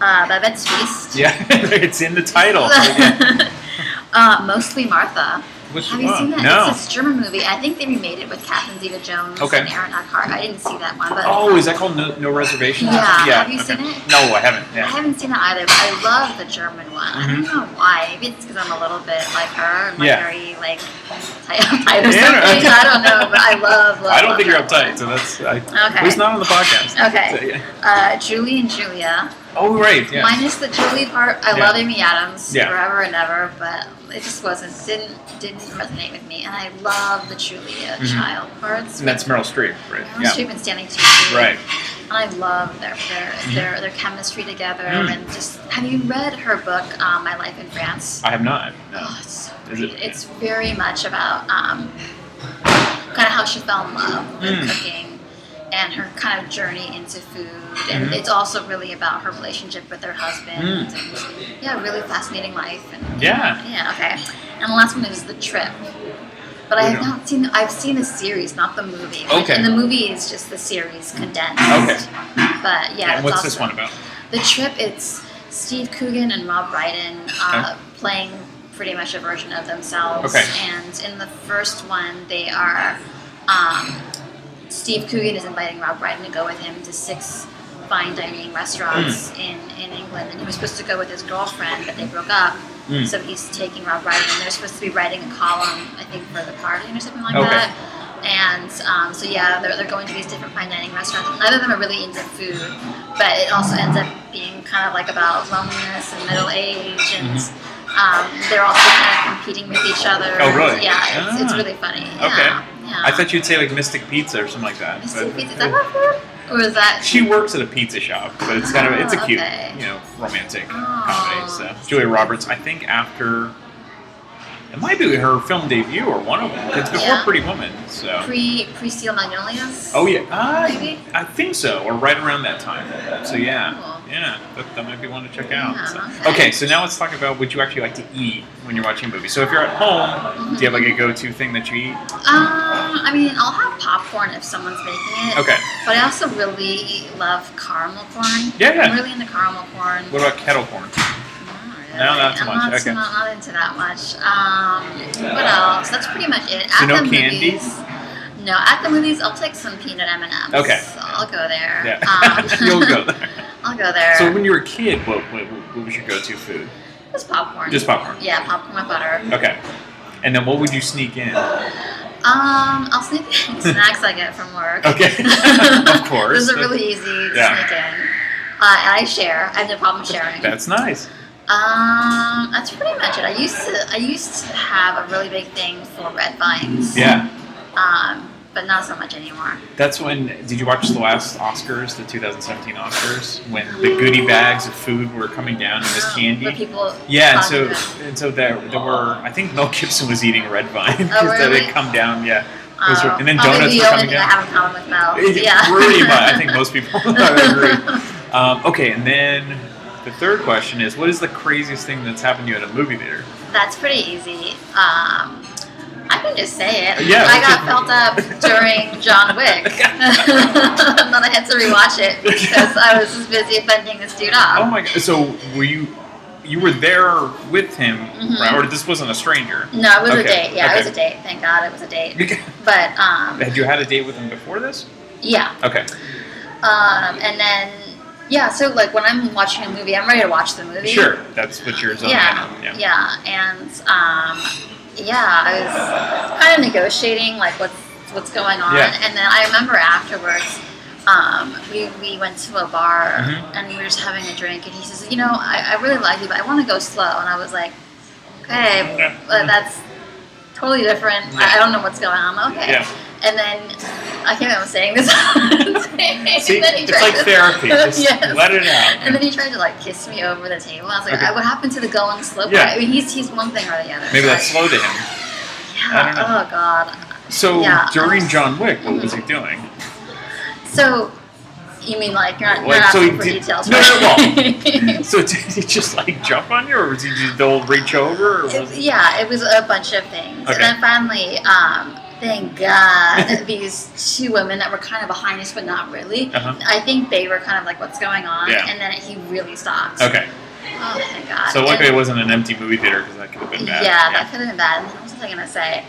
Uh, Babette's Feast. Yeah, it's in the title. uh, mostly Martha. Which- Have you seen that? no. It's a German movie. I think they remade it with Catherine Zeta-Jones Okay. and Aaron Eckhart. I didn't see that one, but oh, is that called No, no Reservations? Yeah. Have you okay. seen it? No, I haven't. I haven't seen it either. But I love the German one. I don't Mhm. know why. Maybe it's because I'm a little bit like her, and like Yeah. very like tight, tight or Yeah. something. I don't know, but I love. love I don't love think you're uptight, so that's I, Okay. at least not on the podcast. Okay. So, yeah. Uh, Julie and Julia. Oh right, yeah. Minus the Julie part, I Yeah. love Amy Adams Yeah. forever and ever, but it just wasn't didn't didn't resonate with me. And I love the Julia Mhm. Child parts. And that's Meryl Streep, right? Meryl Streep and Stanley Tucci. Right. And I love their their Mhm. their, their chemistry together Mm. and just have you read her book, um, My Life in France? I have not. No. Oh, it's so Is great. it? It's very much about um, kind of how she fell in love with Mm. cooking and her kind of journey into food. And Mhm. it's also really about her relationship with her husband. Mm. And yeah, really fascinating life. And Yeah. yeah, okay. And the last one is The Trip. But I have not seen. I've seen the series, not the movie. Okay. And the movie is just the series condensed. Okay. But yeah, and what's also, this one about? the trip, it's Steve Coogan and Rob Brydon uh, playing pretty much a version of themselves. Okay. And in the first one, they are. Um, Steve Coogan is inviting Rob Brydon to go with him to six fine dining restaurants Hmm. in, in England. And he was supposed to go with his girlfriend, but they broke up. Mm. So he's taking Rob Brydon, and they're supposed to be writing a column, I think, for the Guardian or something like Okay. that. And um, so yeah, they're, they're going to these different fine dining restaurants. None of them are really into food, but it also ends up being kind of like about loneliness and middle age, and um, they're also kind of competing with each other. Oh, really? Yeah, it's, it's Ah. really funny. Okay. Yeah, yeah. I thought you'd say like Mystic Pizza or something like that. Mystic Pizza, is that not food? Or is that? She works at a pizza shop, but it's kind of it's a Oh, cute, okay. you know, romantic comedy. So Julia Roberts, I think after it might be her film debut or one of them. It's before Yeah. Pretty Woman, so. Pre pre Steel Magnolias. Oh yeah, uh, Maybe? I think so, or right around that time. So yeah, Cool. Yeah, that, that might be one to check out. Yeah, so. okay. Okay, so now let's talk about what you actually like to eat when you're watching a movie. So if you're at home, do you have like a go-to thing that you eat? Um, I mean, I'll have popcorn if someone's making it. Okay. But I also really love caramel corn. Yeah. I'm really into caramel corn. What about kettle corn? No, not so I'm much. not, Okay. not, not into that much. Um, what else? That's pretty much it. So no the candy? movies, No, at the movies, I'll take some peanut M and M's. Okay. I'll go there. Yeah. Um, You'll go there. I'll go there. So when you were a kid, what, what, what was your go-to food? Just popcorn. Just popcorn. Yeah, popcorn with butter. Okay. And then what would you sneak in? Um, I'll sneak in snacks I get from work. Okay. of course. Those are really easy to Yeah. sneak in. Uh, and I share. I have no problem sharing. That's nice. Um, that's pretty much it. I used to I used to have a really big thing for red vines. Yeah. Um, but not so much anymore. That's when. Did you watch the last Oscars, the 2017 Oscars, when the goodie bags of food were coming down in this candy? Where people Yeah, and so and so there, there were. I think Mel Gibson was eating red vine because Oh, that had come down. Yeah, Oh. and then Oh, donuts the were coming thing I down. have in common with Mel. It- yeah. Pretty much. I think most people agree. Um, okay, and then the third question is, what is the craziest thing that's happened to you at a movie theater? That's pretty easy. Um, I can just say it. Yeah, I got felt up during John Wick. and then I had to rewatch it because I was just busy offending this dude off. Oh my god! So were you? You were there with him, Mhm. right? Or this wasn't a stranger? No, it was a date. Yeah, okay. it was a date. Thank God it was a date. But um, Had you had a date with him before this? yeah. Okay. Um, and then yeah, so like when I'm watching a movie, I'm ready to watch the movie. Sure, that's what you're zoning Yeah, yeah, and um, yeah, I was kind of negotiating like what's what's going on, Yeah. and then I remember afterwards. Um, we, we went to a bar Mhm. and we were just having a drink, and he says, "You know, I, I really like you, but I want to go slow." And I was like, "Okay, but that's totally different. I, I don't know what's going on." Okay. And then I can't remember saying this. See, and then he it's like to- therapy. Just Yes. let it out. And then he tried to like kiss me over the table. I was like, Okay. "What happened to the going slow?" Yeah. part? I mean, he's he's one thing or the other. Maybe So that's slow to him. Yeah. I don't know. Oh God. So Yeah. during John Wick, what was he doing? So you mean like you're not, you're Like, not so asking for did- details? no, right? no, So did he just like jump on you, or was he just the old reach over? Or was It- yeah, it was a bunch of things. Okay. And then finally, um, thank God, these two women that were kind of behind us, but not really. Uh-huh. I think they were kind of like, what's going on? Yeah. And then he really stopped. Okay. Oh, thank God. So luckily And- it wasn't an empty movie theater because that could have been bad. Yeah, bad. that could have been bad. What was I going to say?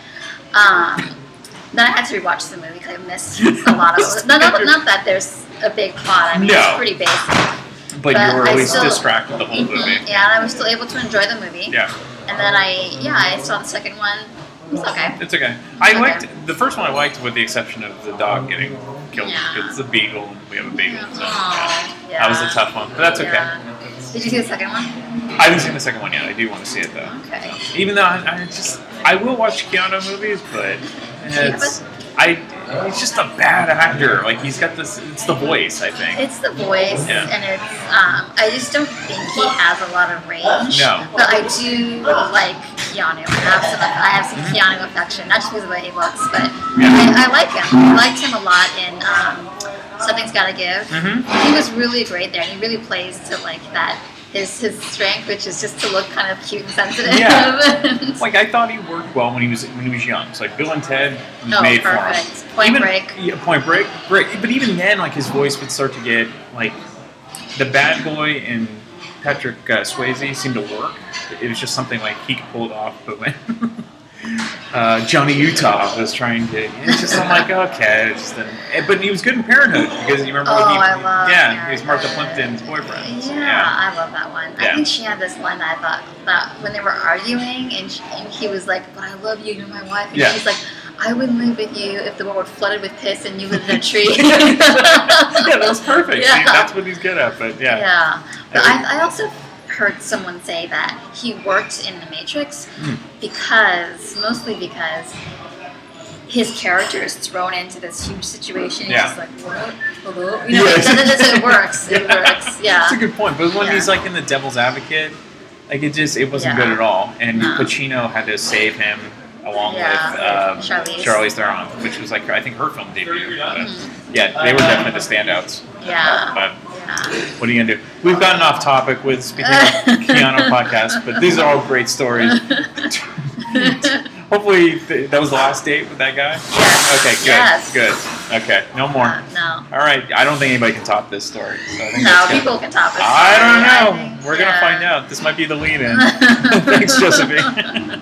Um, then I had to rewatch the movie because I missed a lot of it. Not, not, not that there's a big plot. I mean, No. it's pretty basic. But, But you were at least still- distracted the whole Mhm. movie. Yeah, and I was still able to enjoy the movie. Yeah. And then I, yeah, I saw the second one. It was okay. It's okay. I Okay. liked the first one. I liked with the exception of the dog getting killed. Yeah. It's a beagle. We have a beagle. So Aw, yeah. that was a tough one, but that's okay. Yeah. Did you see the second one? I haven't seen the second one yet. I do want to see it though. Okay. Even though I, I just I will watch Keanu movies, but it's I he's just a bad actor. Like he's got this. It's the voice. I think. It's the voice, Yeah. and it's. Um, I just don't think he has a lot of range. No. But I do like Keanu. I have some. I have some Keanu affection, not just because of the way he looks, but I, I like him. I liked him a lot in um, Something's Gotta Give. Mhm. He was really great there. He really plays to like that. His, his strength, which is just to look kind of cute and sensitive. Yeah. like I thought he worked well when he was when he was young. So like Bill and Ted was Oh, made perfect. for him. Point even, Break. Yeah, Point Break. Great. But even then, like his voice would start to get like the bad boy and Patrick uh, Swayze seemed to work. It was just something like he could pull it off. But when uh, Johnny Utah was trying to, it's just I'm like okay, it's just an, but he was good in Parenthood because you remember Oh, when he, I love yeah, he was Martha Plimpton's boyfriend. So, Yeah, I love that one. Yeah. I think she had this one that I thought that when they were arguing and, she, and he was like, "But I love you, you're my wife," and Yeah. she's like, "I wouldn't live with you if the world were flooded with piss and you lived in a tree." yeah, that was perfect. See, Yeah. that's what he's good at. But yeah, Yeah, but I, I also heard someone say that he worked in The Matrix Hmm. because, mostly because his character is thrown into this huge situation. Yeah. He's just like, what? Hello? You know, Yes. it, works. It works. Yeah. That's a good point. But when Yeah. he's like in the Devil's Advocate, like it just it wasn't Yeah. good at all. And No. Pacino had to save him along Yeah, with um, Charlize. Charlize Theron, which was like I think her film debut. But, Mhm. Yeah, they were definitely the standouts. Yeah. But Yeah. What are you gonna do? We've gotten off topic with speaking of Keanu podcast, but these are all great stories. Hopefully th- that was the last date with that guy. Yes. Okay. Good. Yes. Good. Okay. No more. No. All right. I don't think anybody can top this story. So I think No, people can top it. I don't know. think, We're yeah. gonna find out. This might be the lead-in. Thanks, Josephine.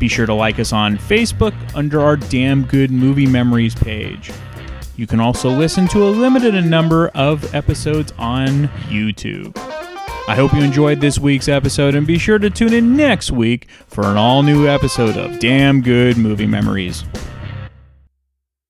Be sure to like us on Facebook under our Damn Good Movie Memories page. You can also listen to a limited number of episodes on YouTube. I hope you enjoyed this week's episode and be sure to tune in next week for an all new episode of Damn Good Movie Memories.